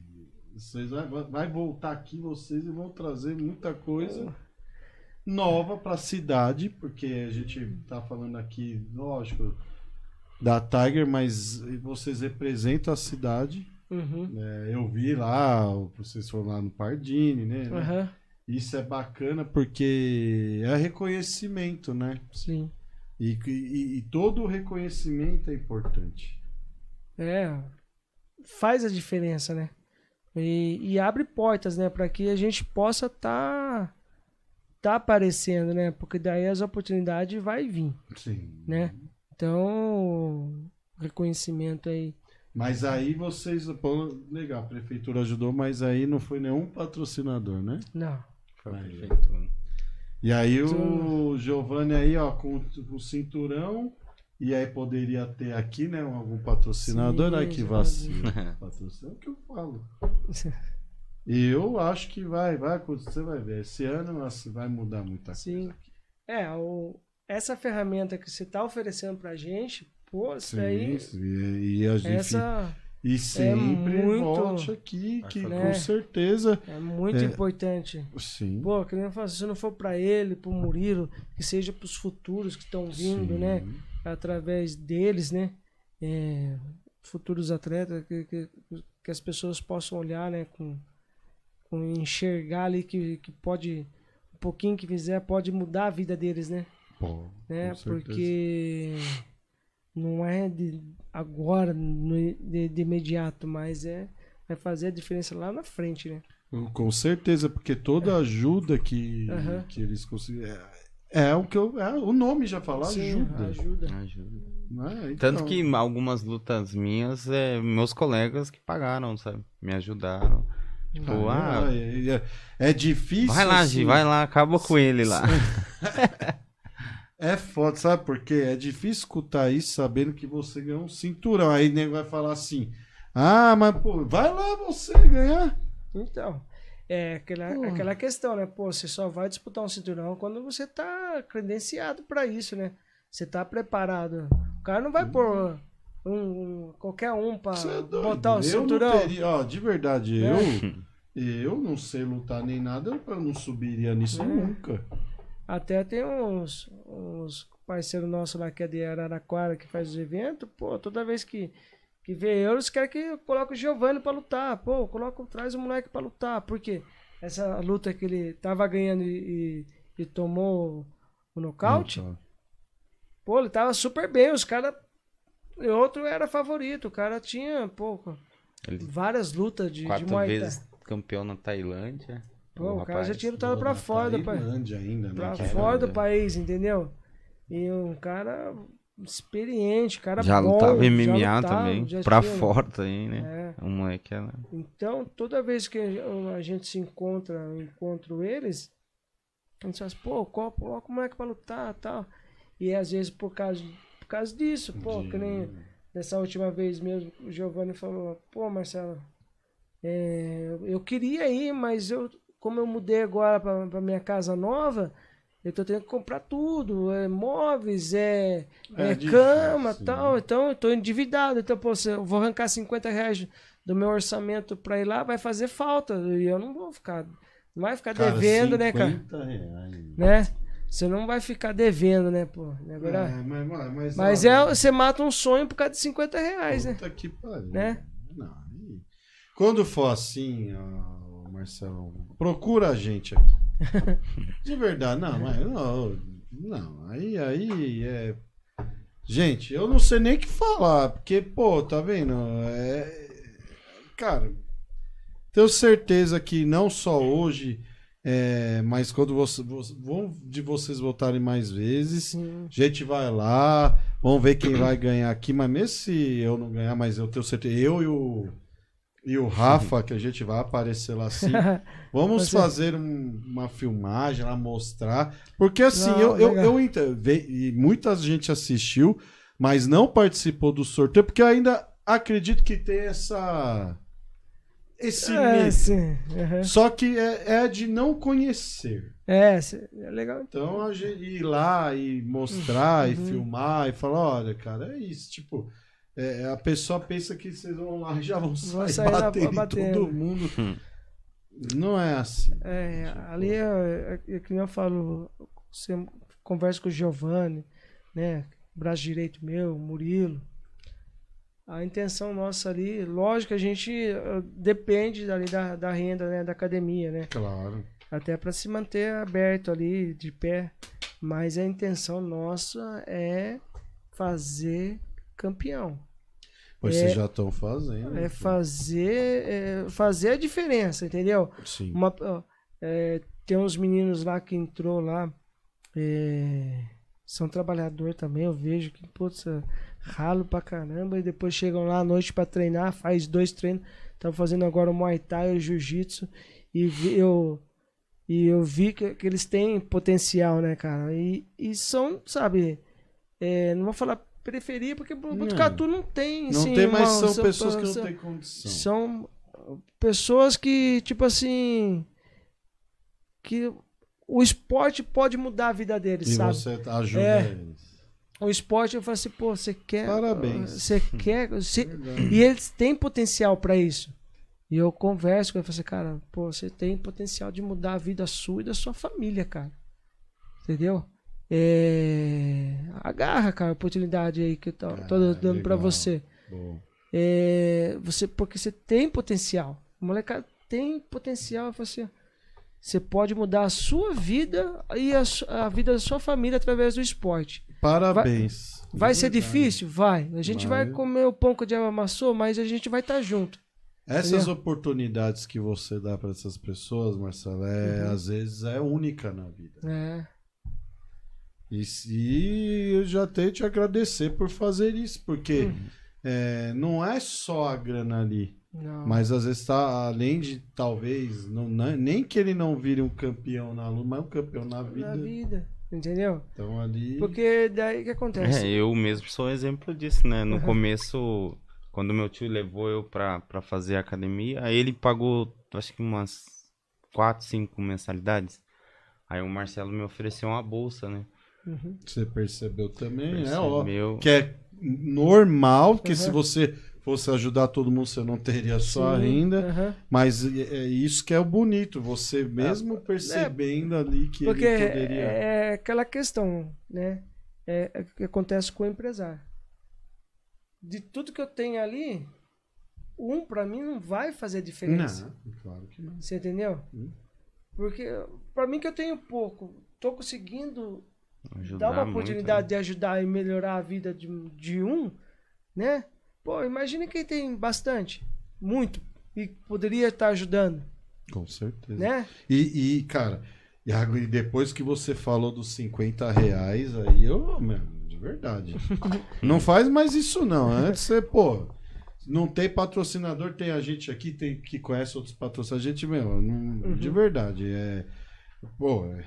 vocês vai, vai voltar aqui vocês e vão trazer muita coisa nova para a cidade, porque a gente tá falando aqui, lógico, da Tiger, mas vocês representam a cidade. Uhum. né? Eu vi lá, vocês foram lá no Pardini, né? Aham, Isso é bacana porque é reconhecimento, né? sim. E, e- e todo o reconhecimento é importante. É, faz a diferença, né? E, e abre portas, né, para que a gente possa tá tá aparecendo, né? Porque daí as oportunidades vai vir, Sim. né? Então, reconhecimento aí. Mas aí vocês, legal, a prefeitura ajudou, mas aí não foi nenhum patrocinador, né? Não. Foi a ó. prefeitura. E aí o Giovanni aí, ó, com o cinturão, e aí poderia ter aqui, né, algum patrocinador, Sim, aí que já vacilo. Patrocínio é o que eu falo. E eu acho que vai, vai acontecer, você vai ver. Esse ano assim, vai mudar muita Sim. coisa. aqui. É, o, essa ferramenta que você tá oferecendo pra gente, pô, isso Sim, aí, sim, e, e a gente essa e sempre é muito- volte aqui, que né? com certeza. é muito É. importante. Sim. Pô, que nem eu falo, se não for pra ele, pro Murilo, que seja pros futuros que estão vindo, sim. né? Através deles, né? É, futuros atletas, que, que, que as pessoas possam olhar, né? Com, com enxergar ali que, que pode, um pouquinho que fizer, pode mudar a vida deles, né? Pô, né? Porque não é de agora, no- de, de imediato, mas é vai fazer a diferença lá na frente, né? Com certeza, porque toda ajuda que, Aham. que eles conseguem. É, é o que eu. É, o nome já fala, Sim, ajuda. ajuda. Ajuda. Tanto Então, que algumas lutas minhas, é meus colegas que pagaram, sabe? Me ajudaram. Tipo, ah, ah, é, é- é difícil. vai lá, assim, Gi, vai lá, acaba com ele lá. É foda, sabe por quê? É difícil escutar isso sabendo que você ganhou um cinturão. Aí o nego vai falar assim: Ah, mas pô, vai lá você ganhar. Então, é aquela, Pô. aquela questão, né? Pô, você só vai disputar um cinturão quando você tá credenciado pra isso, né? Você tá preparado. O cara não vai pôr um, um- qualquer um pra é botar o eu cinturão. Não teria, ó, de verdade, É. eu, eu não sei lutar nem nada, eu não subiria nisso É. nunca. Até tem uns, uns parceiros nossos lá que é de Araraquara que faz os eventos, pô, toda vez que, que vê eu, eles querem que eu coloque o Giovanni pra lutar. Pô, coloca, traz o moleque pra lutar. Por quê? Essa luta que ele tava ganhando e, e, e tomou o nocaute, pô, ele tava super bem. Os caras. Outro era favorito. O cara tinha, pô, Ele várias lutas de, de quatro Muay Thai. vezes campeão na Tailândia. Pô, o cara já tinha lutado pra fora do país. Ainda, né? Pra que fora do né? país, entendeu? E um cara experiente, cara Já bom. lutava já MMA lutava, também. já Pra tinha- fora também, né? É. O moleque era. Então, toda vez que a gente se encontra, eu encontro eles, a gente fala, assim, pô, co- coloca o moleque pra lutar tal. E às vezes por causa, por causa disso, pô, de- que nem dessa última vez mesmo, o Giovanni falou, pô, Marcelo, é, eu queria ir, mas eu, como eu mudei agora pra minha casa nova, eu tô tendo que comprar tudo, é, móveis, é, É é, difícil, cama sim. tal, então eu tô endividado, então, pô, se eu vou arrancar 50 reais do meu orçamento pra ir lá, vai fazer falta, e eu não vou ficar, não vai ficar Cara, devendo, né, cara? 50 reais. Né? Você não vai ficar devendo, né, pô, é? É, mas, mas, mas, Mas é, você mata um sonho por causa de 50 reais, né? Puta que pariu. Né? Não, Quando for assim, ó, Marcelo, procura a gente aqui. De verdade, não, mas não, não, aí, aí é. Gente, eu não sei nem o que falar, porque, pô, tá vendo? É... Cara, tenho certeza que não só hoje, é, mas quando você, vão de vocês voltarem mais vezes, a gente vai lá, vamos ver quem vai ganhar aqui, mas mesmo se eu não ganhar, mas eu tenho certeza, eu e o e o Rafa, que a gente vai aparecer lá assim. Vamos Você- fazer um- uma filmagem lá, mostrar. Porque assim, Não, eu, eu, eu ve- e muita gente assistiu, mas não participou do sorteio, porque eu ainda acredito que tem essa. Esse é, aham. Só que é, é de não conhecer. É, é legal. Então a gente ir lá e mostrar e Uhum. filmar e falar, olha, cara, é isso. Tipo, é, a pessoa pensa que vocês vão lá e já vão sair, sair lá batendo em batendo. todo mundo. Não é assim. É, ali é, é, é que eu falo, você conversa com o Giovanni, né? Braço direito meu, Murilo. A intenção nossa ali, lógico que a gente eh, depende ali da, da renda, né? Da academia, né? Claro. Até para se manter aberto ali, de pé. Mas a intenção nossa é fazer campeão. Pois É- vocês já estão fazendo. É fazer, é fazer a diferença, entendeu? Sim. Uma, é, tem uns meninos lá que entrou lá, é, são trabalhador também, eu vejo que, putz, é, ralo pra caramba, e depois chegam lá à noite pra treinar, faz dois treinos, estão fazendo agora o Muay Thai e o Jiu-Jitsu, e vi- eu, e eu vi que, que eles têm potencial, né, cara? E, e são, sabe, é, não vou falar periferia, porque Não. Botucatu não tem, Não assim, tem, mas uma- são pessoas que são- não têm condição. são pessoas que, tipo assim. Que o esporte pode mudar a vida deles, E sabe? você ajuda É. eles. O esporte, eu falo assim, pô, você quer. Parabéns. Você quer. Você... Verdade. E eles têm potencial pra isso. E eu converso com ele, falo assim, cara, pô, você tem potencial de mudar a vida sua e da sua família, cara. Entendeu? É... Agarra, cara, a oportunidade aí que eu tô, Ah, tô dando legal. você. É, você porque você tem potencial. O molecada tem potencial. falo assim, você pode mudar a sua vida e a, a vida da sua família através do esporte. Parabéns. Vai De ser difícil? Vai. A gente vai, Vai. comer o pão que o diabo amassou, mas a gente vai estar junto. Essas Entendeu? oportunidades que você dá para essas pessoas, Marcelo, é, Uhum. às vezes é única na vida. É. E se eu já tenho que te agradecer por fazer isso, porque Uhum. é, não é só a grana ali, Não. mas às vezes tá além de talvez não, nem que ele não vire um campeão na luta, mas um campeão na vida. na vida. Entendeu? Então ali Porque daí o que acontece? É, eu mesmo sou exemplo disso, né? No Uhum. começo, quando meu tio levou eu pra, pra fazer academia, aí ele pagou, acho que umas quatro, cinco mensalidades. Aí o Marcelo me ofereceu uma bolsa, né? Uhum. você percebeu também, é ó, Percebeu. que é normal que Uhum. se você fosse ajudar todo mundo você não teria só a Sim, renda. aham. Mas é é isso que é o bonito, você mesmo percebendo ali que É, Porque ele poderia. é aquela questão, né? É, é o que acontece com o empresário. De tudo que eu tenho ali, um pra mim não vai fazer diferença. Não, claro que não. Você entendeu? Hum. Porque pra mim que eu tenho pouco, tô conseguindo Ajudar dar uma muito, oportunidade né? de ajudar e melhorar a vida de, de um, né? Pô, imagina quem tem bastante, muito, e poderia estar ajudando, Com certeza. né? E, e, cara, Iago, e depois que você falou dos 50 reais, aí eu, meu, de verdade. não faz mais isso, não. Antes você, pô. Não tem patrocinador, tem a gente aqui tem, que conhece outros patrocinadores. A gente, meu, não- de verdade. É, pô, é,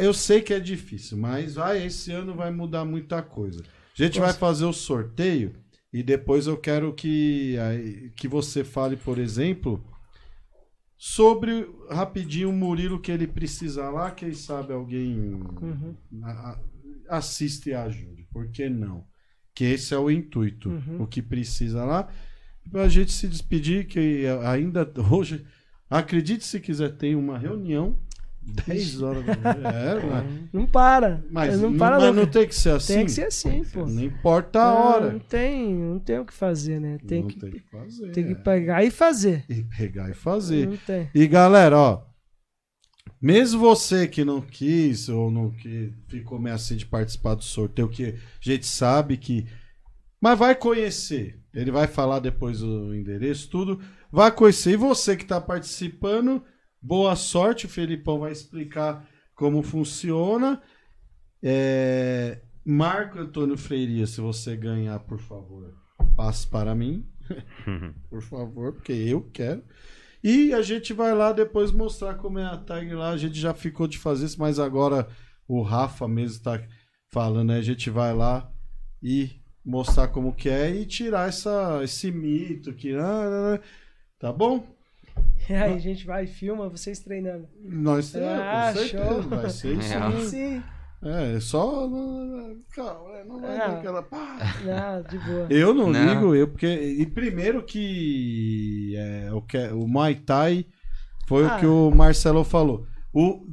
eu sei que é difícil, mas vai, esse ano vai mudar muita coisa. A gente vai fazer o sorteio e depois eu quero que, que você fale, por exemplo, sobre rapidinho o Murilo que ele precisa lá, quem sabe alguém Uhum. a- a- assiste e ajude. Por que não? Que esse é o intuito. Uhum. O que precisa lá. Pra gente se despedir, que ainda hoje, acredite se quiser, tem uma reunião. 10 horas da manhã. É, Não para. mas não não, para mas não tem que ser assim. Tem que ser assim, pô. Não importa a Não, hora. Não tem, não tem o que fazer, né? Tem, não que, tem que fazer. tem que é. pegar e fazer. E pegar e fazer. Não tem. E galera, ó. Mesmo você que não quis ou não que ficou meio assim de participar do sorteio, que a gente sabe que. Mas vai conhecer. Ele vai falar depois o endereço, tudo. Vai conhecer. E você que está participando, boa sorte. O Felipão vai explicar como funciona. É, Marco Antônio Freiria, se você ganhar, por favor, passe para mim. Por favor, porque eu quero. E a gente vai lá depois mostrar como é a tag lá. A gente já ficou de fazer isso, mas agora o Rafa mesmo tá falando, né? A gente vai lá e mostrar como que é e tirar essa, esse mito que. ah, Tá bom? E aí a gente vai e filma vocês treinando. Nós Ah, com certeza, show. vai ser isso. É. aí. Sim. É, só. Calma, é, não vai Ah. aquela. pá. Ah, de boa. Eu não, Não. ligo, eu, porque. E primeiro que. É, o, que o Muay Thai foi Ah. o que o Marcelo falou. O,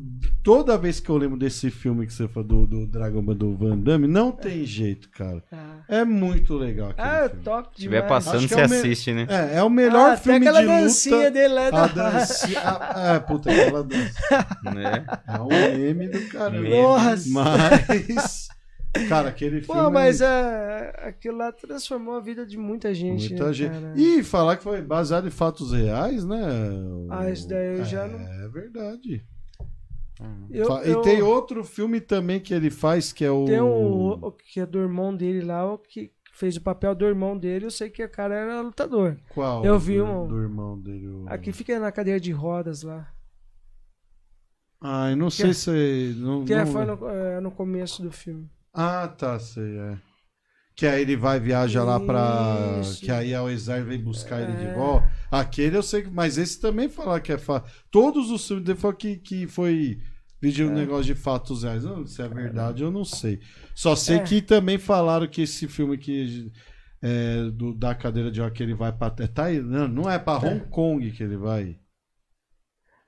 toda vez que eu lembro desse filme que você falou do, do Dragon Ball do Van Damme, não tem jeito, cara. Ah, É muito legal ah filme. top Se tiver demais. passando, Acho que você é assiste, né? É, é o melhor ah, filme aquela de luta. dancinha dele lá A da... dancinha. a- é, puta, aquela dança. né? É um meme do caramba. Meme. Nossa. Mas. Cara, aquele filme. Pô, mas é é, aquilo lá transformou a vida de muita gente. Muita né, gente. cara? E falar que foi baseado em fatos reais, né? Ah, isso daí eu já não- É verdade. Eu- Fa- eu- E tem outro filme também que ele faz, que é o. Tem um o que é do irmão dele lá, o que fez o papel do irmão dele, eu sei que o cara era lutador. Qual? eu vi do, um- Do irmão dele. o- Aqui fica na cadeira de rodas lá. Ai, não sei se. Não, Que é, não- foi no, é, no começo do filme. Ah, tá, sei, é. Que aí ele vai viajar lá pra. Isso. Que aí o exército vem buscar ele de É. volta. Aquele eu sei. Mas esse também fala que é fato. Todos os filmes dele falam que, que foi. Vídeo um negócio de fatos reais. Não, se é verdade, eu não sei. Só sei É. que também falaram que esse filme que. É, do, da cadeira de rock que ele vai pra. É Tailândia, não é pra Hong Kong que ele vai.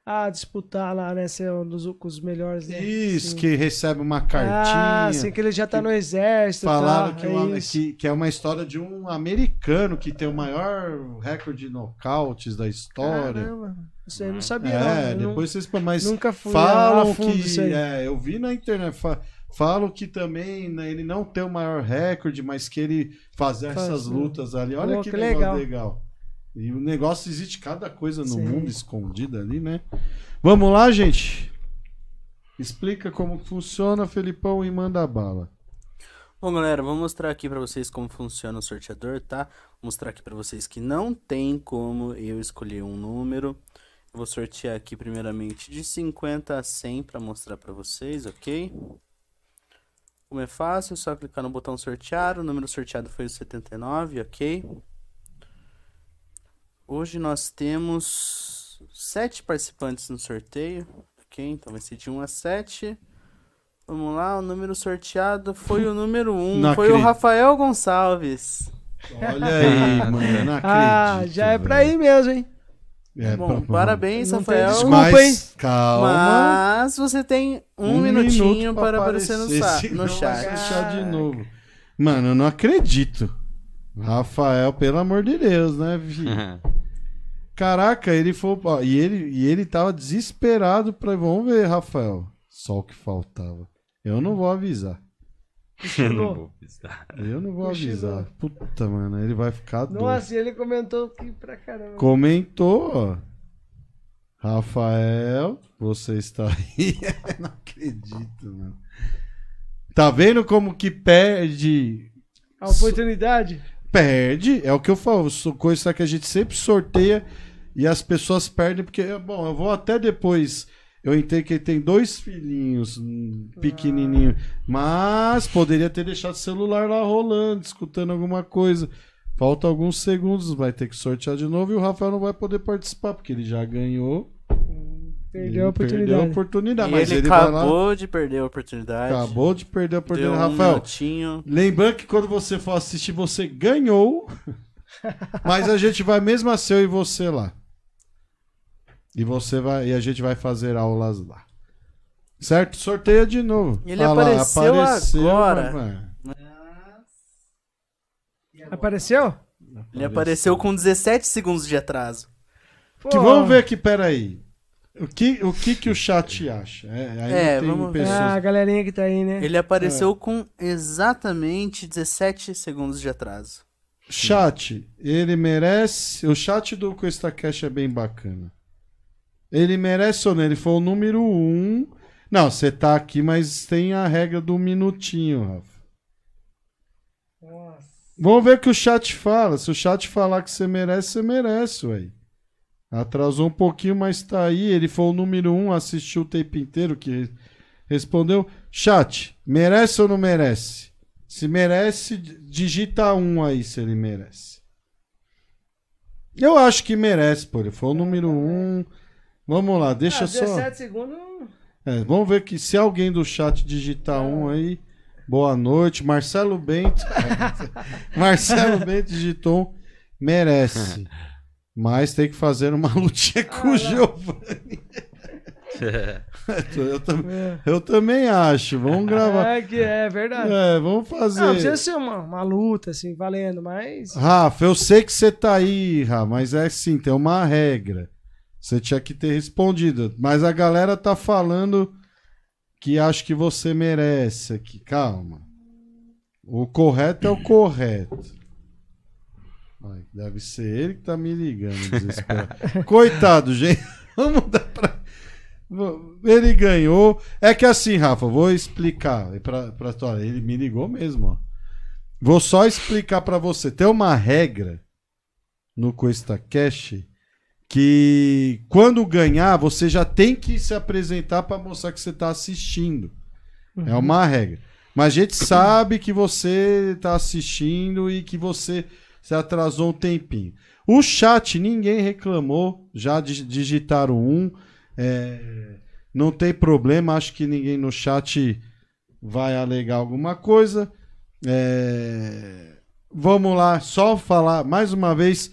Ah, disputar lá, né? Ser um dos os melhores. Né? Isso, Sim. que recebe uma cartinha. Ah, sim, que ele já tá no exército. Falaram tá, que, é uma- isso. que, que é uma história de um americano que tem o maior recorde de nocautes da história. Caramba, isso aí eu não sabia. é, não. Depois vocês. Mas nu- nunca fui falam a fundo que. É, eu vi na internet. fa- falam que também né, ele não tem o maior recorde, mas que ele fazia Faz, essas né? lutas ali. Olha Pô, que, que legal. legal. E o negócio existe cada coisa no Sim. mundo escondida ali, né? Vamos lá, gente. Explica como funciona, Felipão, e manda bala. Bom, galera, vou mostrar aqui pra vocês como funciona o sorteador, tá? Vou mostrar aqui pra vocês que não tem como eu escolher um número. Eu vou sortear aqui primeiramente de 50 a 100 pra mostrar pra vocês, ok? Como é fácil, é só clicar no botão sortear. O número sorteado foi o 79, ok? Hoje nós temos sete participantes no sorteio, ok? Então vai ser de 1 a 7. Vamos lá, o número sorteado foi o número 1. Não foi o acredito. Rafael Gonçalves. Olha aí, mano. eu Não acredito. Ah, já é pra velho. ir mesmo, hein? É, Bom, pra- parabéns, Não tem Rafael. desculpa. Mas, Desculpa, calma. Mas você tem um, minutinho minuto para aparecer no, sa- senão no vai chat. de novo. Mano, eu não acredito. Rafael, pelo amor de Deus, né, Vi? Caraca, ele foi. ó, E ele, e ele tava desesperado pra. Vamos ver, Rafael. Só o que faltava. Eu não vou avisar. Eu não vou pisar. Eu não vou avisar. Puta, mano, ele vai ficar doido. Nossa, e ele comentou aqui pra caramba. Comentou, ó. Rafael, você está aí. não acredito, mano. Tá vendo como que perde? A oportunidade? Perde, é o que eu falo. Coisa que a gente sempre sorteia e as pessoas perdem, porque, bom, eu vou até depois. Eu entendo que ele tem dois filhinhos pequenininho, mas poderia ter deixado o celular lá rolando, escutando alguma coisa. Falta alguns segundos, vai ter que sortear de novo e o Rafael não vai poder participar, porque ele já ganhou. Perdeu a Ele oportunidade. Perdeu a oportunidade, mas ele, ele, acabou lá, de perder a oportunidade. acabou de perder a oportunidade. um Rafael, minutinho. lembrando que quando você for assistir, você ganhou, mas a gente vai mesmo assim eu e você lá. E você vai e a gente vai fazer aulas lá. Certo? Sorteia de novo. Ele Ah lá, apareceu agora. mas- Apareceu? Ele apareceu com 17 segundos de atraso. Pô, Que vamos ver aqui, peraí. O que, o que que o chat acha? É, aí É, tem vamos ver. pessoas... Ah, a galerinha que tá aí, né? Ele apareceu com exatamente 17 segundos de atraso. Chat, ele merece. O chat do Cuesta Cash é bem bacana. Ele merece ou não? Ele foi o número um. Não, você tá aqui, mas tem a regra do minutinho, Rafa. Nossa. Vamos ver o que o chat fala. Se o chat falar que você merece, você merece, ué. Atrasou um pouquinho, mas tá aí. Ele foi o número um, assistiu o tempo inteiro que respondeu. Chat, merece ou não merece? Se merece, digita um aí se ele merece. Eu acho que merece, pô. Ele foi o número um. Vamos lá, deixa ah, só. 17 segundos. É, vamos ver que se alguém do chat digitar um aí. Boa noite. Marcelo Bento. Marcelo Bento digitou um. Merece. Mas tem que fazer uma lutinha com o Giovanni. eu, tam- É. eu também acho. Vamos gravar. É, que é verdade. É, vamos fazer. Não, precisa ser uma, uma luta, assim, valendo, mas. Rafa, eu sei que você tá aí, Rafa, mas é assim, tem uma regra. Você tinha que ter respondido. Mas a galera tá falando que acho que você merece aqui. Calma. O correto é o correto. Ai, deve ser ele que tá me ligando, desesperado. Coitado, gente. Vamos dar pra. Ele ganhou. É que assim, Rafa, vou explicar. Pra, pra, tua- ele me ligou mesmo, ó. Vou só explicar pra você. Tem uma regra no Cuesta Cash que quando ganhar, você já tem que se apresentar pra mostrar que você tá assistindo. É uma regra. Mas a gente sabe que você tá assistindo e que você se atrasou um tempinho. O chat, ninguém reclamou. Já dig- digitaram um. É, não tem problema. Acho que ninguém no chat vai alegar alguma coisa. É, vamos lá, só falar mais uma vez.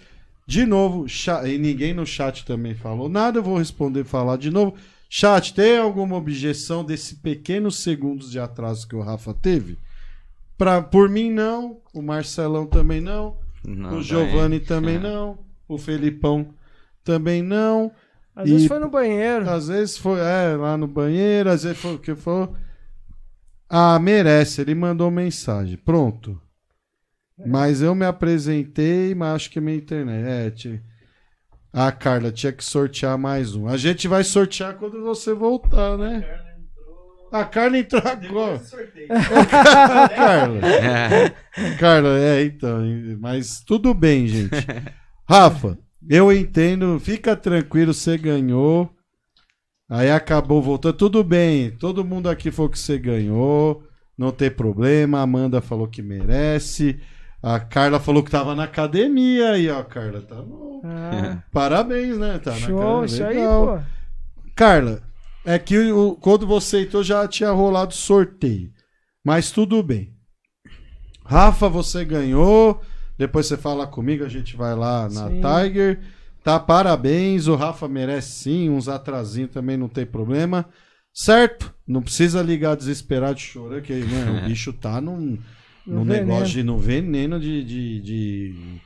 De novo, e ninguém no chat também falou nada. Eu vou responder falar de novo. Chat, tem alguma objeção desse pequenos segundos de atraso que o Rafa teve? Pra, por mim, não. O Marcelão também não. Não, o Giovanni daí- também é. não. O Felipão também não. Às vezes E- foi no banheiro. Às vezes foi é, lá no banheiro, às vezes foi o que foi. Ah, merece. Ele mandou mensagem. Pronto. Mas eu me apresentei, mas acho que minha internet. É, Ah, Carla, tinha que sortear mais um. A gente vai sortear quando você voltar, né? A Carla entrou agora. Carla. É. Carla, é, então. Mas tudo bem, gente. Rafa, eu entendo. Fica tranquilo, você ganhou. Aí acabou voltando. Tudo bem. Todo mundo aqui falou que você ganhou. Não tem problema. A Amanda falou que merece. A Carla falou que tava na academia aí, ó. Carla, tá bom. Ah, Parabéns, né? Tá na show, isso aí, pô. Carla, é que o- quando você entrou já tinha rolado sorteio. Mas tudo bem. Rafa, você ganhou. Depois você fala comigo, a gente vai lá na Sim. Tiger. Tá, parabéns. O Rafa merece sim. Uns atrasinhos também não tem problema. Certo? Não precisa ligar desesperado chorando, que né, o bicho tá num, No num negócio de no veneno de. de, de-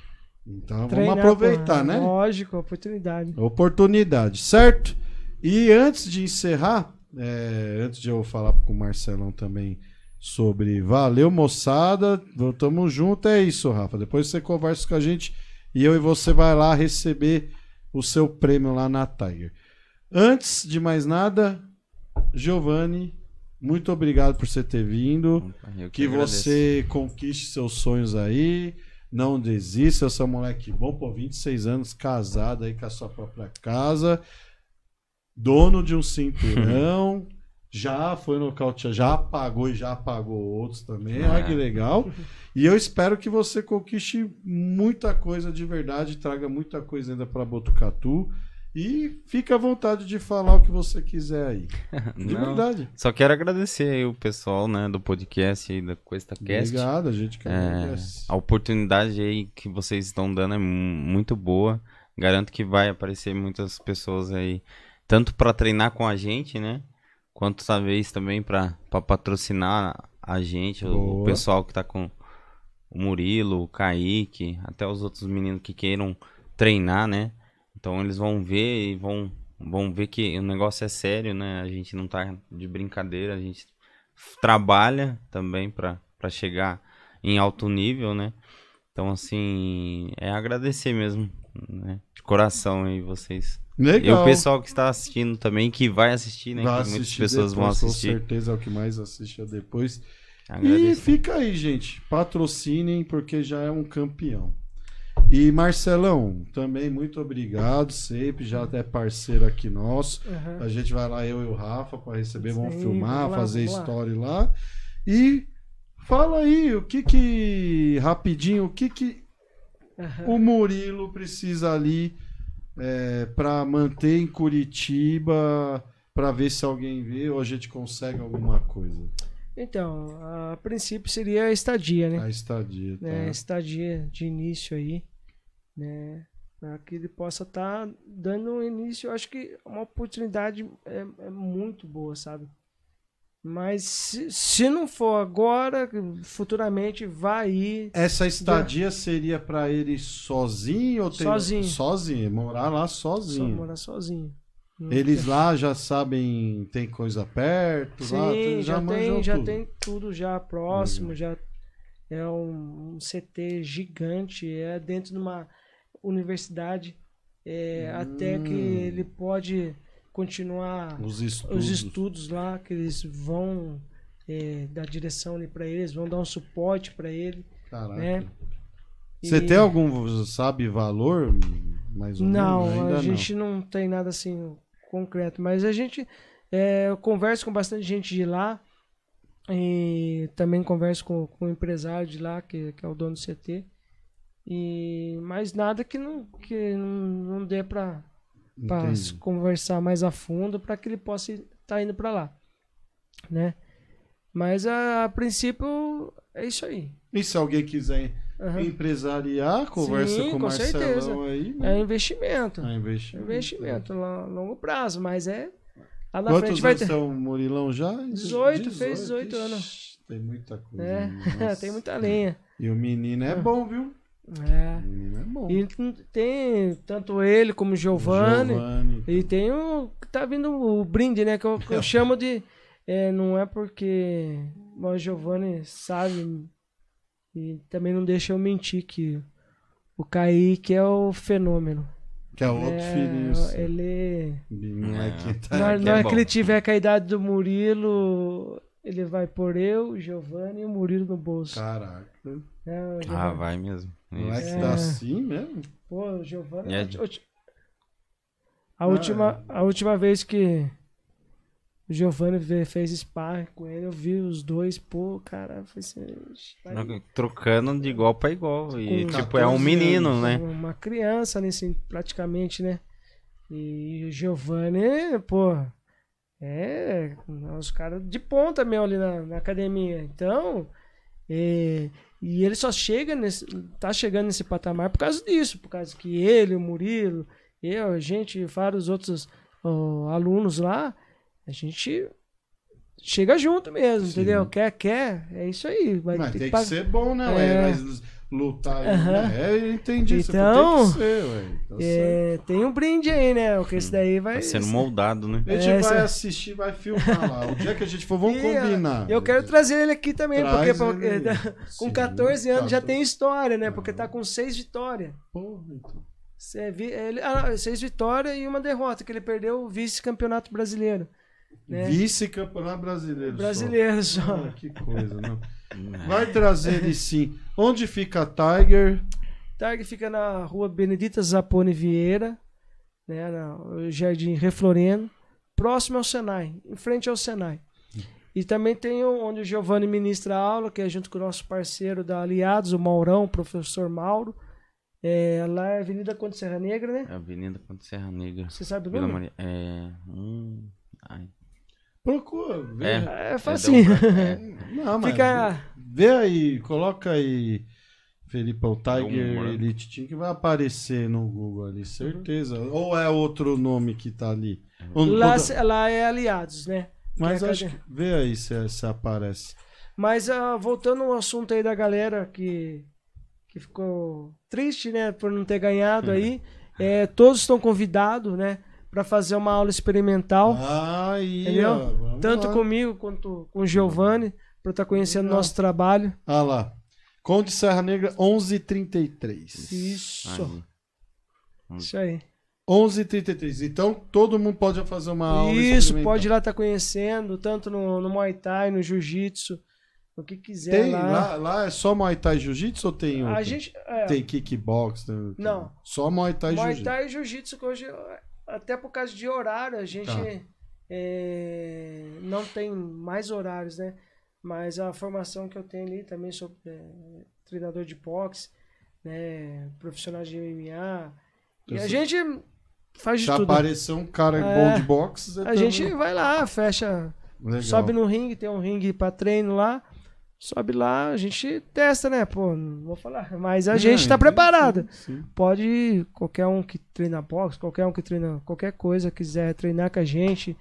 Então Treinar, vamos aproveitar, pô, né? Lógico, oportunidade. Oportunidade, certo? E antes de encerrar, é, antes de eu falar com o Marcelão também sobre valeu, moçada, tamo junto, é isso, Rafa. Depois você conversa com a gente e eu e você vai lá receber o seu prêmio lá na Tiger. Antes de mais nada, Giovanni, muito obrigado por você ter vindo. Eu Que agradeço. você conquiste seus sonhos aí. Não desista, é um moleque bom, por 26 anos, casado aí com a sua própria casa. Dono de um cinturão. já foi nocauteado, já apagou e já apagou outros também. Olha que É. legal. E eu espero que você conquiste muita coisa de verdade, traga muita coisa ainda para Botucatu. E fique à vontade de falar o que você quiser aí. De Não, verdade. Só quero agradecer aí o pessoal, né, do podcast e da QuestaCast. Obrigado, a gente que É, a oportunidade aí que vocês estão dando é mu- muito boa. Garanto que vai aparecer muitas pessoas aí, tanto para treinar com a gente, né? Quanto talvez também para patrocinar a gente, o Boa. pessoal que tá com o Murilo, o Kaique, até os outros meninos que queiram treinar, né? Então eles vão ver e vão, vão ver que o negócio é sério, né? A gente não tá de brincadeira, a gente trabalha também para chegar em alto nível, né? Então, assim, é agradecer mesmo, né? De coração aí vocês. Legal. E o pessoal que está assistindo também, que vai assistir, né? Vai que muitas pessoas vão depois, assistir. Com certeza é o que mais assiste é depois. E Agradeço. fica aí, gente. Patrocinem, porque já é um campeão. E Marcelão, também muito obrigado, sempre, já é parceiro aqui nosso. Aham. A gente vai lá, eu e o Rafa, para receber, vamos Sim, filmar, vamos lá, fazer vamos lá. story lá. E fala aí, o que que, rapidinho, o que que Aham. o Murilo precisa ali é, para manter em Curitiba, para ver se alguém vê ou a gente consegue alguma coisa. Então, a princípio seria a estadia, né? A estadia, tá? né, estadia de início aí, né, para que ele possa estar dando um início, eu acho que uma oportunidade é, é muito boa, sabe? Mas se, se não for agora, futuramente vai ir. Essa estadia seria para ele sozinho ou tem... Sozinho. Sozinho, morar lá Só sozinho. morar sozinho. Não Eles tem- lá já sabem, tem coisa perto, lá, Sim, já, manjam tem, já tudo. tem tudo já próximo, já é um, um CT gigante, é dentro de uma universidade, é, até que Hum. ele pode continuar Os estudos. os estudos lá, que eles vão é, dar direção ali para eles, vão dar um suporte para ele, Caraca. né? Você E- tem algum, sabe, valor? Mais ou Não, menos? Ainda a gente não. tem nada assim concreto, mas a gente é, eu converso com bastante gente de lá e também converso com, com o empresário de lá, que, que é o dono do CT. E mais nada que não, que não, não dê para Entendi. conversar mais a fundo para que ele possa estar indo para lá, né? Mas a, a princípio é isso aí. E se alguém quiser Aham. empresariar, conversa Sim, com o Marcelão certeza. aí. É Né? investimento. É É investimento. investimento a longo prazo, mas é lá na Quantos frente vai ter. tem o Murilão já? 18, fez 18 Ixi, anos. Tem muita coisa. É, né? Tem muita lenha. E o menino é bom, viu? É. O menino é bom. E tem tanto ele como o Giovanni. Giovanni. E tem o. Tá vindo o brinde, né? Que eu, que eu chamo de. é, não é porque o Giovanni sabe. E também não deixa eu mentir que o Kaique é o fenômeno. Que é outro É, filhinho. seu. Ele. Não é que tá. Na que é que ele tiver com a idade do Murilo, ele vai pôr eu, o Giovanni e o Murilo no bolso. Caraca. É, Ah, vai mesmo. Não é que Isso. tá É. assim mesmo? Pô, o Giovanni. É a última, a última vez que o Giovanni fez sparring com ele, eu vi os dois, pô, cara, foi assim, vai- Trocando de igual pra igual. E, Com tipo, é um 14 menino, anos, né? uma criança, né, assim, praticamente, né? E o Giovanni, pô, é os caras de ponta mesmo ali na, na academia. Então, é, e ele só chega nesse, tá chegando nesse patamar por causa disso, por causa que ele, o Murilo, eu, a gente, vários outros ó, alunos lá, a gente chega junto mesmo, Sim. entendeu? Quer, quer, é isso aí. Vai Mas tem que pag- ser bom, né? É. Mas lutar. Né? É, eu entendi. Você Então, tem que ser, ué. Tá certo. É, tem um brinde aí, né? Porque esse daí vai. Tá sendo moldado, né? A gente É, vai assistir, vai filmar lá. O dia que a gente for, vamos E, combinar. Eu quero trazer ele aqui também, Traz porque, ele porque aí. com Sim, 14 anos já 14. tem história, né? Porque tá com seis vitórias. Porra, então. Vi- ele- ah, seis vitórias e uma derrota, que ele perdeu o vice-campeonato brasileiro. Né? Vice-campeonato brasileiro. só. Brasileiro só. Ah, que coisa, não. É. Vai trazer ele sim. Onde fica a Tiger? Targ fica na rua Benedita Zapone Vieira, né? No Jardim Refloreno, próximo ao Senai, em frente ao Senai. E também tem onde o Giovanni ministra a aula, que é junto com o nosso parceiro da Aliados, o Maurão, o professor Mauro. É, lá é Avenida Conde Serra Negra, né? Avenida Conde Serra Negra. Você sabe o nome? Maria. É. Hum, ai. Procura, vê. É. É facinho. É, um- é. Não, mas Fica. vê aí, coloca aí Felipão Tiger um- Elite Team que vai aparecer no Google ali, certeza. Ou é outro nome que tá ali? Onde- Lá, quando- lá é Aliados, né? Mas é acho que vê aí se, se aparece. Mas ah, voltando ao assunto aí da galera que, que ficou triste, né, por não ter ganhado aí, é, todos estão convidados, né, para fazer uma aula experimental, Aí, Entendeu? ó, tanto lá. comigo quanto com o Giovanni, para estar conhecendo Legal. nosso trabalho. Ah lá. Conde Serra Negra 1133. Isso, Aí. isso aí. 1133. Então todo mundo pode fazer uma aula Isso, pode ir lá estar conhecendo, tanto no, no Muay Thai, no Jiu-Jitsu, o que quiser Tem, lá. lá, lá é só Muay Thai e Jiu-Jitsu ou tem A outro? gente. é, Tem kickbox? Tem... Não. Só Muay Thai e Muay Jiu-Jitsu. Thai e Jiu-Jitsu, que hoje, até por causa de horário, a gente Tá. é, não tem mais horários, né? Mas a formação que eu tenho ali, também sou é, treinador de boxe, né? Profissional de MMA. E Eu a sei. gente faz de Se tudo. aparecer um cara É. bom de boxe, A tá- gente vai lá, fecha, Legal. sobe no ringue, tem um ringue pra treino lá. Sobe lá, a gente testa, né? Pô, não vou falar. Mas a Não, gente tá preparado. sim, sim. Pode, qualquer um que treina boxe, qualquer um que treina qualquer coisa, quiser treinar com a gente,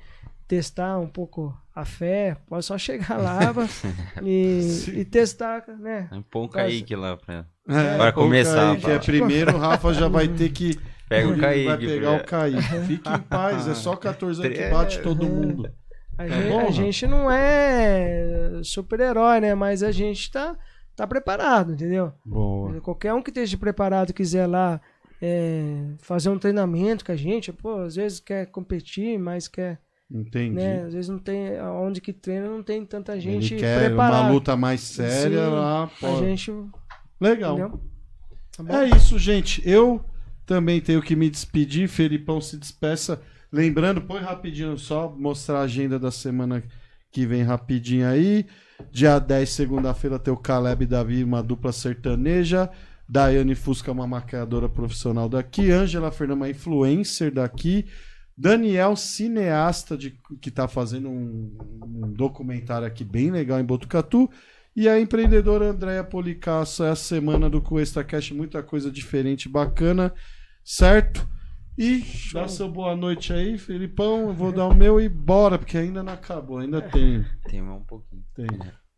testar um pouco a fé, pode só chegar lá pra- e, e testar, né? Põe o Kaique lá pra. É, Vai o começar, Kaique é primeiro, o Rafa já vai ter que. Pega o Kaique. Vai pegar porque- o Kaique. Fique em paz, é só 14 anos que É. bate todo mundo. A, gente, bom, a Rafa. gente não é super-herói, né? Mas a gente tá, tá preparado, entendeu? Boa. Qualquer um que esteja preparado quiser lá é, fazer um treinamento com a gente, pô, às vezes quer competir, mas quer, Entendi. né? Às vezes não tem, onde que treina não tem tanta gente Ele quer preparada. uma luta mais séria Sim, lá. A Pô. gente, Legal. Tá? É isso, gente. Eu também tenho que me despedir. Felipão se despeça. Lembrando, põe rapidinho só, mostrar a agenda da semana que vem rapidinho aí. Dia 10, segunda-feira, tem o Caleb e Davi, uma dupla sertaneja. Daiane Fusca, uma maquiadora profissional daqui. Ângela Fernanda, influencer daqui. Daniel, cineasta, de, que está fazendo um, um documentário aqui bem legal em Botucatu. E a empreendedora Andréia Policasso, é a semana do Cuesta Cash, muita coisa diferente, bacana, certo? E dá seu boa noite aí, Felipão. Eu vou dar o meu e bora, porque ainda não acabou, ainda tem. Tem mais um pouquinho. tem.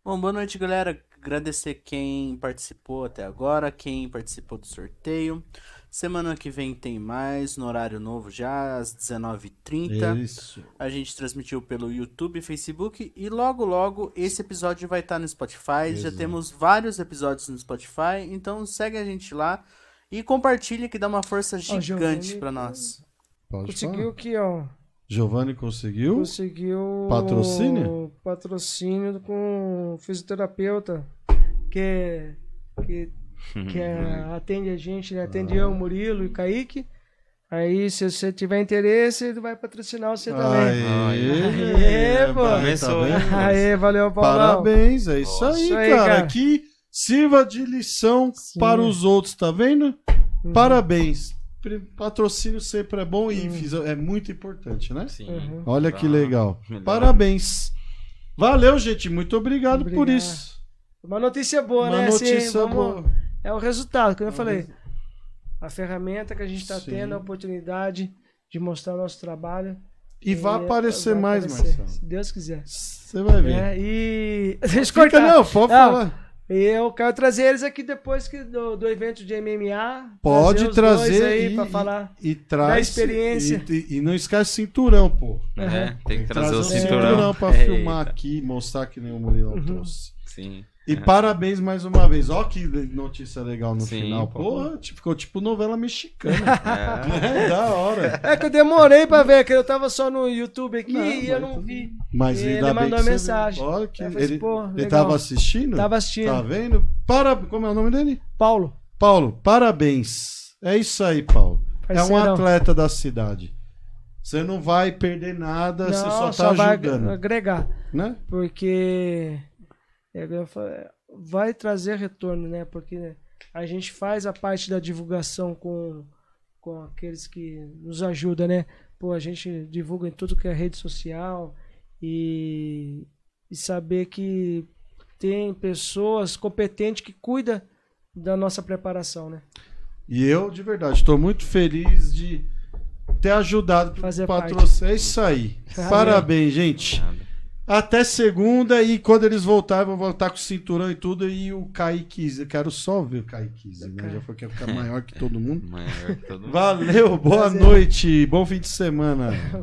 Bom, boa noite, galera. Agradecer quem participou até agora, quem participou do sorteio. Semana que vem tem mais, no horário novo já, às 19h30. Isso. A gente transmitiu pelo YouTube, Facebook e logo logo esse episódio vai estar no Spotify. Já Exato. temos vários episódios no Spotify, então segue a gente lá e compartilha que dá uma força gigante pra nós. Pode Conseguiu falar. aqui, ó. Giovanni conseguiu? Conseguiu Patrocínio? patrocínio com um fisioterapeuta que, que, que atende a gente, né? Atende eu, Murilo e Kaique. Aí, se você tiver interesse, ele vai patrocinar você também. Aê, Aê, pô. tá? Aê, valeu, Paulão. Parabéns, é isso aí, Isso aí, cara. cara. Que sirva de lição Sim. para os outros, tá vendo? Uhum. Parabéns. Patrocínio sempre é bom e fisio- é muito importante, né? Sim. Uhum. Olha que Tá. legal. Melhor. Parabéns. Valeu, gente. Muito obrigado, por Obrigado. isso. Uma notícia boa, Uma né? Assim, notícia vamos- boa. É o resultado, como eu falei. A ferramenta que a gente está tendo, a oportunidade de mostrar o nosso trabalho. E vai E aparecer vai mais, aparecer, Marcelo. Se Deus quiser. Você vai ver. É, e. Deixa eu Fica, cortar. não, pode Não, falar. E eu quero trazer eles aqui depois que do, do evento de MMA. Pode trazer aí e, pra e- falar. e traz. da experiência. E, e- não esquece cinturão, pô. É, tem que trazer o um cinturão. pra Eita. filmar aqui, mostrar que nem o Murilo Uhum. trouxe. Sim. E parabéns mais uma vez. Ó que notícia legal no Sim, final. pô. Porra, tipo, ficou tipo novela mexicana. É. é, da hora. É que eu demorei pra ver, que eu tava só no YouTube aqui Não, e eu não vi. Mas Ele ainda bem mandou que você mensagem. viu. Olha que Eu falei ele, pô, ele tava assistindo? Tava assistindo. Tá vendo? Para... Como é o nome dele? Paulo. Paulo, parabéns. É isso aí, Paulo. É um atleta da cidade. Você não vai perder nada, você Não, só tá vai ajudando, agregar. né? Porque é, é, vai trazer retorno, né? Porque né, a gente faz a parte da divulgação com, com aqueles que nos ajudam, né? Pô, a gente divulga em tudo que é rede social e, e saber que tem pessoas competentes que cuidam da nossa preparação, né? E eu, de verdade, estou muito feliz de ter ajudado Fazer patrocínio. É isso aí. Parabéns, gente. Até segunda e quando eles voltarem, vou voltar com o cinturão e tudo. E o Kaique, eu quero só ver o Kaique, né? Já foi que ia ficar maior que todo mundo. Maior que todo mundo. Valeu, boa Prazer. noite, bom fim de semana.